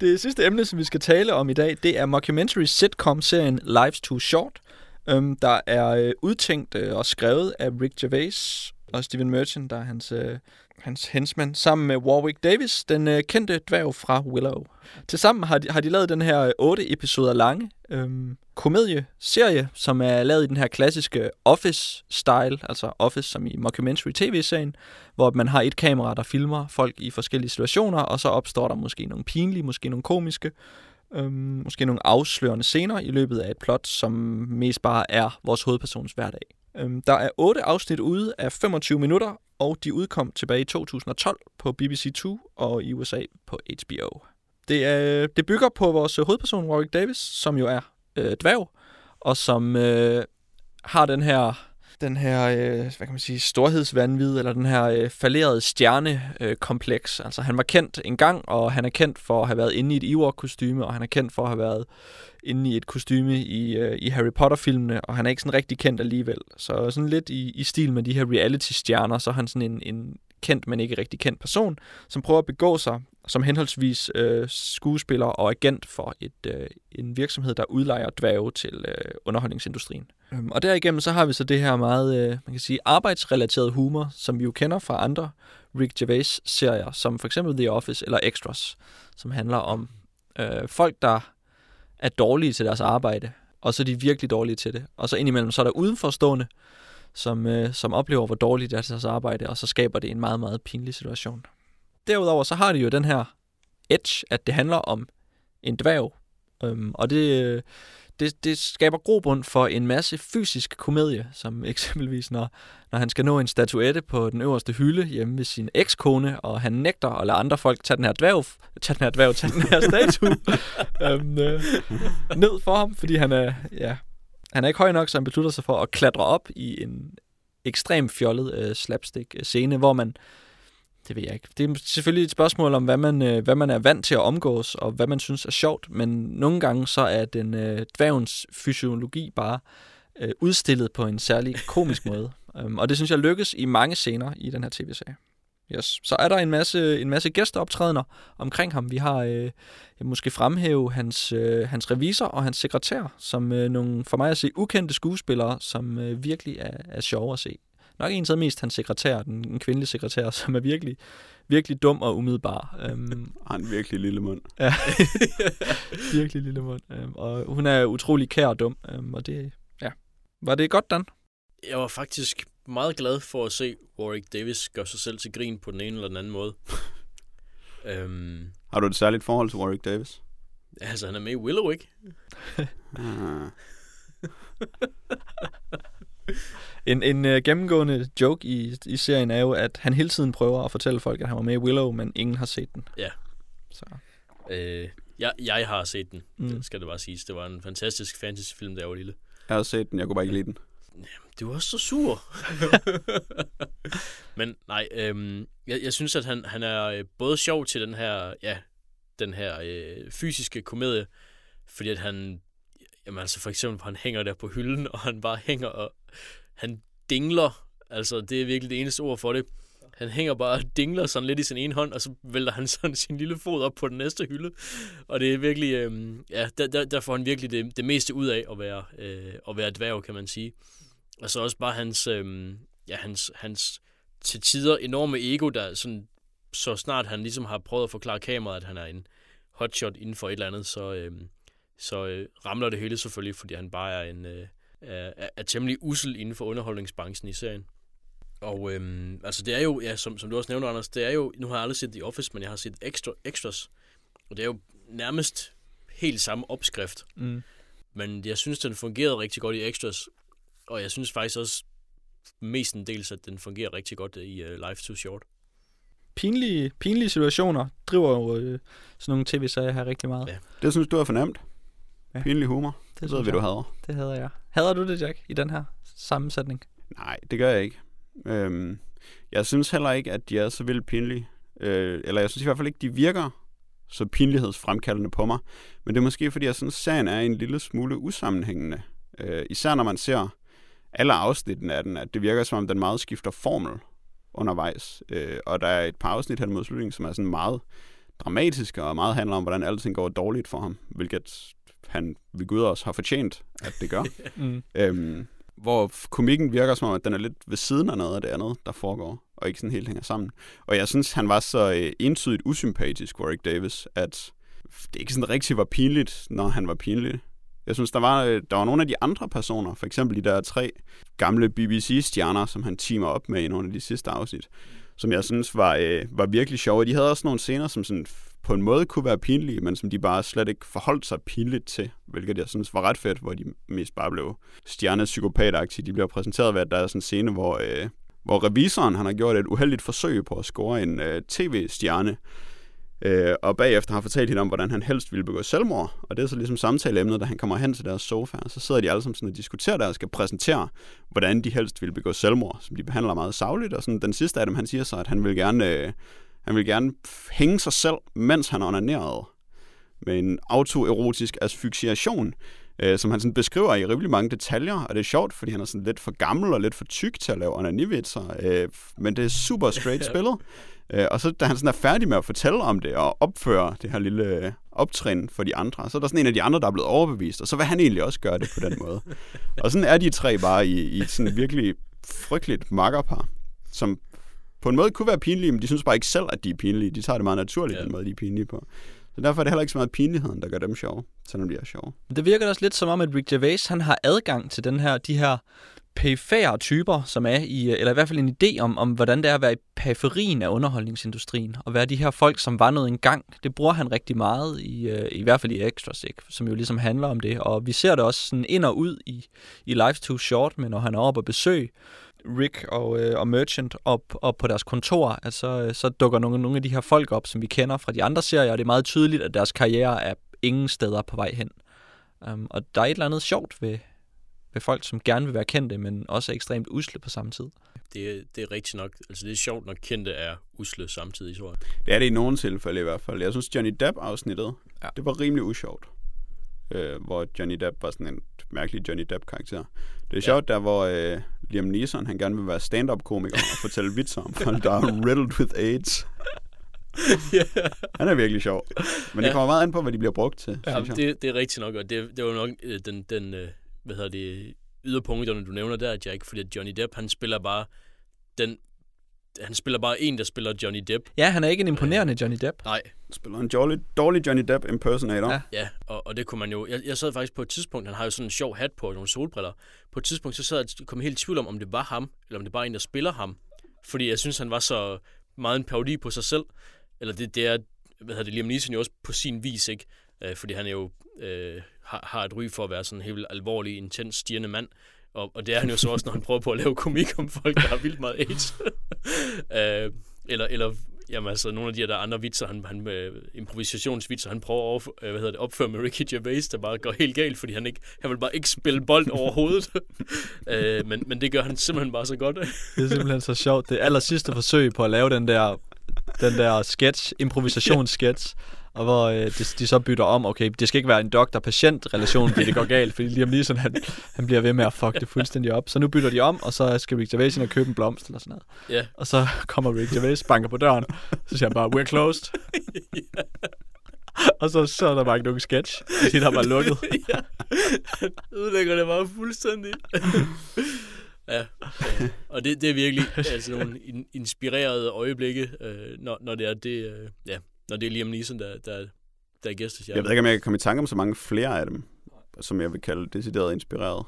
Det sidste emne, som vi skal tale om i dag, det er mockumentary sitcom-serien Life's Too Short, øhm, der er øh, udtænkt øh, og skrevet af Rick Gervais og Steven Merchant, der er hans, øh, hans hensmand, sammen med Warwick Davis, den øh, kendte dværg fra Willow. Tilsammen har de, har de lavet den her øh, otte episoder lange øhm, komedieserie, som er lavet i den her klassiske Office-style, altså Office som i mockumentary tv-serien, hvor man har et kamera, der filmer folk i forskellige situationer, og så opstår der måske nogle pinlige, måske nogle komiske, øhm, måske nogle afslørende scener i løbet af et plot, som mest bare er vores hovedpersons hverdag. Øhm, der er otte afsnit ude af 25 minutter, og de udkom tilbage i 2012 på BBC2 og i USA på HBO. Det, er, det bygger på vores hovedperson, Warwick Davis, som jo er øh, dværg, og som øh, har den her den her, øh, hvad kan man sige, storhedsvandvid, eller den her øh, falderede stjernekompleks. Øh, altså han var kendt en gang, og han er kendt for at have været inde i et Ewok-kostyme, og han er kendt for at have været inde i et kostyme i, øh, i Harry Potter-filmene, og han er ikke sådan rigtig kendt alligevel. Så sådan lidt i, i stil med de her reality-stjerner, så er han sådan en, en kendt, men ikke rigtig kendt person, som prøver at begå sig som henholdsvis øh, skuespiller og agent for et, øh, en virksomhed, der udlejer dværge til øh, underholdningsindustrien. Øhm, og derigennem så har vi så det her meget, øh, man kan sige, arbejdsrelateret humor, som vi jo kender fra andre Rick Gervais-serier, som for eksempel The Office eller Extras, som handler om øh, folk, der er dårlige til deres arbejde, og så er de virkelig dårlige til det. Og så indimellem så er der udenforstående, som, øh, som oplever, hvor dårligt det er til deres arbejde, og så skaber det en meget, meget pinlig situation. Derudover så har det jo den her edge, at det handler om en dværg, øhm, og det, øh, det, det skaber grobund for en masse fysisk komedie, som eksempelvis når, når han skal nå en statuette på den øverste hylde hjemme ved sin ekskone, og han nægter at lade andre folk tage den her dværg, tage den her dværg, tage den her statue øhm, øh, ned for ham, fordi han er, ja, han er ikke høj nok, så han beslutter sig for at klatre op i en ekstrem fjollet øh, slapstick-scene, hvor man det ved jeg ikke. Det er selvfølgelig et spørgsmål om, hvad man, øh, hvad man er vant til at omgås, og hvad man synes er sjovt, men nogle gange så er den øh, dværgens fysiologi bare øh, udstillet på en særlig komisk måde. Um, og det synes jeg lykkes i mange scener i den her tv-serie. Yes. Så er der en masse, en masse gæsteoptrædener omkring ham. Vi har øh, jeg måske fremhæve hans, øh, hans revisor og hans sekretær, som øh, nogle for mig at se ukendte skuespillere, som øh, virkelig er, er sjove at se. Nok en mest hans sekretær, den, den kvindelige sekretær, som er virkelig, virkelig dum og umiddelbar. Um, Har en virkelig lille mund. ja, virkelig lille mund. Um, og hun er utrolig kær og dum. Um, og det, ja. Var det godt, Dan? Jeg var faktisk meget glad for at se Warwick Davis gøre sig selv til grin på den ene eller den anden måde. øhm, Har du et særligt forhold til Warwick Davis? altså, han er med i Willow, ikke? Ah. En, en uh, gennemgående joke i, i serien er jo, at han hele tiden prøver at fortælle folk, at han var med i Willow, men ingen har set den. Ja. Så, Øh, jeg, jeg har set den, Mm. det skal det bare siges. Det var en fantastisk fantasyfilm, da jeg var lille. Jeg har set den, jeg kunne bare ikke lide den. Du var så sur. Men nej, øhm, jeg, jeg synes, at han, han er øh, både sjov til den her, ja, den her øh, fysiske komedie, fordi at han, jamen altså for eksempel, han hænger der på hylden, og han bare hænger, og han dingler, altså det er virkelig det eneste ord for det. Han hænger bare og dingler sådan lidt i sin ene hånd, og så vælter han sådan sin lille fod op på den næste hylde. Og det er virkelig, øh, ja, der, der, der får han virkelig det, det meste ud af at være, øh, at være dværg, kan man sige. Og så også bare hans, øh, ja, hans, hans til tider enorme ego, der sådan, så snart han ligesom har prøvet at forklare kameraet, at han er en hotshot inden for et eller andet, så, øh, så øh, ramler det hele selvfølgelig, fordi han bare er en øh, er, er, er temmelig usel inden for underholdningsbranchen i serien. Og øhm, altså det er jo, ja, som, som du også nævner, Anders, det er jo, nu har jeg aldrig set The Office, men jeg har set extra, Extras, og det er jo nærmest helt samme opskrift. mm. Men jeg synes, den fungerede rigtig godt i Extras. Og jeg synes faktisk også mestendels, at den fungerer rigtig godt i uh, Life Too Short. pinlige, pinlige situationer driver jo øh, sådan nogle tv-serier her rigtig meget. Ja. Det synes du er fornemt. Ja. Pinlig humor. det Det ved vi, du hader. Det hader jeg. Hader du det, Jack, i den her sammensætning? Nej, det gør jeg ikke. Øhm, jeg synes heller ikke, at de er så vildt pinlige. Øh, eller jeg synes i hvert fald ikke, de virker så pinlighedsfremkaldende på mig. Men det er måske, fordi jeg synes, serien er en lille smule usammenhængende. Øh, især når man ser alle afsnittene af den, at det virker som om, den meget skifter formel undervejs. Øh, og der er et par afsnit hen mod slutningen, som er sådan meget dramatiske og meget handler om, hvordan alting går dårligt for ham. Hvilket han ved Gud også har fortjent, at det gør. Mm. Øhm, hvor komikken virker som om, at den er lidt ved siden af noget af det andet, der foregår, og ikke sådan helt hænger sammen. Og jeg synes, han var så øh, entydigt usympatisk, Warwick Davis, at det ikke sådan rigtig var pinligt, når han var pinlig. Jeg synes, der var, øh, der var nogle af de andre personer, for eksempel de der tre gamle BBC-stjerner, som han teamer op med i nogle af de sidste afsnit, som jeg synes var, øh, var virkelig sjove. De havde også nogle scener, som sådan på en måde kunne være pinlige, men som de bare slet ikke forholdt sig pinligt til, hvilket jeg synes var ret fedt, hvor de mest bare blev stjernepsykopatagtige. De bliver præsenteret ved, at der er sådan en scene, hvor, øh, hvor revisoren han har gjort et uheldigt forsøg på at score en øh, tv-stjerne, øh, og bagefter har fortalt hende om, hvordan han helst ville begå selvmord. Og det er så ligesom samtaleemnet, da han kommer hen til deres sofa, og så sidder de alle sammen sådan og diskuterer der og skal præsentere, hvordan de helst ville begå selvmord, som de behandler meget savligt. Og sådan, den sidste af dem, han siger så, at han vil gerne, øh, han vil gerne hænge sig selv, mens han onanerede med en autoerotisk asfyxiation, øh, som han sådan beskriver i rimelig mange detaljer, og det er sjovt, fordi han er sådan lidt for gammel og lidt for tyk til at lave onanivitser, øh, men det er super straight spillet. Øh, og så da han sådan er færdig med at fortælle om det og opføre det her lille øh, optrin for de andre, så er der sådan en af de andre, der er blevet overbevist, og så vil han egentlig også gøre det på den måde. og sådan er de tre bare i, i et sådan virkelig frygteligt makkerpar, som på en måde kunne være pinlige, men de synes bare ikke selv, at de er pinlige. De tager det meget naturligt, Ja. den måde, de er pinlige på. Så derfor er det heller ikke så meget pinligheden, der gør dem sjove, selvom de er sjove. Det virker også lidt som om, at Rick Gervais han har adgang til den her, de her perifære typer, som er i, eller i hvert fald en idé om, om hvordan det er at være i periferien af underholdningsindustrien, og være de her folk, som var noget engang. Det bruger han rigtig meget, i, øh, i hvert fald i Extras, ikke? som jo ligesom handler om det. Og vi ser det også sådan ind og ud i, i Life Too Short, men når han er oppe og besøg Rick og, øh, og Merchant op, op på deres kontor, at så, øh, så dukker nogle, nogle af de her folk op, som vi kender fra de andre serier, og det er meget tydeligt, at deres karriere er ingen steder på vej hen. Um, og der er et eller andet sjovt ved, ved folk, som gerne vil være kendte, men også er ekstremt usle på samme tid. Det, er- det er rigtigt nok. Altså, det er sjovt, når kendte er usle samtidig, tror jeg. Det er det i nogle tilfælde i hvert fald. Jeg synes, Johnny Depp-afsnittet, ja. det var rimelig usjovt. Øh, hvor Johnny Depp var sådan en mærkelig Johnny Depp-karakter. Det er Ja. sjovt, der hvor øh, Liam Neeson, han gerne vil være stand-up-komiker og fortælle vitser om folk, der er riddled with AIDS. Han er virkelig sjov. Men det Ja. kommer meget an på, hvad de bliver brugt til, Ja, det, det er rigtigt nok, og det, det var nok øh, den, den øh, hvad hedder det, yderpunkterne, du nævner der, Jack, fordi Johnny Depp, han spiller bare den, han spiller bare en, der spiller Johnny Depp. Ja, han er ikke en imponerende Johnny Depp. Nej, Spiller en dårlig, dårlig Johnny Depp impersonator. Ja. Ja. Ja, og, og det kunne man jo... Jeg, jeg sad faktisk på et tidspunkt, han har jo sådan en sjov hat på og nogle solbriller. På et tidspunkt, så sad jeg og kom helt i tvivl om, om det var ham, eller om det bare er en, der spiller ham. Fordi jeg synes, han var så meget en parodi på sig selv. Eller det, det er, hvad hedder det, Liam Neeson jo også på sin vis, ikke? Øh, fordi han er jo øh, har, har et ry for at være sådan en helt alvorlig, intens, stirrende mand. Og, og det er han jo så også, når han prøver på at lave komik om folk, der har vildt meget AIDS. øh, eller, eller jamen, altså, nogle af de her der andre vitser, han, han øh, improvisationsvitser, han prøver at øh, hvad hedder det, opføre med Ricky Gervais, der bare går helt galt, fordi han, ikke, han vil bare ikke spille bold overhovedet. øh, men, men det gør han simpelthen bare så godt. Det er simpelthen så sjovt. Det aller sidste forsøg på at lave den der, den der sketch, improvisationssketch, og hvor øh, de, de, så bytter om, okay, det skal ikke være en doktor-patient-relation, fordi det går galt, fordi Liam Neeson, han, han bliver ved med at fuck det fuldstændig op. Så nu bytter de om, og så skal Rick Gervais ind og købe en blomst eller sådan noget. ja. Og så kommer Rick Gervais, banker på døren, så siger han bare, we're closed. og så, så er der bare ikke nogen sketch, fordi der er bare lukket. ja. Han ødelægger det bare fuldstændig. ja, øh, og det, det er virkelig altså, nogle in- inspirerede øjeblikke, øh, når, når det er det, øh, ja, når det er Liam Neeson, der, der, der er gæstestjerne. Jeg ved ikke, om jeg kan komme i tanke om så mange flere af dem, som jeg vil kalde decideret inspireret.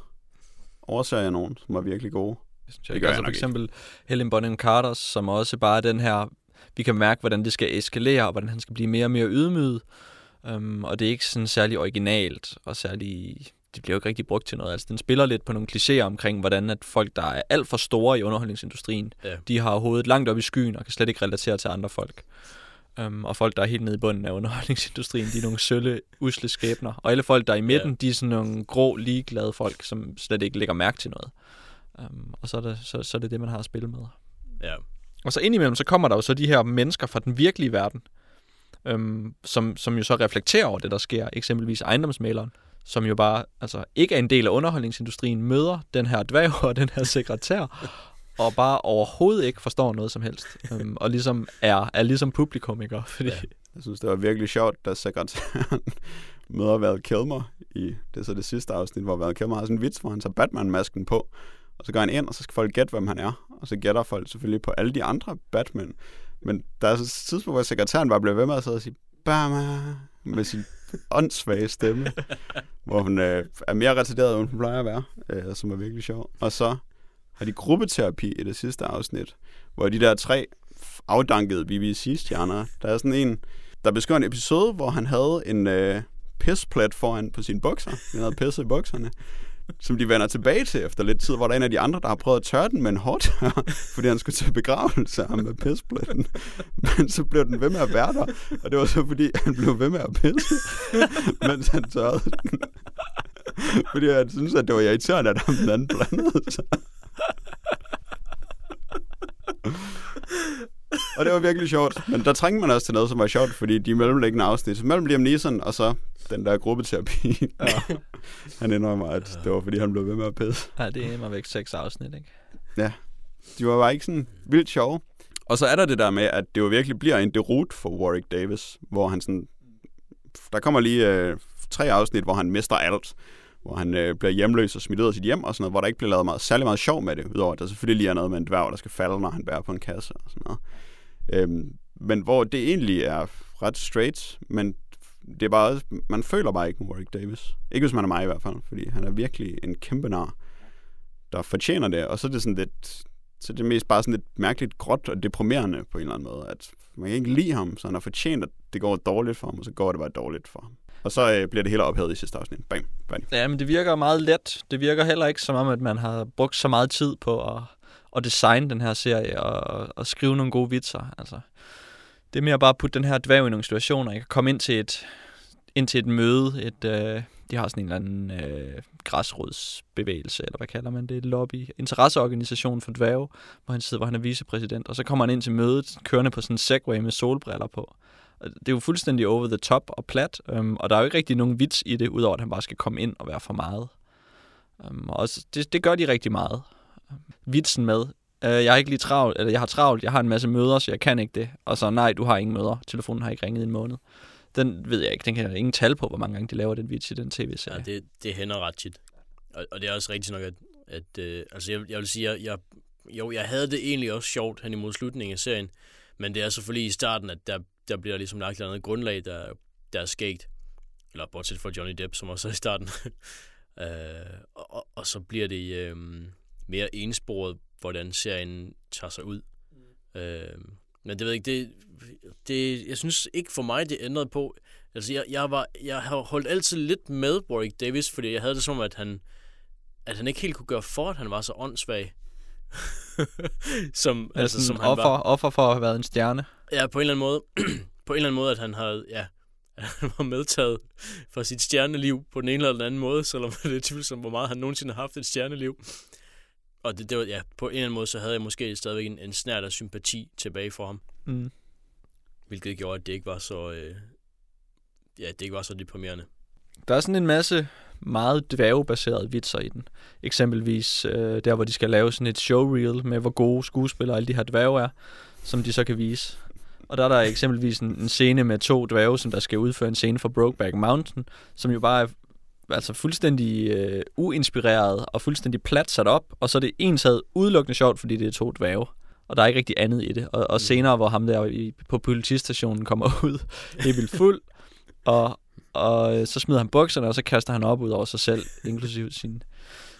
Overser jeg nogen, som er virkelig gode? Det Det gør altså jeg for eksempel Helen Bonham Carter, som også bare er den her... Vi kan mærke, hvordan det skal eskalere, og hvordan han skal blive mere og mere ydmyg. Um, og det er ikke sådan særlig originalt, og særlig... Det bliver jo ikke rigtig brugt til noget. Altså, den spiller lidt på nogle klichéer omkring, hvordan at folk, der er alt for store i underholdningsindustrien, Ja. de har hovedet langt op i skyen og kan slet ikke relatere til andre folk. Um, og folk, der er helt nede i bunden af underholdningsindustrien, de er nogle sølle, usle skæbner. Og alle folk, der er i midten, Ja. de er sådan nogle grå, ligeglade folk, som slet ikke lægger mærke til noget. Um, og så er, det, så, så er det det, man har at spille med. Ja, Og så indimellem, så kommer der jo så de her mennesker fra den virkelige verden, øhm, som, som jo så reflekterer over det, der sker. Eksempelvis ejendomsmaleren, som jo bare altså, ikke er en del af underholdningsindustrien, møder den her dværg og den her sekretær, og bare overhovedet ikke forstår noget som helst. Øhm, og ligesom er, er ligesom publikum, ikke? Fordi, Ja. Jeg synes, det var virkelig sjovt, da sekretæren møder Val Kilmer i det er så det sidste afsnit, hvor Val Kilmer har sådan en vits, hvor han tager Batman-masken på, og så går han ind, og så skal folk gætte, hvem han er. Og så gætter folk selvfølgelig på alle de andre Batman. Men der er så et tidspunkt, hvor sekretæren bare bliver ved med at sidde og sige, Batman, med sin åndssvage stemme, hvor hun øh, er mere retarderet, end hun plejer at være, øh, som er virkelig sjov. Og så har de gruppeterapi i det sidste afsnit, hvor de der tre afdankede BBC-stjerner, der er sådan en, der beskriver en episode, hvor han havde en øh, pisplet foran på sine bukser. Han havde pisset i bukserne som de vender tilbage til efter lidt tid, hvor der er en af de andre, der har prøvet at tørre den med en hårdtør, fordi han skulle til begravelse ham med pispletten. Men så blev den ved med at være der, og det var så fordi, han blev ved med at pisse, mens han tørrede den. Fordi han synes, at det var irriterende, at ham den anden blandede sig. Og det var virkelig sjovt. Men der trængte man også til noget, som var sjovt, fordi de mellemliggende afsnit, så mellem Liam Neeson og så den der gruppeterapi, ja. han indrømmer, at det var fordi, han blev ved med at pisse. ja, det er mig væk seks afsnit, ikke? De var bare ikke sådan vildt sjove. Og så er der det der med, at det jo virkelig bliver en derut for Warwick Davis, hvor han sådan... Der kommer lige øh, tre afsnit, hvor han mister alt. Hvor han øh, bliver hjemløs og smidt ud af sit hjem og sådan noget, hvor der ikke bliver lavet meget, særlig meget sjov med det, udover at der selvfølgelig lige er noget med en dværg, der skal falde, når han bærer på en kasse og sådan noget. Øhm, men hvor det egentlig er ret straight, men det er bare, man føler bare ikke Warwick Davis. Ikke hvis man er mig i hvert fald, fordi han er virkelig en kæmpe nar, der fortjener det. Og så er det sådan lidt, så det er mest bare sådan lidt mærkeligt gråt og deprimerende på en eller anden måde, at man kan ikke lide ham, så han har fortjent, at det går dårligt for ham, og så går det bare dårligt for ham. Og så øh, bliver det hele ophævet i sidste afsnit. Bang, bang. Ja, men det virker meget let. Det virker heller ikke som om, at man har brugt så meget tid på at, at designe den her serie og, og skrive nogle gode vitser. Altså, det er mere bare at putte den her dværg i nogle situationer. Jeg kan komme ind til et, ind til et møde. Et, øh, de har sådan en eller anden øh, græsrodsbevægelse, eller hvad kalder man det? Lobby. Interesseorganisation for dværge, hvor han sidder, hvor han er vicepræsident. Og så kommer han ind til mødet, kørende på sådan en segway med solbriller på. Det er jo fuldstændig over the top og plat, øhm, og der er jo ikke rigtig nogen vits i det, udover at han bare skal komme ind og være for meget. Øhm, og også, det, det gør de rigtig meget. Vitsen med, øh, jeg har ikke lige travlt, eller jeg har travlt, jeg har en masse møder, så jeg kan ikke det. Og så, nej, du har ingen møder, telefonen har ikke ringet i en måned. Den ved jeg ikke, den kan jeg ingen tal på, hvor mange gange de laver den vits i den tv-serie. Ja, det, det hænder ret tit. Og, og det er også rigtigt nok, at, at øh, altså jeg, jeg vil sige, jeg, jeg jo, jeg havde det egentlig også sjovt hen imod slutningen af serien, men det er selvfølgelig i starten, at der, der bliver ligesom lagt et andet grundlag, der, der er skægt. Eller bortset fra Johnny Depp, som også er i starten. øh, og, og så bliver det øh, mere ensporet, hvordan serien tager sig ud. Mm. Øh, men det ved jeg ikke, det, det, jeg synes ikke for mig, det ændrede på. Altså, jeg, jeg, var, jeg har holdt altid lidt med Warwick Davis, fordi jeg havde det som, at han, at han ikke helt kunne gøre for, at han var så åndssvag. som, altså, som han offer, var. offer for at have været en stjerne. Ja, på en eller anden måde. på en eller anden måde, at han havde, ja, han var medtaget for sit stjerneliv på den ene eller den anden måde, selvom det er tvivlsomt, hvor meget han nogensinde har haft et stjerneliv. Og det, det var, ja, på en eller anden måde, så havde jeg måske stadigvæk en, en snært af sympati tilbage for ham. Mm. Hvilket gjorde, at det ikke var så, øh, ja, det ikke var så deprimerende. Der er sådan en masse meget dværgebaserede vitser i den. Eksempelvis øh, der, hvor de skal lave sådan et showreel med, hvor gode skuespillere alle de her dværge er, som de så kan vise. Og der er der eksempelvis en, en scene med to dværge, som der skal udføre en scene for Brokeback Mountain, som jo bare er altså fuldstændig øh, uinspireret og fuldstændig plat sat op, og så er det ensad udelukkende sjovt, fordi det er to dværge. Og der er ikke rigtig andet i det. Og, og mm. senere, hvor ham der i, på politistationen kommer ud helt vildt fuld, og, og øh, så smider han bukserne, og så kaster han op ud over sig selv, inklusive sin,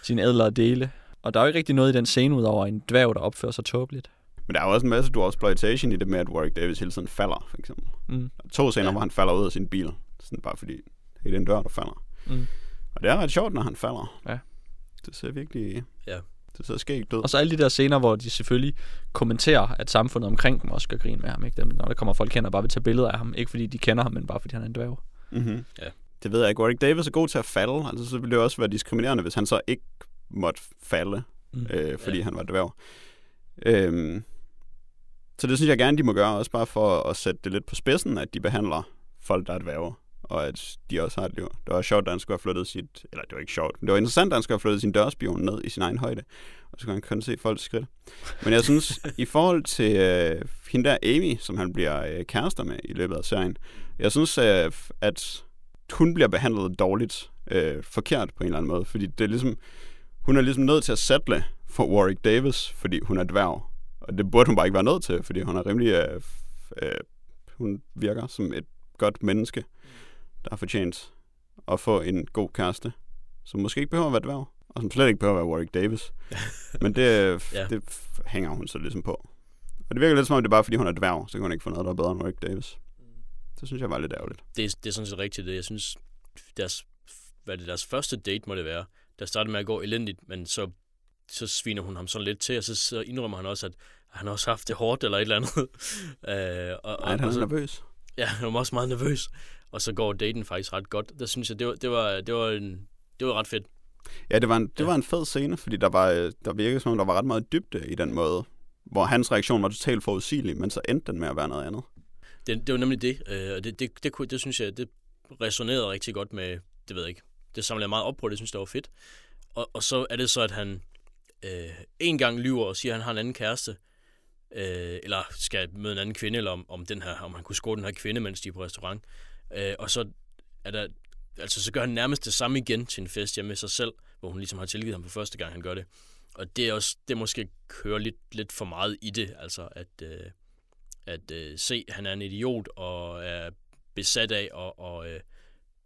sin ædlere dele. Og der er jo ikke rigtig noget i den scene, ud over en dværg, der opfører sig tåbeligt. Men der er jo også en masse du exploitation i det med, at Warwick Davis hele tiden falder, for eksempel. Mm. To scener, ja. hvor han falder ud af sin bil. Sådan bare fordi, det er en dør, der falder. Mm. Og det er ret sjovt, når han falder. Ja. Det ser virkelig... Ja. Det ser skægt ud. Og så alle de der scener, hvor de selvfølgelig kommenterer, at samfundet omkring dem også skal grine med ham. Ikke? Dem, når der kommer folk hen og bare vil tage billeder af ham. Ikke fordi de kender ham, men bare fordi han er en dværg. Mm-hmm. Ja. Det ved jeg ikke. Warwick Davis er god til at falde. Altså, så ville det også være diskriminerende, hvis han så ikke måtte falde, mm. øh, fordi ja. han var dværg. Øhm, så det synes jeg gerne, de må gøre, også bare for at sætte det lidt på spidsen, at de behandler folk, der er dværge og at de også har et liv. Det var sjovt, at han skulle have flyttet sit... Eller det var ikke sjovt, men det var interessant, at han skulle have flyttet sin dørspion ned i sin egen højde. Og så kunne han kun se folks skridt. Men jeg synes, i forhold til øh, hende der Amy, som han bliver øh, kærester med i løbet af serien, jeg synes, øh, at hun bliver behandlet dårligt, øh, forkert på en eller anden måde. Fordi det er ligesom... Hun er ligesom nødt til at sætte for Warwick Davis, fordi hun er dværg. Og det burde hun bare ikke være nødt til, fordi hun er rimelig... Øh, øh, hun virker som et godt menneske der har fortjent at få en god kæreste, som måske ikke behøver at være dværg, og som slet ikke behøver at være Warwick Davis. Men det, ja. det hænger hun så ligesom på. Og det virker lidt som om, det er bare fordi hun er dværg, så kan hun ikke få noget, der er bedre end Warwick Davis. Det synes jeg var lidt ærgerligt. Det, er, det er sådan set rigtigt. Det. Jeg synes, deres, hvad det, deres første date må det være, der startede med at gå elendigt, men så, så sviner hun ham sådan lidt til, og så, så indrømmer han også, at han har også haft det hårdt eller et eller andet. øh, og, Nej, han er nervøs. Ja, han var også meget nervøs og så går daten faktisk ret godt. Der synes jeg, det var, det var, det var, en, det var ret fedt. Ja, det var, en, det ja. var en fed scene, fordi der, var, der virkede som om, der var ret meget dybde i den måde, hvor hans reaktion var totalt forudsigelig, men så endte den med at være noget andet. Det, det var nemlig det, øh, og det, det, det, det, det synes jeg, det resonerede rigtig godt med, det ved jeg ikke, det samlede jeg meget op på, det synes jeg var fedt. Og, og så er det så, at han øh, en gang lyver og siger, at han har en anden kæreste, øh, eller skal møde en anden kvinde, eller om, om, den her, om han kunne score den her kvinde, mens de er på restaurant. Øh, og så er der, altså så gør han nærmest det samme igen til en fest hjemme med sig selv, hvor hun ligesom har tilgivet ham for første gang, han gør det. Og det er også, det måske kører lidt, lidt for meget i det, altså at, øh, at øh, se, han er en idiot og er besat af og, og øh,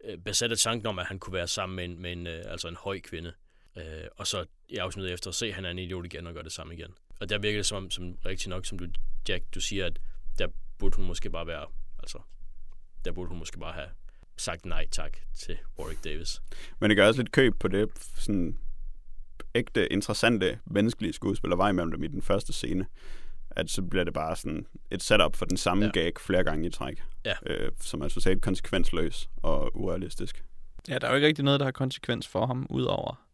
øh besat af tanken om, at han kunne være sammen med en, med en øh, altså en høj kvinde. Øh, og så i afsnittet efter at se, at han er en idiot igen og gør det samme igen. Og der virker det som, som rigtig nok, som du, Jack, du siger, at der burde hun måske bare være altså der burde hun måske bare have sagt nej tak til Warwick Davis. Men det gør også lidt køb på det sådan ægte, interessante, menneskelige skuespil, der var imellem dem i den første scene. At så bliver det bare sådan et setup for den samme ja. gag flere gange i træk. Ja. Øh, som er totalt konsekvensløs og urealistisk. Ja, der er jo ikke rigtig noget, der har konsekvens for ham, udover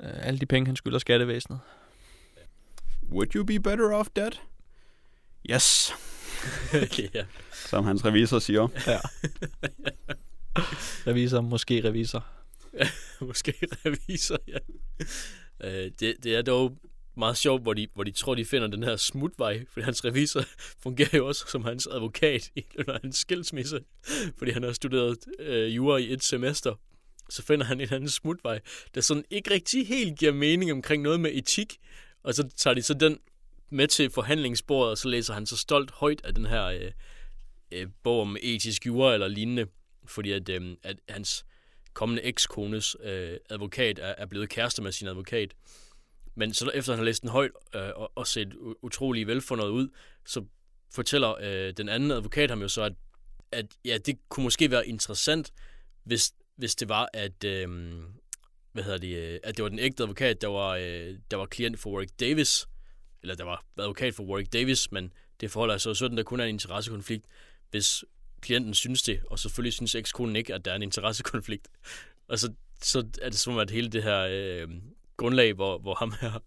øh, alle de penge, han skylder skattevæsenet. Would you be better off dead? Yes. ja. Som hans revisor siger. Ja. revisor, måske revisor. måske revisor, ja. Øh, det, det er dog meget sjovt, hvor de, hvor de tror, de finder den her smutvej, fordi hans revisor fungerer jo også som hans advokat under hans skilsmisse, fordi han har studeret øh, jura i et semester. Så finder han en anden smutvej, der sådan ikke rigtig helt giver mening omkring noget med etik, og så tager de så den med til forhandlingsbordet, og så læser han så stolt højt af den her øh, øh, bog om etisk jura eller lignende, fordi at, øh, at hans kommende ekskones øh, advokat er, er blevet kærester med sin advokat. Men så efter han har læst den højt øh, og, og set utrolig velfundet ud, så fortæller øh, den anden advokat ham jo så, at, at ja, det kunne måske være interessant, hvis, hvis det var, at, øh, hvad hedder det, øh, at det var den ægte advokat, der var, øh, der var klient for Warwick Davis, eller der var advokat for Warwick Davis, men det forholder sig sådan, der kun er en interessekonflikt, hvis klienten synes det, og selvfølgelig synes ekskonen ikke, at der er en interessekonflikt. Og så, så er det som at hele det her øh, grundlag, hvor, hvor ham her,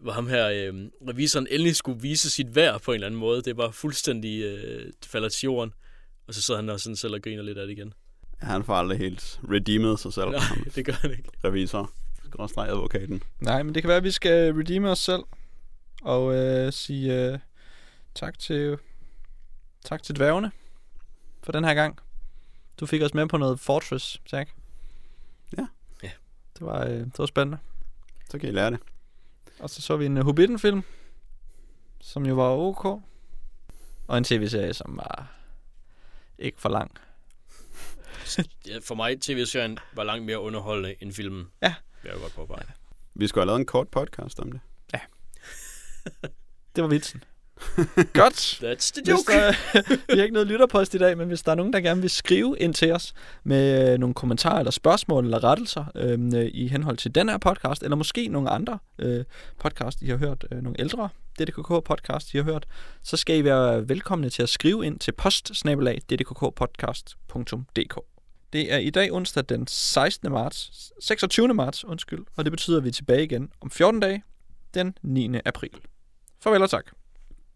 hvor ham her øh, revisoren endelig skulle vise sit værd på en eller anden måde, det var fuldstændig øh, falder til jorden. Og så sidder han også sådan selv og griner lidt af det igen. Han får aldrig helt redeemed sig selv. Nej, det gør han ikke. Revisor. Skråstrej advokaten. Nej, men det kan være, at vi skal redeeme os selv. Og øh, sige øh, tak til tak til dværgene for den her gang. Du fik os med på noget Fortress, Jack. Ja. Ja. Det var, øh, det var spændende. Så kan I lære det. Og så så vi en uh, Hobbiten-film, som jo var ok. Og en tv-serie, som var ikke for lang. ja, for mig, tv-serien var langt mere underholdende end filmen. Ja. Det er jeg godt påpege. Vi skulle have lavet en kort podcast om det. Det var vitsen. Godt. That's the joke. der, vi har ikke noget lytterpost i dag, men hvis der er nogen, der gerne vil skrive ind til os med øh, nogle kommentarer eller spørgsmål eller rettelser øh, i henhold til den her podcast, eller måske nogle andre øh, podcast, I har hørt, øh, nogle ældre DDKK-podcast, I har hørt, så skal I være velkomne til at skrive ind til post-ddkkpodcast.dk. Det er i dag onsdag den 16. marts, 26. marts, undskyld, og det betyder, at vi er tilbage igen om 14 dage, den 9. april. Farvel og tak.